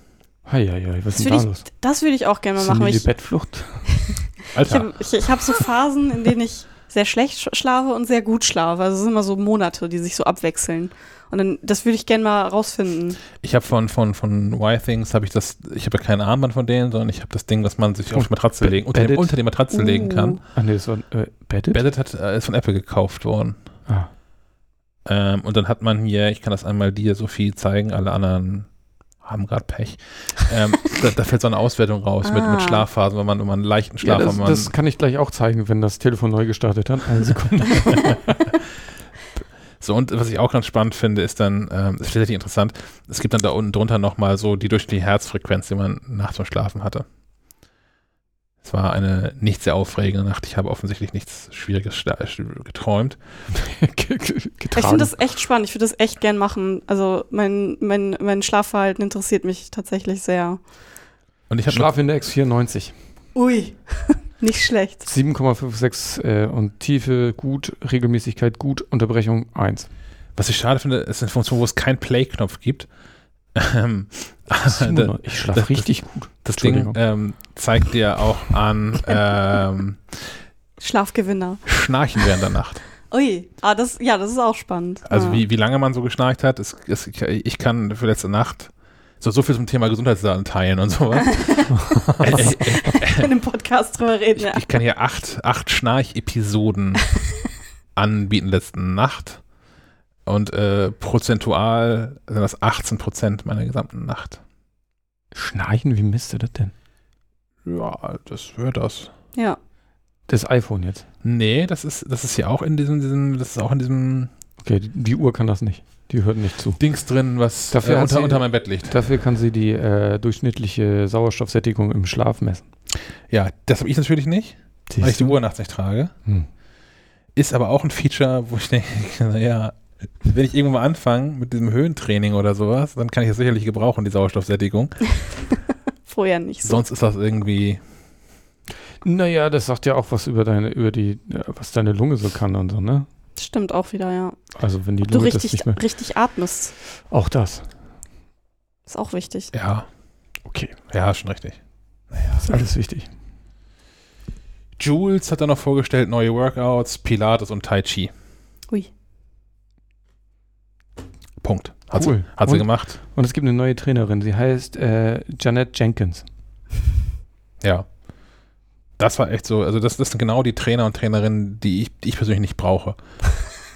Hei, hei, hei, was Das ist denn würde da ich, los? das würde ich auch gerne mal machen. Ich, Bettflucht? ich Alter, habe ich, ich hab so Phasen, in denen ich sehr schlecht sch- schlafe und sehr gut schlafe. Also es sind immer so Monate, die sich so abwechseln. Und dann, das würde ich gerne mal rausfinden. ich habe von, von, von Y-Things habe ich das, ich habe ja kein Armband von denen, sondern ich habe das Ding, was man sich auf die Matratze legen, unter, dem, unter die Matratze legen kann. Ah, nee, das war äh, Bedded? Bedded hat, äh, ist von Apple gekauft worden. Ah. Ähm, und dann hat man hier, ich kann das einmal dir, Sophie, zeigen, alle anderen haben gerade Pech. Ähm, da, da fällt so eine Auswertung raus mit, mit Ah. Schlafphasen, wenn man, wenn man einen leichten Ja, Schlaf das, wenn man, das kann ich gleich auch zeigen, wenn das Telefon neu gestartet hat. Eine Sekunde. So, und was ich auch ganz spannend finde, ist dann, ähm, das ist tatsächlich interessant, es gibt dann da unten drunter nochmal so die durchschnittliche Herzfrequenz, die man nachts beim Schlafen hatte. Es war eine nicht sehr aufregende Nacht. Ich habe offensichtlich nichts Schwieriges schla- geträumt. Ge- ge- Ich finde das echt spannend. Ich würde das echt gern machen. Also mein, mein, mein Schlafverhalten interessiert mich tatsächlich sehr. Und ich habe Schlafindex 94. Ui, nicht schlecht. 7,56 äh, und Tiefe gut, Regelmäßigkeit gut, Unterbrechung 1. Was ich schade finde, ist eine Funktion, wo es keinen Play-Knopf gibt. Ähm, da- ich schlafe das- richtig gut. das Ding ähm, zeigt dir auch an ähm, Schlafgewinner. Schnarchen während der Nacht. Ui, ah, das, ja, das ist auch spannend. Also ah. wie, wie lange man so geschnarcht hat, ist, ist, ich, ich kann für letzte Nacht so, so viel zum Thema Gesundheitsdaten teilen und sowas. Äh, äh, in dem Podcast drüber reden. ich, Ja. ich kann hier acht, acht Schnarch-Episoden anbieten letzte Nacht. Und äh, prozentual sind das 18 Prozent meiner gesamten Nacht. Schnarchen, wie misst du das denn? Ja, das wäre das. ja. Das iPhone jetzt. Nee, das ist, das ist ja auch in diesem, diesem, das ist auch in diesem Okay, die, die Uhr kann das nicht. Die hört nicht zu. Dings drin, was Dafür äh, unter, sie- unter meinem Bett liegt. Dafür kann sie die äh, durchschnittliche Sauerstoffsättigung im Schlaf messen. Ja, das habe ich natürlich nicht, weil ich die Uhr nachts nicht trage. Hm. Ist aber auch ein Feature, wo ich denke, naja, wenn ich irgendwann mal anfange mit diesem Höhentraining oder sowas, dann kann ich das sicherlich gebrauchen, die Sauerstoffsättigung. Vorher nicht so. Sonst ist das irgendwie, Naja, das sagt ja auch was über deine, über die, was deine Lunge so kann und so, ne? Stimmt auch wieder, ja. Also wenn die Ob du Lunge das richtig, nicht mehr. richtig atmest. Auch das. Ist auch wichtig. ja, Okay. ja, schon richtig. Ist alles wichtig. Jules hat dann noch vorgestellt neue Workouts, Pilates und Tai Chi. Ui. Punkt. Hat, Cool. sie, hat sie Und- gemacht. Und es gibt eine neue Trainerin, sie heißt äh, Janet Jenkins. Ja. Das war echt so, also das, das sind genau die Trainer und Trainerinnen, die ich, die ich persönlich nicht brauche.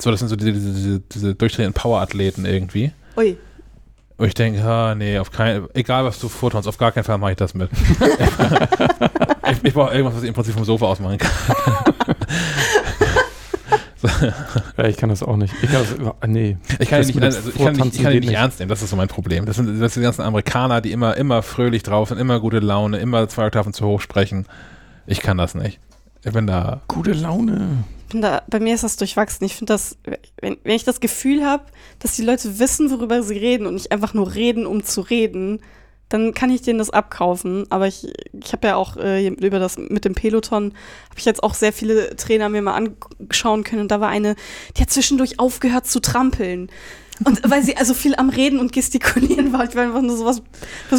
So, das sind so diese, diese, diese, diese durchtrainierten Powerathleten irgendwie. Ui. Und ich denke, ah, nee, auf kein, egal was du vortraust, auf gar keinen Fall mache ich das mit. ich ich brauche irgendwas, was ich im Prinzip vom Sofa aus machen kann. Ja, ich kann das auch nicht. Ich kann das nee. Ich kann, Das nicht, also ich kann, nicht, ich kann nicht nicht. ernst nehmen, das ist so mein Problem. Das sind, das sind die ganzen Amerikaner, die immer, immer fröhlich drauf sind, immer gute Laune, immer zwei Oktaven zu hoch sprechen. Ich kann das nicht. Ich bin da, Gute Laune. Da, bei mir ist das durchwachsen. Ich finde das, wenn, wenn ich das Gefühl habe, dass die Leute wissen, worüber sie reden und nicht einfach nur reden, um zu reden, dann kann ich denen das abkaufen. Aber ich, ich habe ja auch äh, über das mit dem Peloton, habe ich jetzt auch sehr viele Trainer mir mal anschauen können. Und da war eine, die hat zwischendurch aufgehört zu trampeln. Und weil sie also viel am Reden und Gestikulieren war, ich war einfach nur so, was,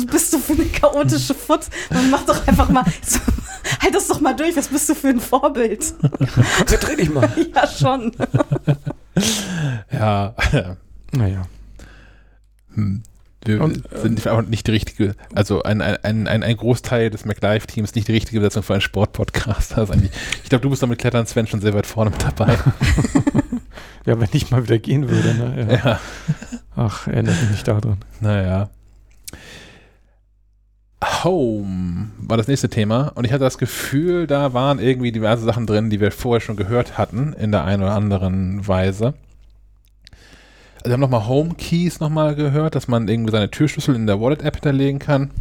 bist du für eine chaotische Foot? Man macht doch einfach mal, so, halt das doch mal durch, was bist du für ein Vorbild? Konzentrier dich mal. Ja, schon. ja, Naja. hm, wir Und, sind einfach nicht die richtige, also ein, ein, ein, ein ein Großteil des MacLive-Teams nicht die richtige Besetzung für einen Sportpodcast. Also ich glaube, du bist damit Klettern, Sven, schon sehr weit vorne mit dabei. Ja, wenn ich mal wieder gehen würde, ne? Ja. ja. Ach, erinnert mich nicht daran. Naja. Home war das nächste Thema und ich hatte das Gefühl, da waren irgendwie diverse Sachen drin, die wir vorher schon gehört hatten, in der einen oder anderen Weise. Also wir haben nochmal Home Keys nochmal gehört, dass man irgendwie seine Türschlüssel in der Wallet-App hinterlegen kann.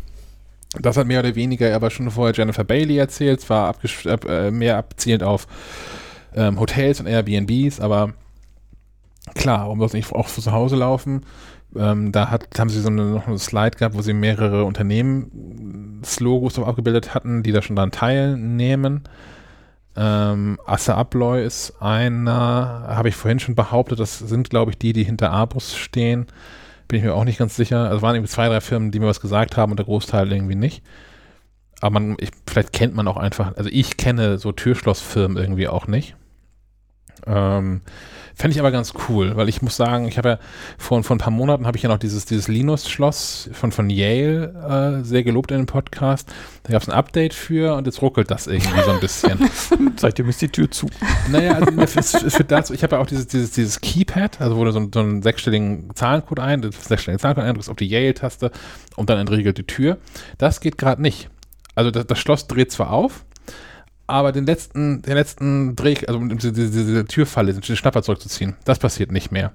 Das hat mehr oder weniger aber schon vorher Jennifer Bailey erzählt, zwar ab, äh, mehr abzielend auf ähm, Hotels und Airbnbs, aber klar, warum soll es nicht auch zu Hause laufen? Ähm, da hat, haben sie so eine, noch eine Slide gehabt, wo sie mehrere Unternehmenslogos abgebildet hatten, die da schon daran teilnehmen. Ähm, Asse Abloy ist einer, habe ich vorhin schon behauptet, das sind, glaube ich, die, die hinter Abus stehen. Bin ich mir auch nicht ganz sicher. Also waren irgendwie zwei, drei Firmen, die mir was gesagt haben und der Großteil irgendwie nicht. Aber man, ich, vielleicht kennt man auch einfach, also ich kenne so Türschlossfirmen irgendwie auch nicht. Ähm, Fände ich aber ganz cool, weil ich muss sagen, ich habe ja vor, vor ein paar Monaten habe ich ja noch dieses, dieses Linus-Schloss von, von Yale äh, sehr gelobt in dem Podcast. Da gab es ein Update für und jetzt ruckelt das irgendwie so ein bisschen. Seitdem ist die Tür zu. Naja, also es, es führt dazu, ich habe ja auch dieses, dieses, dieses Keypad, also wo du so, so einen sechsstelligen Zahlencode ein, sechsstelligen Zahlencode eindrückst auf die Yale-Taste und dann entriegelt die Tür. Das geht gerade nicht. Also das, das Schloss dreht zwar auf, aber den letzten, den letzten Dreh, also diese, diese, diese Türfalle, den Schnapper zurückzuziehen, das passiert nicht mehr.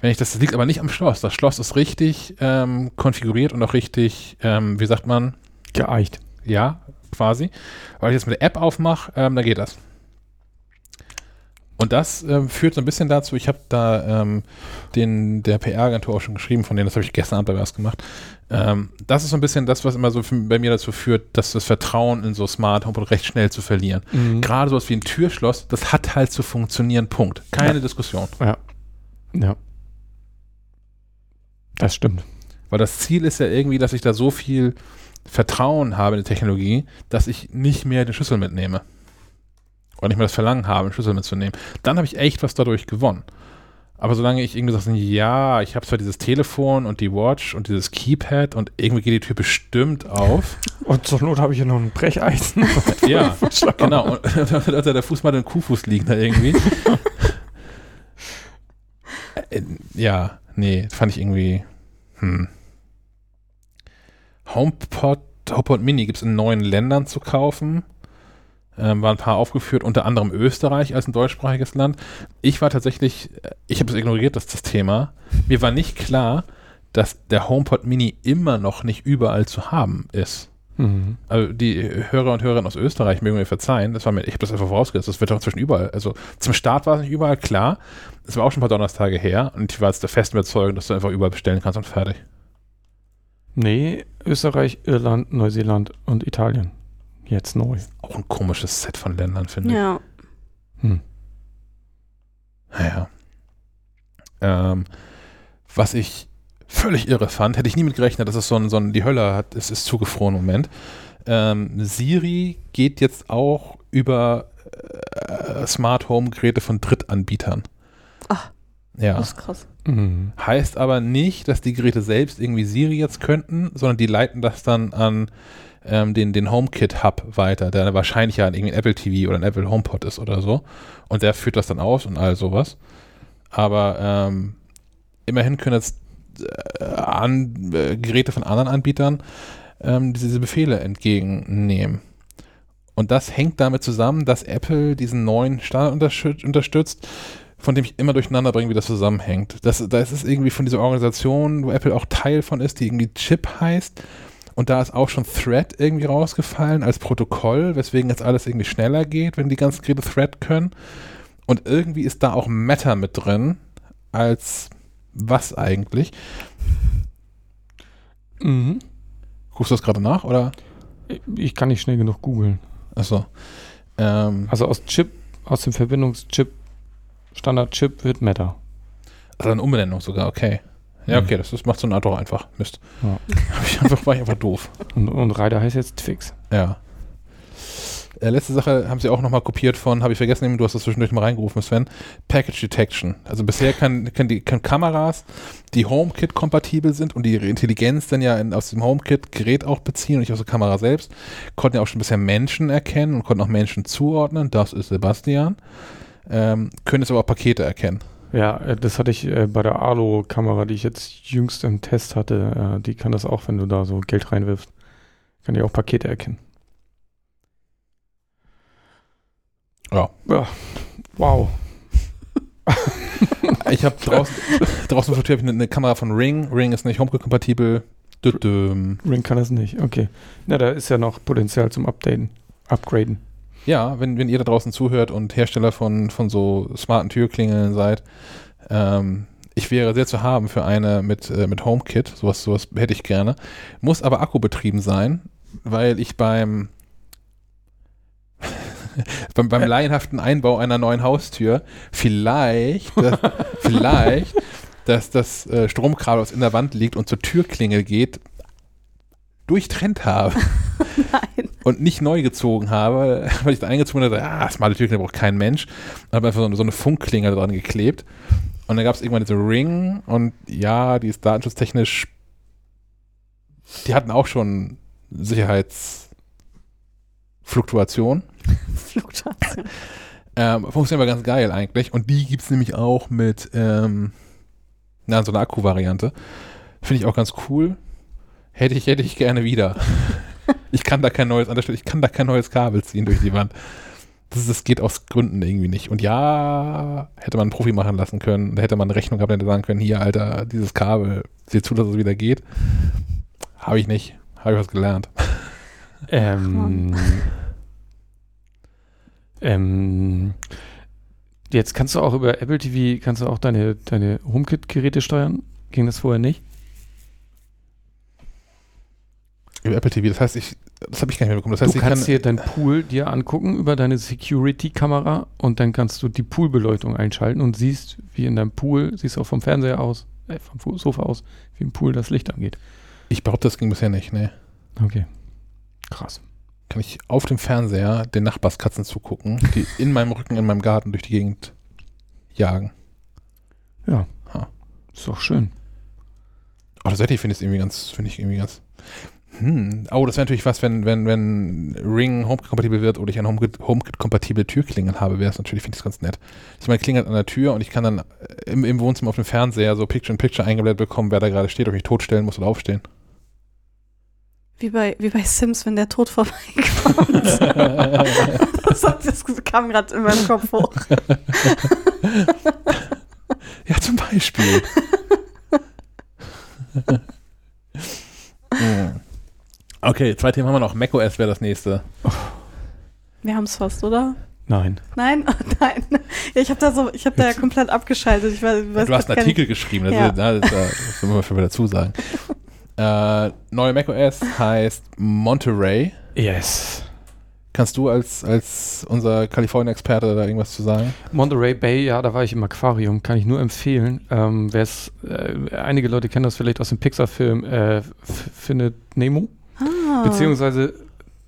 Wenn ich das, das liegt aber nicht am Schloss. Das Schloss ist richtig ähm, konfiguriert und auch richtig, ähm, wie sagt man? Geeicht. Ja, quasi. Weil ich jetzt mit der App aufmache, ähm, dann geht das. Und das ähm, führt so ein bisschen dazu, ich habe da ähm, den, der PR-Agentur auch schon geschrieben, von denen, das habe ich gestern Abend aber erst gemacht. Ähm, das ist so ein bisschen das, was immer so für, bei mir dazu führt, dass das Vertrauen in so Smart Home recht schnell zu verlieren. Mhm. Gerade sowas wie ein Türschloss, das hat halt zu funktionieren, Punkt. Keine Ja. Diskussion. Ja. Ja. Das stimmt. Weil das Ziel ist ja irgendwie, dass ich da so viel Vertrauen habe in die Technologie, dass ich nicht mehr den Schlüssel mitnehme. Oder nicht mehr das Verlangen habe, den Schlüssel mitzunehmen. Dann habe ich echt was dadurch gewonnen. Aber solange ich irgendwie sage, ja, ich habe zwar dieses Telefon und die Watch und dieses Keypad und irgendwie geht die Tür bestimmt auf. Und zur Not habe ich hier noch ein Brecheisen. ja, genau. Und da hat der Fußmatte ein Kuhfuß liegen da irgendwie. Äh, ja, nee, fand ich irgendwie. Hm. HomePod, HomePod Mini gibt es in neun Ländern zu kaufen. Ähm, waren ein paar aufgeführt, unter anderem Österreich als ein deutschsprachiges Land. Ich war tatsächlich, äh, ich habe es ignoriert, das, das Thema. Mir war nicht klar, dass der HomePod Mini immer noch nicht überall zu haben ist. Mhm. Also die Hörer und Hörerinnen aus Österreich mögen mir verzeihen, das war mir, ich habe das einfach vorausgesetzt, das wird doch inzwischen überall. Also zum Start war es nicht überall klar. Es war auch schon ein paar Donnerstage her und ich war jetzt der festen Überzeugung, dass du einfach überall bestellen kannst und fertig. Nee, Österreich, Irland, Neuseeland und Italien. Jetzt neu. Auch ein komisches Set von Ländern, finde ich. Ja. Hm. Naja. Ähm, was ich völlig irre fand, hätte ich nie mit gerechnet, dass es so ein, so ein die Hölle hat, es ist zugefroren im Moment. Ähm, Siri geht jetzt auch über äh, Smart Home Geräte von Drittanbietern. Ach. Ja. Das ist krass. Mhm. Heißt aber nicht, dass die Geräte selbst irgendwie Siri jetzt könnten, sondern die leiten das dann an ähm, den, den HomeKit-Hub weiter, der wahrscheinlich ja irgendwie ein Apple TV oder ein Apple HomePod ist oder so. Und der führt das dann aus und all sowas. Aber ähm, immerhin können jetzt äh, an, äh, Geräte von anderen Anbietern ähm, diese Befehle entgegennehmen. Und das hängt damit zusammen, dass Apple diesen neuen Standard unterstützt, unterstützt von dem ich immer durcheinander bringe, wie das zusammenhängt. Das, das ist irgendwie von dieser Organisation, wo Apple auch Teil von ist, die irgendwie Chip heißt. Und da ist auch schon Thread irgendwie rausgefallen als Protokoll, weswegen jetzt alles irgendwie schneller geht, wenn die ganzen Geräte Thread können. Und irgendwie ist da auch Meta mit drin, als was eigentlich? Mhm. Guckst du das gerade nach, oder? Ich kann nicht schnell genug googeln. Achso. Ähm, Also aus Chip, aus dem Verbindungschip, Standard-Chip wird Meta. also eine Umbenennung sogar, okay. Ja, okay, das, macht so ein Auto einfach. Mist. Ja. Hab ich einfach, war ich einfach doof. Und, und Rider heißt jetzt Twix. Ja. Äh, letzte Sache haben sie auch nochmal kopiert von, habe ich vergessen, du hast das zwischendurch mal reingerufen, Sven, Package Detection. Also bisher kann, kann die kann Kameras, die HomeKit-kompatibel sind und die ihre Intelligenz dann ja in, aus dem HomeKit-Gerät auch beziehen und nicht aus der Kamera selbst, konnten ja auch schon bisher Menschen erkennen und konnten auch Menschen zuordnen. Das ist Sebastian. Ähm, können jetzt aber auch Pakete erkennen. Ja, äh, das hatte ich äh, bei der Alo-Kamera, die ich jetzt jüngst im Test hatte. Äh, die kann das auch, wenn du da so Geld reinwirfst. Kann die auch Pakete erkennen. Ja. Ja. Wow. Ich habe draußen, draußen hab ich eine, Kamera von Ring. Ring ist nicht HomeKit-kompatibel. Ring kann das nicht. Okay. Na, da ist ja noch Potenzial zum Updaten. Upgraden. Ja, wenn, wenn ihr da draußen zuhört und Hersteller von, von so smarten Türklingeln seid, ähm, ich wäre sehr zu haben für eine mit, äh, mit HomeKit. Sowas, sowas hätte ich gerne. Muss aber akkubetrieben sein, weil ich beim, beim, beim laienhaften Einbau einer neuen Haustür vielleicht, das, vielleicht, dass das äh, Stromkabel, was in der Wand liegt und zur Türklingel geht, durchtrennt habe Nein. Und nicht neu gezogen habe, weil ich da eingezogen habe, ah, smarte Türklingel braucht kein Mensch. Habe einfach so eine, so eine Funkklingel dran geklebt. Und dann gab es irgendwann diese Ring und ja, die ist datenschutztechnisch, die hatten auch schon Sicherheitsfluktuation. Flugtation. Ähm, funktioniert aber ganz geil eigentlich. Und die gibt es nämlich auch mit ähm, na, so einer Akku-Variante. Finde ich auch ganz cool. Hätte ich, hätte ich gerne wieder. ich kann da kein neues, an der Stelle, ich kann da kein neues Kabel ziehen durch die Wand. Das, das geht aus Gründen irgendwie nicht. Und ja, hätte man einen Profi machen lassen können. Da hätte man eine Rechnung gehabt, hätte sagen können, hier, Alter, dieses Kabel, sieh zu, dass es wieder geht. Habe ich nicht. Habe ich was gelernt. Ähm, ähm, jetzt kannst du auch über Apple TV, kannst du auch deine, deine HomeKit-Geräte steuern. Ging das vorher nicht? Über Apple TV, das heißt, ich, das habe ich gar nicht mehr bekommen. Das heißt, du ich kannst kann, dir deinen Pool dir angucken über deine Security-Kamera und dann kannst du die Poolbeleuchtung einschalten und siehst, wie in deinem Pool, siehst auch vom Fernseher aus, äh, vom Sofa aus, wie im Pool das Licht angeht. ich behaupte, das ging bisher nicht, ne. Okay. Krass. Kann ich auf dem Fernseher den Nachbarskatzen zugucken, die in meinem Rücken, in meinem Garten durch die Gegend jagen. Ja. Ha. Ist doch schön. Oh, tatsächlich finde ich es irgendwie ganz, finde ich irgendwie ganz. Hm. Oh, das wäre natürlich was, wenn, wenn, wenn Ring HomeKit-kompatibel wird oder ich eine HomeKit- HomeKit-kompatible Türklingel habe, wäre es natürlich, finde ich es ganz nett. Ich meine, klingelt an der Tür und ich kann dann im, im Wohnzimmer auf dem Fernseher so Picture-in-Picture eingeblendet bekommen, wer da gerade steht, ob ich totstellen muss oder aufstehen. Wie bei, wie bei Sims, wenn der Tod vorbeikommt. das, kam gerade in meinem Kopf hoch. Ja, zum Beispiel. Hm. Okay, zwei Themen haben wir noch. macOS wäre das nächste. Wir haben es fast, oder? Nein. Nein? Oh, nein. Ja, ich habe da so, ich habe da ja komplett abgeschaltet. Ich weiß, weiß du hast einen kein- Artikel geschrieben, das, Ja. ist, das, ist, das müssen wir schon wieder dazu sagen. äh, neue macOS heißt Monterey. Yes. Kannst du als, als unser Kalifornien-Experte da irgendwas zu sagen? Monterey Bay, ja, da war ich im Aquarium, kann ich nur empfehlen. Ähm, äh, einige Leute kennen das vielleicht aus dem Pixar-Film äh, Findet Nemo, Ah. beziehungsweise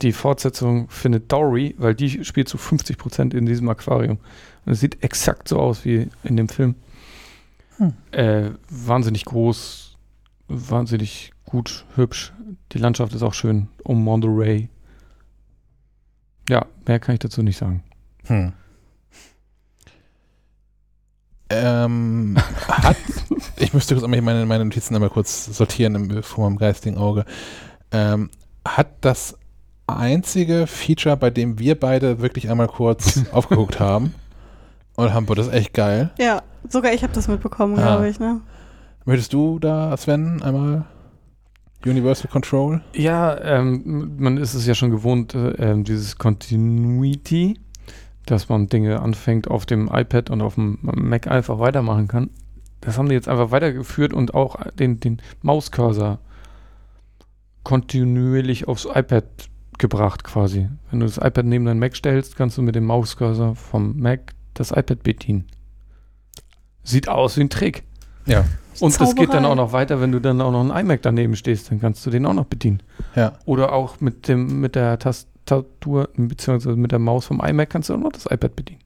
die Fortsetzung Findet Dory, weil die spielt zu 50 Prozent in diesem Aquarium. Und es sieht exakt so aus wie in dem Film. Hm. Äh, wahnsinnig groß, wahnsinnig gut, hübsch. Die Landschaft ist auch schön um Monterey. Ja, mehr kann ich dazu nicht sagen. Hm. Ähm, hat, ich müsste kurz einmal meine, meine Notizen einmal kurz sortieren im, vor meinem geistigen Auge. Ähm, hat das einzige Feature, bei dem wir beide wirklich einmal kurz aufgeguckt haben und das ist echt geil. Ja, sogar ich habe das mitbekommen, Ah. glaube ich. Ne? Möchtest du da, Sven, einmal Universal Control? Ja, ähm, man ist es ja schon gewohnt, äh, ähm, dieses Continuity, dass man Dinge anfängt auf dem iPad und auf dem Mac einfach weitermachen kann. Das haben die jetzt einfach weitergeführt und auch den, den Mauscursor kontinuierlich aufs iPad gebracht quasi. Wenn du das iPad neben dein Mac stellst, kannst du mit dem Mauscursor vom Mac das iPad bedienen. Sieht aus wie ein Trick. Ja. Und das geht dann Zauberei. auch noch weiter, wenn du dann auch noch einen iMac daneben stehst, dann kannst du den auch noch bedienen. Ja. Oder auch mit dem mit der Tastatur beziehungsweise mit der Maus vom iMac kannst du auch noch das iPad bedienen.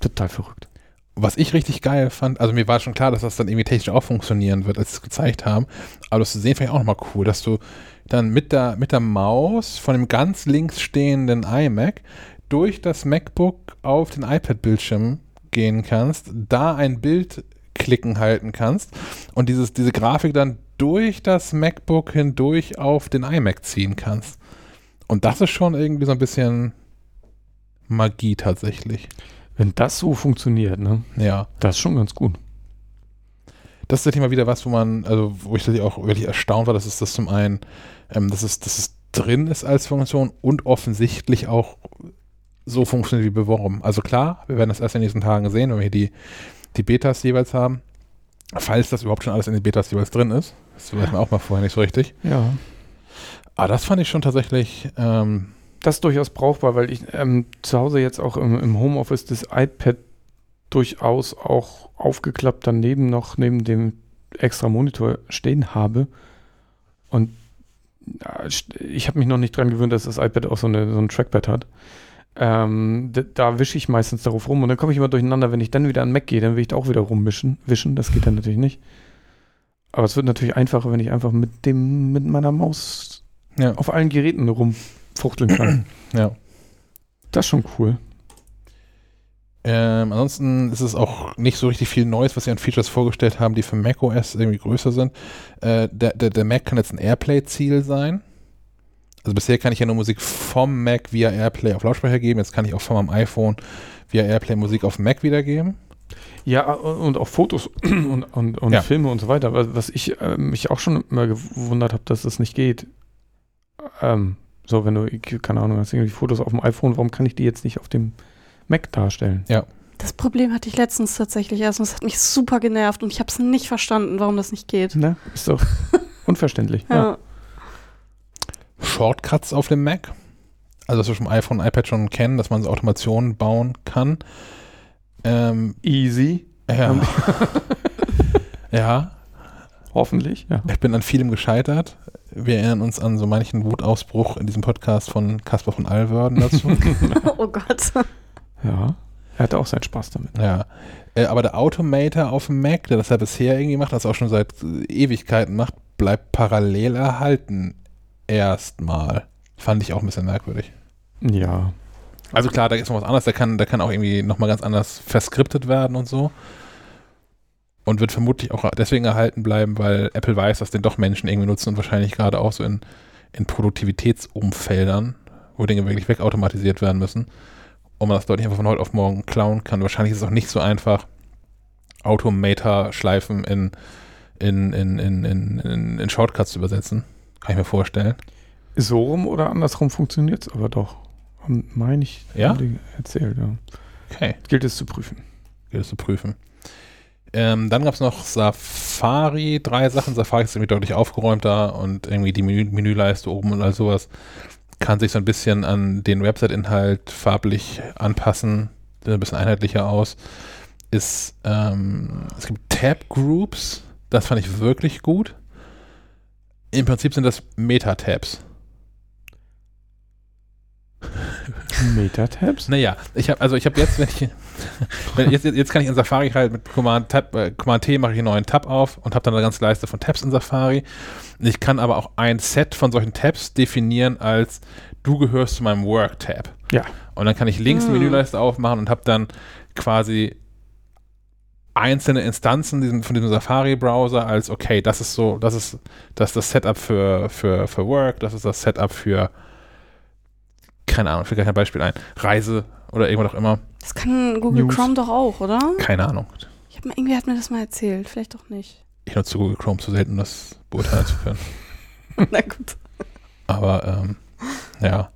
Total verrückt. Was ich richtig geil fand, also mir war schon klar, dass das dann irgendwie technisch auch funktionieren wird, als sie es gezeigt haben, aber das zu sehen fand ich auch nochmal cool, dass du dann mit der, mit der Maus von dem ganz links stehenden iMac durch das MacBook auf den iPad-Bildschirm gehen kannst, da ein Bild klicken halten kannst und dieses, diese Grafik dann durch das MacBook hindurch auf den iMac ziehen kannst. Und das ist schon irgendwie so ein bisschen Magie tatsächlich. Wenn das so funktioniert, ne, Ja. das ist schon ganz gut. das ist tatsächlich mal wieder was, wo man, also wo ich tatsächlich auch wirklich erstaunt war, dass es das zum einen, ähm, dass, es, dass es drin ist als Funktion und offensichtlich auch so funktioniert wie beworben. Also klar, wir werden das erst in den nächsten Tagen sehen, wenn wir hier die, die Betas jeweils haben. falls das überhaupt schon alles in den Betas jeweils drin ist. Das weiß man auch mal vorher nicht so richtig. Ja. Aber das fand ich schon tatsächlich, ähm, Das ist durchaus brauchbar, weil ich ähm, zu Hause jetzt auch im, im Homeoffice das iPad durchaus auch aufgeklappt daneben noch neben dem extra Monitor stehen habe. Und ich habe mich noch nicht dran gewöhnt, dass das iPad auch so, eine, so ein Trackpad hat. Ähm, da wische ich meistens darauf rum und dann komme ich immer durcheinander. Wenn ich dann wieder an Mac gehe, dann will ich da auch wieder rumwischen. Wischen, das geht dann natürlich nicht. Aber es wird natürlich einfacher, wenn ich einfach mit dem, mit meiner Maus ja, auf allen Geräten rumfuchteln kann. ja. Das ist schon cool. Ähm, ansonsten ist es auch nicht so richtig viel Neues, was sie an Features vorgestellt haben, die für macOS irgendwie größer sind. Äh, der, der, der Mac kann jetzt ein Airplay-Ziel sein. Also bisher kann ich ja nur Musik vom Mac via Airplay auf Lautsprecher geben. Jetzt kann ich auch von meinem iPhone via Airplay Musik auf Mac wiedergeben. Ja, und auch Fotos und, und, und Ja. Filme und so weiter. Was, was ich äh, mich auch schon immer gewundert habe, dass das nicht geht. Ähm, so, wenn du, keine Ahnung, hast irgendwie Fotos auf dem iPhone, warum kann ich die jetzt nicht auf dem Mac darstellen? Das Problem hatte ich letztens tatsächlich erst und es hat mich super genervt und ich habe es nicht verstanden, warum das nicht geht. Ne? Ist doch unverständlich. Ja. Ja. Shortcuts auf dem Mac. Also, was wir vom iPhone und iPad schon kennen, dass man so Automationen bauen kann. Ähm, Easy, ja. ja, hoffentlich. Ja. ich bin an vielem gescheitert. Wir erinnern uns an so manchen Wutausbruch in diesem Podcast von Caspar von Allwörden dazu. oh Gott. ja. Er hatte auch seinen Spaß damit. ja. Äh, aber der Automator auf dem Mac, der das ja bisher irgendwie macht, das auch schon seit äh, Ewigkeiten macht, bleibt parallel erhalten. Erstmal. Fand ich auch ein bisschen merkwürdig. Ja. Also klar, da ist noch was anderes, der kann, der kann auch irgendwie nochmal ganz anders verskriptet werden und so. Und wird vermutlich auch deswegen erhalten bleiben, weil Apple weiß, dass den doch Menschen irgendwie nutzen und wahrscheinlich gerade auch so in, in Produktivitätsumfeldern, wo Dinge wirklich wegautomatisiert werden müssen. Und man das deutlich einfach von heute auf morgen klauen kann. Wahrscheinlich ist es auch nicht so einfach, Automator-Schleifen in, in, in, in, in, in, in Shortcuts zu übersetzen. Kann ich mir vorstellen. So rum oder andersrum funktioniert es aber doch. Meine ich, Ja? erzählt, ja. Okay. Gilt es zu prüfen. gilt es zu prüfen. Ähm, dann gab es noch Safari, drei Sachen. Safari ist irgendwie deutlich aufgeräumter und irgendwie die Menü Menüleiste oben und all sowas kann sich so ein bisschen an den Website-Inhalt farblich anpassen, sieht ein bisschen einheitlicher aus. Ist, ähm, es gibt Tab-Groups, das fand ich wirklich gut. Im Prinzip sind das Meta-Tabs. Metatabs? Naja, ich habe also ich habe jetzt, wenn ich jetzt, jetzt kann ich in Safari halt mit Command Tab, äh, Command T mache ich einen neuen Tab auf und habe dann eine ganze Leiste von Tabs in Safari. Ich kann aber auch ein Set von solchen Tabs definieren als du gehörst zu meinem Work Tab. Ja. Und dann kann ich links eine Hm. Menüleiste aufmachen und habe dann quasi einzelne Instanzen diesem, von diesem Safari-Browser als, okay, das ist so, das ist, das ist das Setup für, für, für Work, das ist das Setup für, keine Ahnung, ich will gar kein Beispiel ein, Reise oder irgendwas auch immer, Das kann Google News. Chrome doch auch, oder? keine Ahnung. Ich hab, mir- irgendwie hat mir das mal erzählt, vielleicht doch nicht. Ich nutze Google Chrome zu selten, um das beurteilen zu können. Na gut. Aber ähm, ja.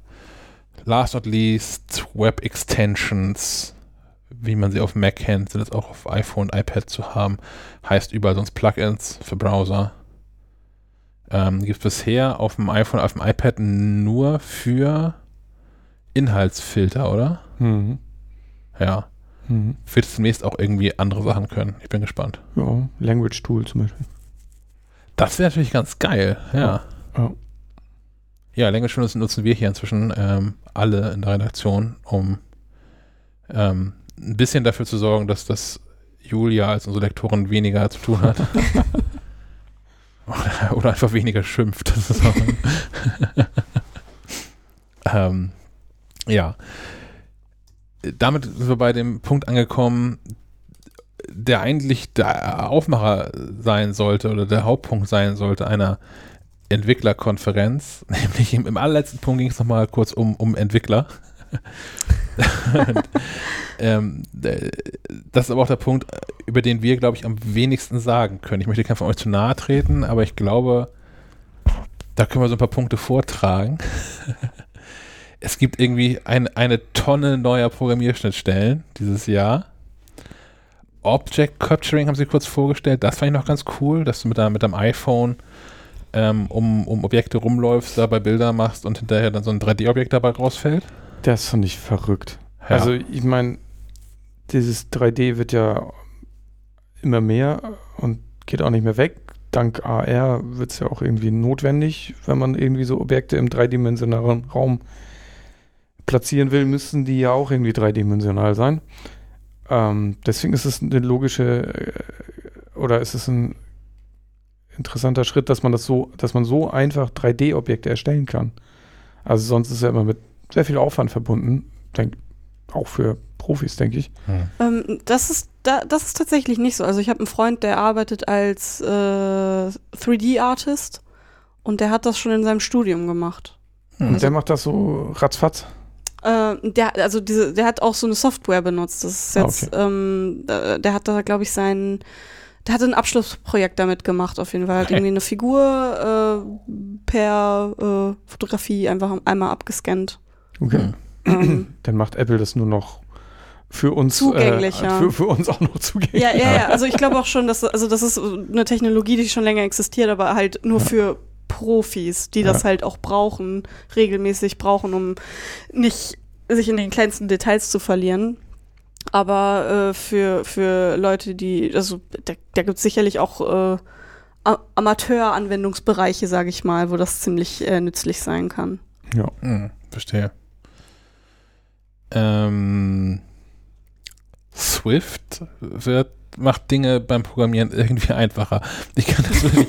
Last not least, Web Extensions, wie man sie auf Mac kennt, sind jetzt auch auf iPhone und iPad zu haben. Heißt überall sonst Plugins für Browser. Ähm, Gibt es bisher auf dem iPhone, auf dem iPad nur für Inhaltsfilter, oder? Mhm. Ja. Mhm. Wird es demnächst auch irgendwie andere Sachen können. Ich bin gespannt. Ja, Language Tool zum Beispiel. Das wäre natürlich ganz geil, ja. Ja. Ja, Language Tools nutzen wir hier inzwischen ähm, alle in der Redaktion, um ähm, ein bisschen dafür zu sorgen, dass das Julia als unsere Lektorin weniger zu tun hat. oder, oder einfach weniger schimpft. Ähm, ja. Damit sind wir bei dem Punkt angekommen, der eigentlich der Aufmacher sein sollte oder der Hauptpunkt sein sollte einer Entwicklerkonferenz. Nämlich im, im allerletzten Punkt ging es nochmal kurz um, um Entwickler. Und, ähm, das ist aber auch der Punkt, über den wir, glaube ich, am wenigsten sagen können. Ich möchte keinem von euch zu nahe treten, aber ich glaube, da können wir so ein paar Punkte vortragen. es gibt irgendwie ein, eine Tonne neuer Programmierschnittstellen dieses Jahr. Object Capturing haben sie kurz vorgestellt. Das fand ich noch ganz cool, dass du mit, mit deinem iPhone ähm, um, um Objekte rumläufst, dabei Bilder machst und hinterher dann so ein 3D-Objekt dabei rausfällt. Das fand ich verrückt. Ja. Also ich meine, dieses 3D wird ja immer mehr und geht auch nicht mehr weg. Dank AR wird es ja auch irgendwie notwendig, wenn man irgendwie so Objekte im dreidimensionalen Raum platzieren will, müssen die ja auch irgendwie dreidimensional sein. Ähm, deswegen ist es eine logische äh, oder ist es ein interessanter Schritt, dass man das so, dass man so einfach 3D-Objekte erstellen kann. Also sonst ist ja immer mit sehr viel Aufwand verbunden, denk, auch für Profis, denke ich. Hm. Ähm, das, ist, da, das ist tatsächlich nicht so. Also ich habe einen Freund, der arbeitet als äh, 3D-Artist und der hat das schon in seinem Studium gemacht. Hm. Und der macht das so ratzfatz. Äh, der, also diese, der hat auch so eine Software benutzt. Das ist Ah, jetzt, ähm, äh, der hat da, glaube ich, sein, der hat ein Abschlussprojekt damit gemacht, auf jeden Fall. Hat Okay. irgendwie eine Figur äh, per äh, Fotografie einfach einmal abgescannt. Okay. Ähm, Dann macht Apple das nur noch für uns Zugänglicher. Äh, für, für uns auch noch zugänglich. ja, ja, ja. Also ich glaube auch schon, dass also das ist eine Technologie, die schon länger existiert, aber halt nur Ja. für Profis, die das Ja. halt auch brauchen, regelmäßig brauchen, um nicht sich in den kleinsten Details zu verlieren. Aber äh, für, für Leute, die, also da, da gibt es sicherlich auch äh, Amateur-Anwendungsbereiche, sage ich mal, wo das ziemlich äh, nützlich sein kann. Ja. Hm, verstehe. Ähm, Swift wird, macht Dinge beim Programmieren irgendwie einfacher. Ich kann das wirklich.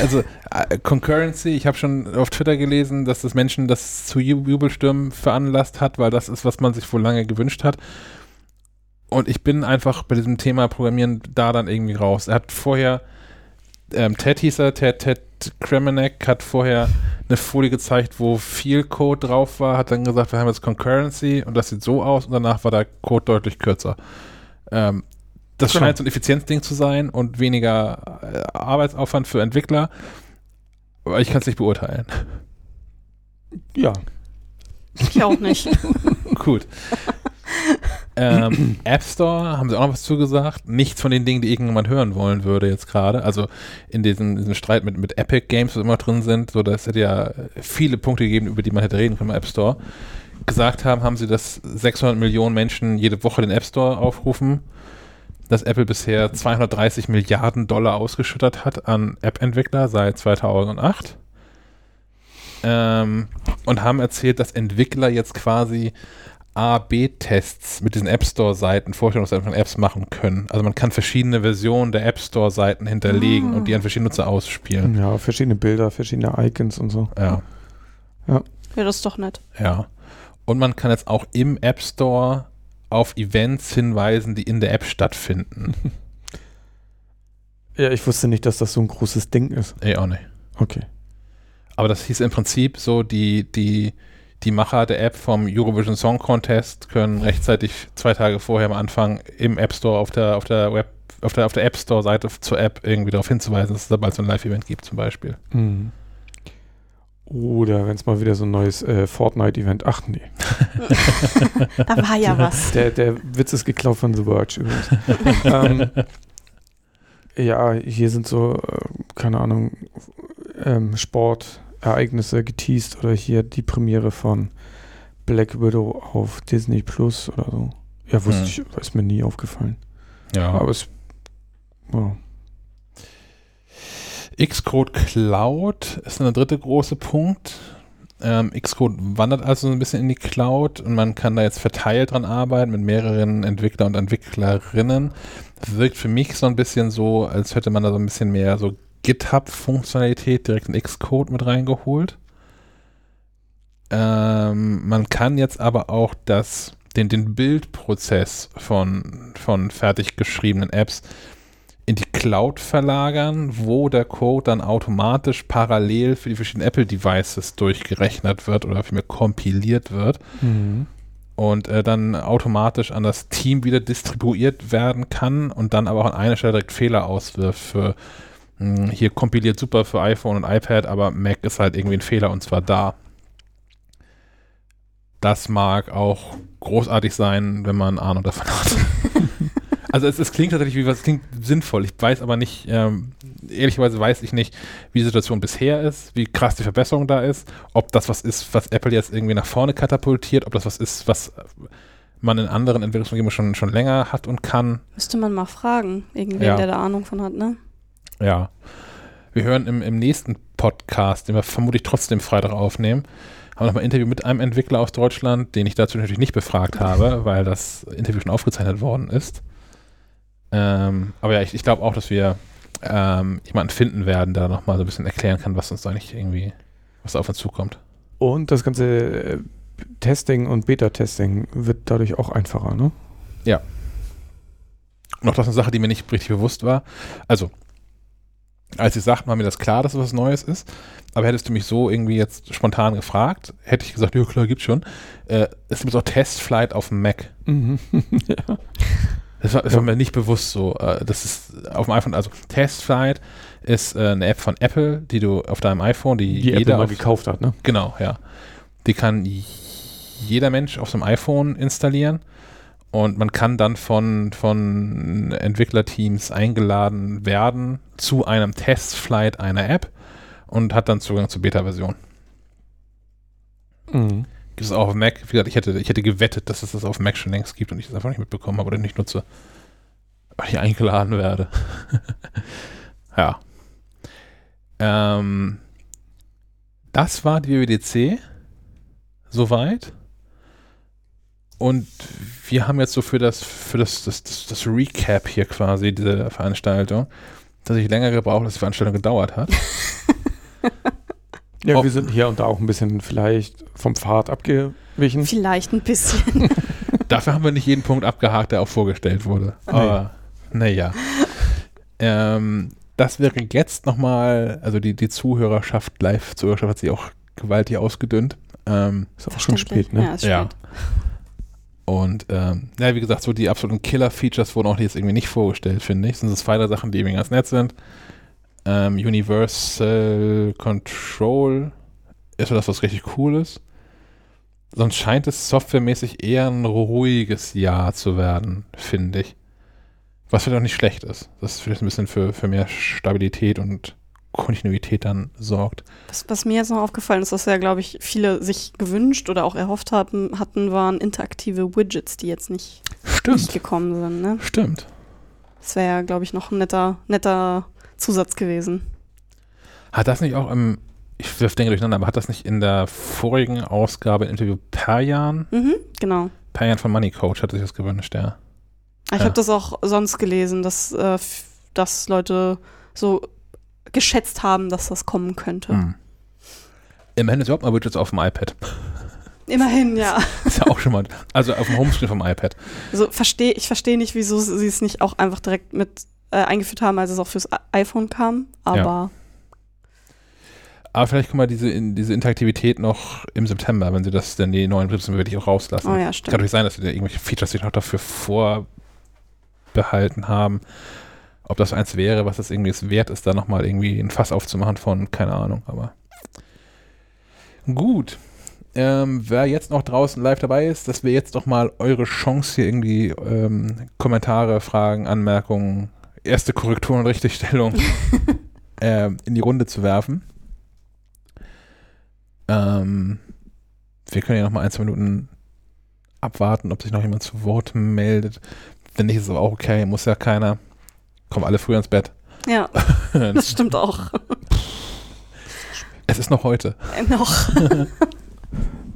Also äh, Concurrency, ich habe schon auf Twitter gelesen, dass das Menschen das zu Ju- Jubelstürmen veranlasst hat, weil das ist, was man sich wohl lange gewünscht hat. Und ich bin einfach bei diesem Thema Programmieren da dann irgendwie raus. Er hat vorher, ähm, Ted hieß er, Ted, Ted Kremenek hat vorher eine Folie gezeigt, wo viel Code drauf war, hat dann gesagt, wir haben jetzt Concurrency und das sieht so aus und danach war der Code deutlich kürzer. Ähm, das Genau. scheint so ein Effizienzding zu sein und weniger äh, Arbeitsaufwand für Entwickler, aber ich kann es nicht beurteilen. ja. Ich auch nicht. Gut. ähm, App Store, haben sie auch noch was zugesagt. Nichts von den Dingen, die irgendjemand hören wollen würde jetzt gerade. Also in diesem, diesem Streit mit, mit Epic Games, wo immer drin sind, so das hätte ja viele Punkte gegeben, über die man hätte reden können im App Store. Gesagt haben, haben sie, dass 600 Millionen Menschen jede Woche den App Store aufrufen, dass Apple bisher 230 Milliarden Dollar ausgeschüttet hat an App-Entwickler seit 2008. Ähm, und haben erzählt, dass Entwickler jetzt quasi A-B-Tests mit diesen App Store-Seiten, Vorstellungsseiten von Apps machen können. Also man kann verschiedene Versionen der App Store-Seiten hinterlegen Ah. und die an verschiedene Nutzer ausspielen. Ja, verschiedene Bilder, verschiedene Icons und so. Ja, Ja, das ist doch nett. ja. Und man kann jetzt auch im App Store auf Events hinweisen, die in der App stattfinden. Ja, ich wusste nicht, dass das so ein großes Ding ist. Ey, auch nicht. Okay. Aber das hieß im Prinzip so, die, die, die Macher der App vom Eurovision Song Contest können rechtzeitig zwei Tage vorher am Anfang im App Store auf der, auf der Web, auf der, auf der App Store Seite zur App irgendwie darauf hinzuweisen, dass es da bald so ein Live-Event gibt zum Beispiel. Mhm. Oder wenn es mal wieder so ein neues äh, Fortnite-Event. Ach nee. Da war ja was. Der, der Witz ist geklaut von The Verge übrigens. ähm, ja, hier sind so, äh, keine Ahnung, ähm, Sportereignisse geteased oder hier die Premiere von Black Widow auf Disney Plus oder so. Ja, wusste Hm. ich, ist mir nie aufgefallen. Ja. Aber es. Ja. Xcode Cloud ist der dritte große Punkt. Ähm, Xcode wandert also so ein bisschen in die Cloud und man kann da jetzt verteilt dran arbeiten mit mehreren Entwickler und Entwicklerinnen. Wirkt für mich so ein bisschen so, als hätte man da so ein bisschen mehr so GitHub-Funktionalität direkt in Xcode mit reingeholt. Ähm, man kann jetzt aber auch das, den, den Bildprozess von, von fertig geschriebenen Apps in die Cloud verlagern, wo der Code dann automatisch parallel für die verschiedenen Apple-Devices durchgerechnet wird oder vielmehr kompiliert wird Mhm. und äh, dann automatisch an das Team wieder distribuiert werden kann und dann aber auch an einer Stelle direkt Fehler auswirft für mh, hier kompiliert super für iPhone und iPad, aber Mac ist halt irgendwie ein Fehler und zwar da. Das mag auch großartig sein, wenn man Ahnung davon hat. Also es, es klingt tatsächlich wie was, es klingt sinnvoll. Ich weiß aber nicht, ähm, ehrlicherweise weiß ich nicht, wie die Situation bisher ist, wie krass die Verbesserung da ist, ob das was ist, was Apple jetzt irgendwie nach vorne katapultiert, ob das was ist, was man in anderen Entwicklungsumgebungen schon, schon länger hat und kann. Müsste man mal fragen, irgendwen, Ja. der da Ahnung von hat, ne? Ja. Wir hören im, im nächsten Podcast, den wir vermutlich trotzdem Freitag aufnehmen, haben wir nochmal ein Interview mit einem Entwickler aus Deutschland, den ich dazu natürlich nicht befragt habe, weil das Interview schon aufgezeichnet worden ist. Ähm, aber ja, ich, ich glaube auch, dass wir ähm, jemanden finden werden, der nochmal so ein bisschen erklären kann, was uns da eigentlich irgendwie, was da auf uns zukommt. Und das ganze äh, Testing und Beta-Testing wird dadurch auch einfacher, ne? Und auch das ist eine Sache, die mir nicht richtig bewusst war. Also, als ich sagten, war mir das klar, dass es was Neues ist. Aber hättest du mich so irgendwie jetzt spontan gefragt, hätte ich gesagt, ja klar, gibt's schon. Äh, es gibt auch Testflight auf dem Mac. Mhm. ja. Das war, das war mir nicht bewusst so. Äh, das ist auf dem iPhone, also Testflight ist äh, eine App von Apple, die du auf deinem iPhone, die, Die jeder mal auf, gekauft hat, ne? Genau, ja. Die kann jeder Mensch auf seinem iPhone installieren und man kann dann von, von Entwicklerteams eingeladen werden zu einem Testflight einer App und hat dann Zugang zur Beta-Version. Mhm. Gibt es auch auf Mac. Wie gesagt, ich hätte, ich hätte gewettet, dass es das auf Mac schon längst gibt und ich das einfach nicht mitbekommen habe oder nicht nutze. Weil ich eingeladen werde. ja. Ähm, das war die WWDC. Soweit. Und wir haben jetzt so für das, für das, das, das, das Recap hier quasi, diese Veranstaltung, dass ich länger gebraucht, als die Veranstaltung gedauert hat. Ja, Oh. wir sind hier und da auch ein bisschen vielleicht vom Pfad abgewichen. Vielleicht ein bisschen. Dafür haben wir nicht jeden Punkt abgehakt, der auch vorgestellt wurde. Aber naja. Ähm, das wäre jetzt nochmal, also die, die Zuhörerschaft, Live-Zuhörerschaft hat sich auch gewaltig ausgedünnt. Ähm, Ist auch schon spät, ne? Ja, ist Ja. spät. und ähm, ja, wie gesagt, so die absoluten Killer-Features wurden auch jetzt irgendwie nicht vorgestellt, finde ich. Das sind zwei der Sachen, die irgendwie ganz nett sind. Ähm, Universal Control ist das, was richtig cool ist. Sonst scheint es softwaremäßig eher ein ruhiges Jahr zu werden, finde ich. Was vielleicht auch nicht schlecht ist. Das vielleicht ein bisschen für, für mehr Stabilität und Kontinuität dann sorgt. Was, was mir jetzt noch aufgefallen ist, was ja, glaube ich, viele sich gewünscht oder auch erhofft haben, hatten, waren interaktive Widgets, die jetzt nicht, nicht Stimmt. gekommen sind. Ne? Stimmt. Das wäre ja, glaube ich, noch ein netter, netter Zusatz gewesen. Hat das nicht auch im, ich wirf Dinge durcheinander, aber hat das nicht in der vorigen Ausgabe im Interview Perjan, Mhm, genau. Perjan von Money Coach hat sich das gewünscht, ja. Ich Ja. habe das auch sonst gelesen, dass, äh, dass Leute so geschätzt haben, dass das kommen könnte. Hm. Immerhin ist überhaupt mal Widgets auf dem iPad. Immerhin, ja. Ist ja auch schon mal, also auf dem Homescreen vom iPad. Also versteh, ich verstehe nicht, wieso sie es nicht auch einfach direkt mit äh, eingeführt haben, als es auch fürs iPhone kam. Aber Aber vielleicht kommen wir diese, in, diese Interaktivität noch im September, wenn sie das denn die neuen Betriebssysteme wirklich auch rauslassen. oh ja, Kann stimmt. natürlich sein, dass sie da irgendwelche Features sich noch dafür vorbehalten haben. Ob das eins wäre, was es irgendwie wert ist, da nochmal irgendwie ein Fass aufzumachen von, keine Ahnung, aber. Gut. Ähm, wer jetzt noch draußen live dabei ist, das wäre jetzt doch mal eure Chance, hier irgendwie ähm, Kommentare, Fragen, Anmerkungen, erste Korrekturen und Richtigstellung ähm, in die Runde zu werfen. Ähm, wir können ja noch mal ein, zwei Minuten abwarten, ob sich noch jemand zu Wort meldet. Wenn nicht, ist es aber auch okay, muss ja keiner. Kommen alle früh ins Bett. Ja, das stimmt auch. es ist noch heute. Äh, noch.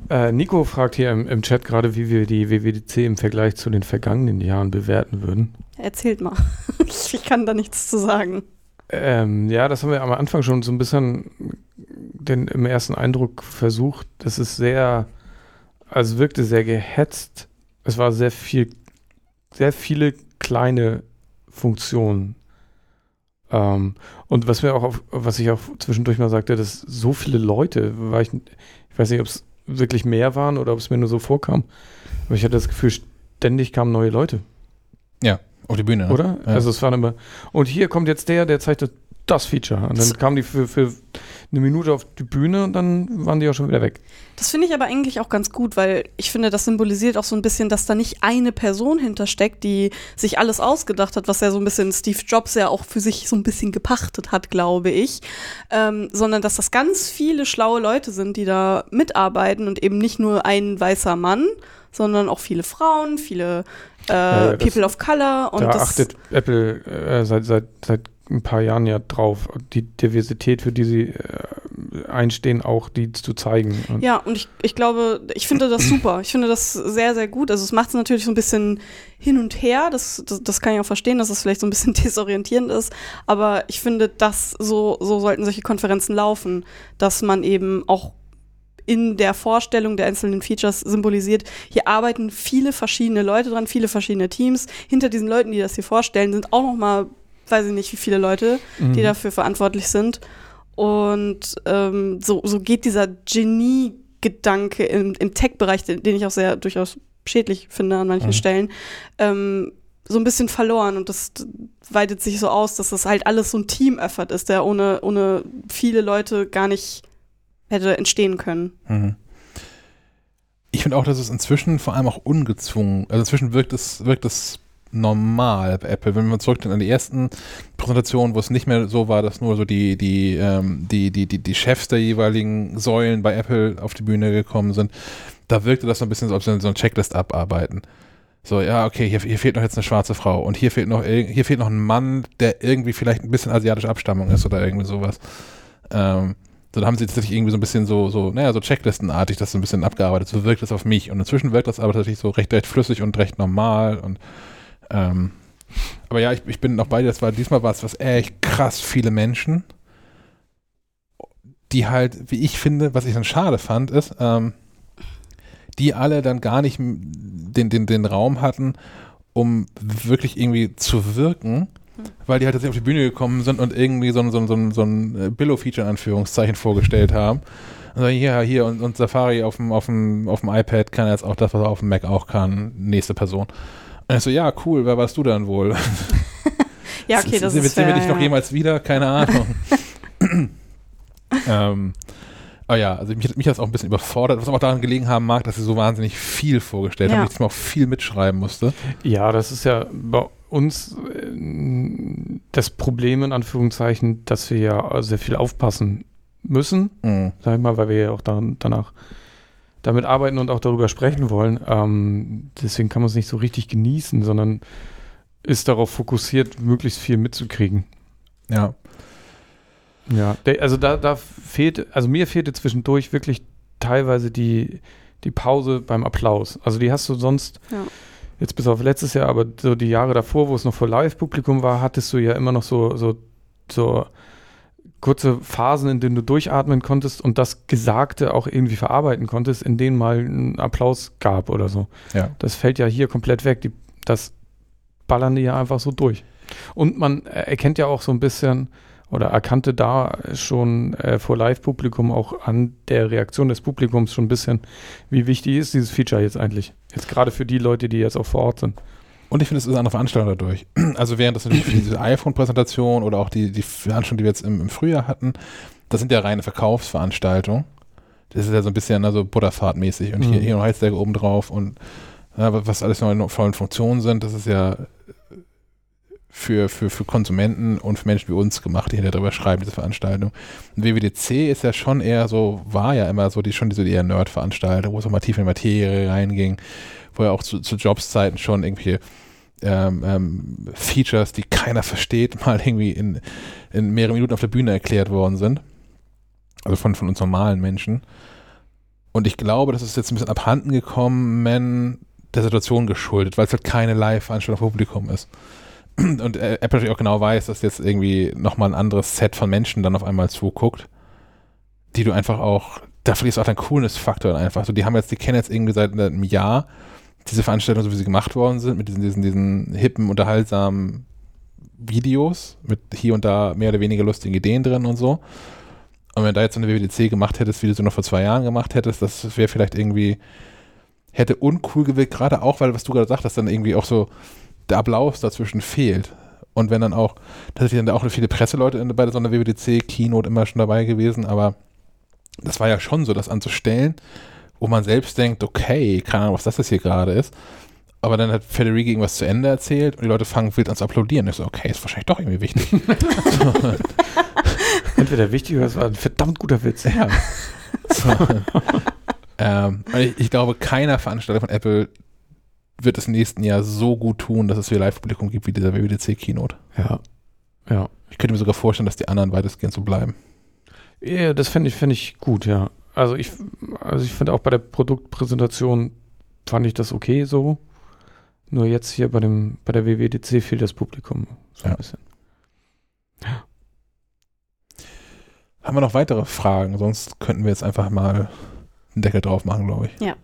Äh, Nico fragt hier im, im Chat gerade, wie wir die WWDC im Vergleich zu den vergangenen Jahren bewerten würden. Erzählt mal. Ich, ich kann da nichts zu sagen. Ähm, ja, das haben wir am Anfang schon so ein bisschen den, im ersten Eindruck versucht. Das ist sehr, also es wirkte sehr gehetzt. Es war sehr viel, sehr viele kleine Funktionen. Ähm, und was wir auch, auf, was ich auch zwischendurch mal sagte, dass so viele Leute, war ich, ich weiß nicht, ob es wirklich mehr waren oder ob es mir nur so vorkam, aber ich hatte das Gefühl, ständig kamen neue Leute. Auf die Bühne. ne? Oder? Ja. Also es waren immer. Und hier kommt jetzt der, der zeigt das Feature. Und dann kamen die für, für eine Minute auf die Bühne und dann waren die auch schon wieder weg. Das finde ich aber eigentlich auch ganz gut, weil ich finde, das symbolisiert auch so ein bisschen, dass da nicht eine Person hintersteckt, die sich alles ausgedacht hat, was ja so ein bisschen Steve Jobs ja auch für sich so ein bisschen gepachtet hat, glaube ich, ähm, sondern dass das ganz viele schlaue Leute sind, die da mitarbeiten und eben nicht nur ein weißer Mann, sondern auch viele Frauen, viele äh, das- People of Color und da das achtet Apple äh, seit, seit, seit ein paar Jahren ja drauf, die Diversität, für die sie äh, einstehen, auch die zu zeigen. Und Ja, und ich, ich glaube, ich finde das super. Ich finde das sehr, sehr gut. Also es macht es natürlich so ein bisschen hin und her. Das, das, das kann ich auch verstehen, dass es vielleicht so ein bisschen desorientierend ist. Aber ich finde, dass so, so sollten solche Konferenzen laufen, dass man eben auch in der Vorstellung der einzelnen Features symbolisiert, hier arbeiten viele verschiedene Leute dran, viele verschiedene Teams. Hinter diesen Leuten, die das hier vorstellen, sind auch noch mal, weiß ich nicht, wie viele Leute, die Mhm. dafür verantwortlich sind. Und ähm, so, so geht dieser Genie-Gedanke im, im Tech-Bereich, den, den ich auch sehr durchaus schädlich finde an manchen Mhm. Stellen, ähm, so ein bisschen verloren. Und das weitet sich so aus, dass das halt alles so ein Team-Effort ist, der ohne, ohne viele Leute gar nicht hätte entstehen können. Mhm. Ich finde auch, dass es inzwischen vor allem auch ungezwungen, also inzwischen wirkt es, wirkt es normal bei Apple. Wenn wir zurückdenken an die ersten Präsentationen, wo es nicht mehr so war, dass nur so die, die, ähm, die, die, die, die Chefs der jeweiligen Säulen bei Apple auf die Bühne gekommen sind, da wirkte das so ein bisschen als ob sie so eine Checklist abarbeiten. So, ja, okay, hier, hier fehlt noch jetzt eine schwarze Frau und hier fehlt noch hier fehlt noch ein Mann, der irgendwie vielleicht ein bisschen asiatische Abstammung ist oder irgendwie sowas. Ähm, so, da haben sie tatsächlich irgendwie so ein bisschen so, so, naja, so Checklistenartig das so ein bisschen abgearbeitet. So wirkt es auf mich. Und inzwischen wirkt das aber tatsächlich so recht, recht flüssig und recht normal. Und ähm, aber ja, ich, ich bin noch bei dir, das war diesmal war es was echt krass viele Menschen, die halt, wie ich finde, was ich dann schade fand, ist, ähm, die alle dann gar nicht den, den, den Raum hatten, um wirklich irgendwie zu wirken, weil die halt tatsächlich auf die Bühne gekommen sind und irgendwie so ein, so ein, so ein, so ein äh, Billo-Feature in Anführungszeichen vorgestellt haben. Also ja, hier und, und Safari auf dem, auf, dem, auf dem iPad kann jetzt auch das, was er auf dem Mac auch kann. Nächste Person. Und ich so, ja, cool, wer warst du dann wohl? Ja, okay, das wir- ist Sehen wir dich noch jemals wieder? Keine Ahnung. ähm, aber ja, also mich, hat- mich hat das auch ein bisschen überfordert, was auch daran gelegen haben mag, dass sie so wahnsinnig viel vorgestellt Ja. haben, dass ich diesmal auch viel mitschreiben musste. Ja, das ist ja bei uns äh, das Problem in Anführungszeichen, dass wir ja sehr viel aufpassen müssen, Mhm. sag ich mal, weil wir ja auch dann, danach damit arbeiten und auch darüber sprechen wollen. Ähm, deswegen kann man es nicht so richtig genießen, sondern ist darauf fokussiert, möglichst viel mitzukriegen. Ja. Ja, also da, da fehlt, also mir fehlte zwischendurch wirklich teilweise die, die Pause beim Applaus. Also die hast du sonst, Ja. Jetzt bis auf letztes Jahr, aber so die Jahre davor, wo es noch vor Live-Publikum war, hattest du ja immer noch so, so, so kurze Phasen, in denen du durchatmen konntest und das Gesagte auch irgendwie verarbeiten konntest, in denen mal ein Applaus gab oder so. Ja. Das fällt ja hier komplett weg. Die, das ballern die ja einfach so durch. Und man äh, erkennt ja auch so ein bisschen oder erkannte da schon äh, vor Live-Publikum auch an der Reaktion des Publikums schon ein bisschen, wie wichtig ist dieses Feature jetzt eigentlich. Jetzt gerade für die Leute, die jetzt auch vor Ort sind. Und ich finde, es ist eine andere Veranstaltung dadurch. Also während das natürlich für diese iPhone-Präsentation oder auch die, die Veranstaltung, die wir jetzt im, im Frühjahr hatten, das sind ja reine Verkaufsveranstaltungen. Das ist ja so ein bisschen also Butterfahrtmäßig und hier, Mhm. hier noch Heizdecker oben drauf und ja, was alles noch in vollen Funktionen sind, das ist ja für, für, für Konsumenten und für Menschen wie uns gemacht, die darüber schreiben, diese Veranstaltung. Und WWDC ist ja schon eher so, war ja immer so, die schon diese eher Nerd-Veranstaltung, wo es auch mal tief in die Materie reinging, wo ja auch zu, zu Jobszeiten schon irgendwie ähm, ähm, Features, die keiner versteht, mal irgendwie in, in mehreren Minuten auf der Bühne erklärt worden sind. Also von, von uns normalen Menschen. Und ich glaube, das ist jetzt ein bisschen abhanden gekommen der Situation geschuldet, weil es halt keine Live-Veranstaltung vor Publikum ist. Und äh, Apple natürlich auch genau weiß, dass jetzt irgendwie nochmal ein anderes Set von Menschen dann auf einmal zuguckt, die du einfach auch, da verlierst du auch deinen Coolness-Faktor einfach. Also die haben jetzt, die kennen jetzt irgendwie seit einem Jahr diese Veranstaltungen, so wie sie gemacht worden sind, mit diesen, diesen, diesen hippen, unterhaltsamen Videos, mit hier und da mehr oder weniger lustigen Ideen drin und so. Und wenn du da jetzt so eine WWDC gemacht hättest, wie du sie noch vor zwei Jahren gemacht hättest, das wäre vielleicht irgendwie, hätte uncool gewirkt, gerade auch, weil, was du gerade sagtest, dann irgendwie auch so der Applaus dazwischen fehlt. und wenn dann auch, tatsächlich sind da auch viele Presseleute in, bei so einer WWDC-Keynote immer schon dabei gewesen, aber das war ja schon so, das anzustellen, wo man selbst denkt, okay, keine Ahnung, was das jetzt hier gerade ist. Aber dann hat Federici irgendwas zu Ende erzählt und die Leute fangen wild an zu applaudieren. Ich so, okay, ist wahrscheinlich doch irgendwie wichtig. Entweder wichtig oder es war ein verdammt guter Witz. Ja. So. ähm, ich, ich, glaube, keiner Veranstalter von Apple wird es im nächsten Jahr so gut tun, dass es wieder Live-Publikum gibt wie dieser WWDC-Keynote. Ja. Ja. Ich könnte mir sogar vorstellen, dass die anderen weitestgehend so bleiben. Ja, das fände ich, fänd ich gut, ja. Also ich, also ich finde auch bei der Produktpräsentation fand ich das okay so. Nur jetzt hier bei dem, bei der WWDC fehlt das Publikum so ja. ein bisschen. Ja. Haben wir noch weitere Fragen? Sonst könnten wir jetzt einfach mal einen Deckel drauf machen, glaube ich. Ja.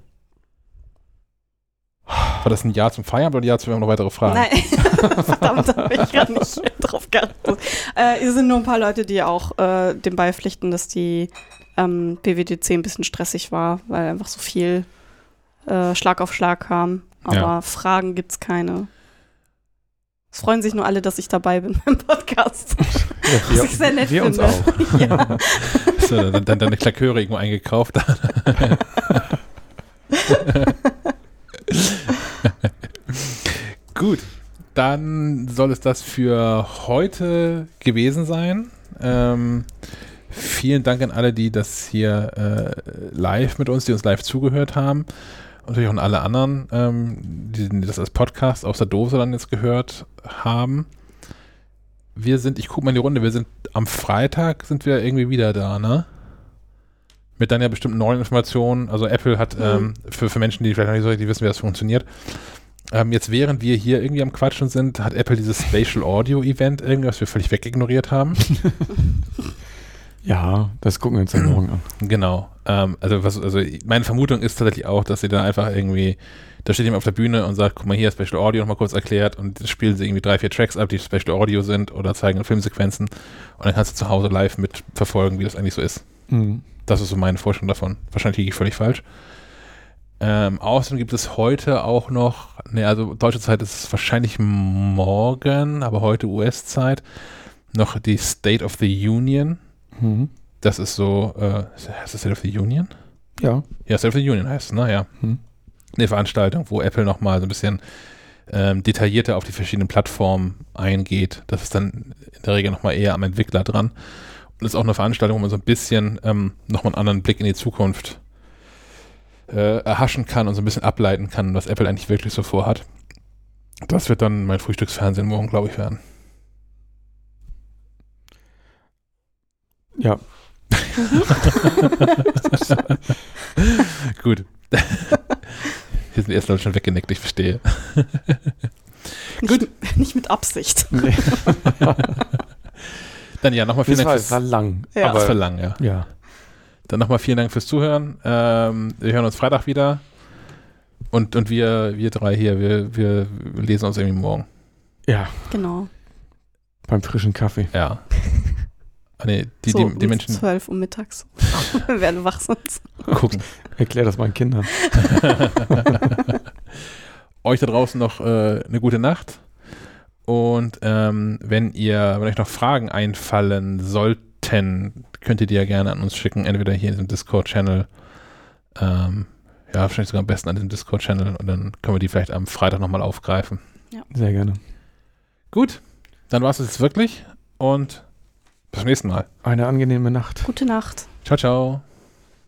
War das ein Ja zum Feierabend oder ein Ja zu wir haben noch weitere Fragen? Nein, verdammt, da habe ich gerade nicht drauf geachtet. Äh, hier sind nur ein paar Leute, die auch äh, dem beipflichten, dass die ähm, BWDC ein bisschen stressig war, weil einfach so viel äh, Schlag auf Schlag kam. Aber ja. Fragen gibt es keine. Es freuen sich nur alle, dass ich dabei bin beim Podcast. Ja, wir, Was ich sehr nett wir finde. uns auch. ja. so, dann, dann deine Klaköre irgendwo eingekauft. Gut, dann soll es das für heute gewesen sein. Ähm, vielen Dank an alle, die das hier äh, live mit uns, die uns live zugehört haben. Und natürlich auch an alle anderen, ähm, die, die das als Podcast aus der Dose dann jetzt gehört haben. Wir sind, ich gucke mal in die Runde, wir sind am Freitag sind wir irgendwie wieder da, ne? Mit dann ja bestimmten neuen Informationen. Also Apple hat mhm. ähm, für, für Menschen, die vielleicht noch nicht so richtig wissen, wie das funktioniert, ähm, jetzt während wir hier irgendwie am Quatschen sind, hat Apple dieses Spatial Audio Event irgendwas wir völlig wegignoriert haben. ja, das gucken wir uns dann morgen an. Genau. Ähm, also, was, also meine Vermutung ist tatsächlich auch, dass sie dann einfach irgendwie, da steht jemand auf der Bühne und sagt, guck mal hier, Special Audio nochmal kurz erklärt und spielen sie irgendwie drei, vier Tracks ab, die Special Audio sind oder zeigen Filmsequenzen und dann kannst du zu Hause live mitverfolgen, wie das eigentlich so ist. Mhm. Das ist so meine Vorstellung davon. Wahrscheinlich liege ich völlig falsch. Ähm, außerdem gibt es heute auch noch, ne, also deutsche Zeit ist es wahrscheinlich morgen, aber heute US-Zeit, noch die State of the Union. Mhm. Das ist so, äh, heißt das State of the Union? Ja. Ja, State of the Union heißt es, ne? Ja. Mhm. Eine Veranstaltung, wo Apple nochmal so ein bisschen ähm, detaillierter auf die verschiedenen Plattformen eingeht. Das ist dann in der Regel nochmal eher am Entwickler dran. Das ist auch eine Veranstaltung, wo man so ein bisschen ähm, nochmal einen anderen Blick in die Zukunft äh, erhaschen kann und so ein bisschen ableiten kann, was Apple eigentlich wirklich so vorhat. Das wird dann mein Frühstücksfernsehen morgen, glaube ich, werden. Ja. Gut. Hier sind erst Leute schon weggenickt, ich verstehe. Nicht, Gut. Nicht mit Absicht. Nee. Dann ja, nochmal vielen das Dank. Das war lang. Ja. Aber das war lang, ja. Ja. Dann nochmal vielen Dank fürs Zuhören. Ähm, wir hören uns Freitag wieder. Und, und wir, wir drei hier, wir, wir lesen uns irgendwie morgen. Ja. Genau. Beim frischen Kaffee. Ja. Ah, nee, die, so, die, die Menschen. 12 Uhr mittags. wir werden wach sind. Gucken. Erklär das meinen Kindern. euch da draußen noch äh, eine gute Nacht. Und ähm, wenn ihr, wenn euch noch Fragen einfallen sollten, könnt ihr die ja gerne an uns schicken, entweder hier in diesem Discord-Channel, ähm, ja, wahrscheinlich sogar am besten an diesem Discord-Channel und dann können wir die vielleicht am Freitag nochmal aufgreifen. Ja. Sehr gerne. Gut, dann war es jetzt wirklich und bis zum nächsten Mal. Eine angenehme Nacht. Gute Nacht. Ciao, ciao.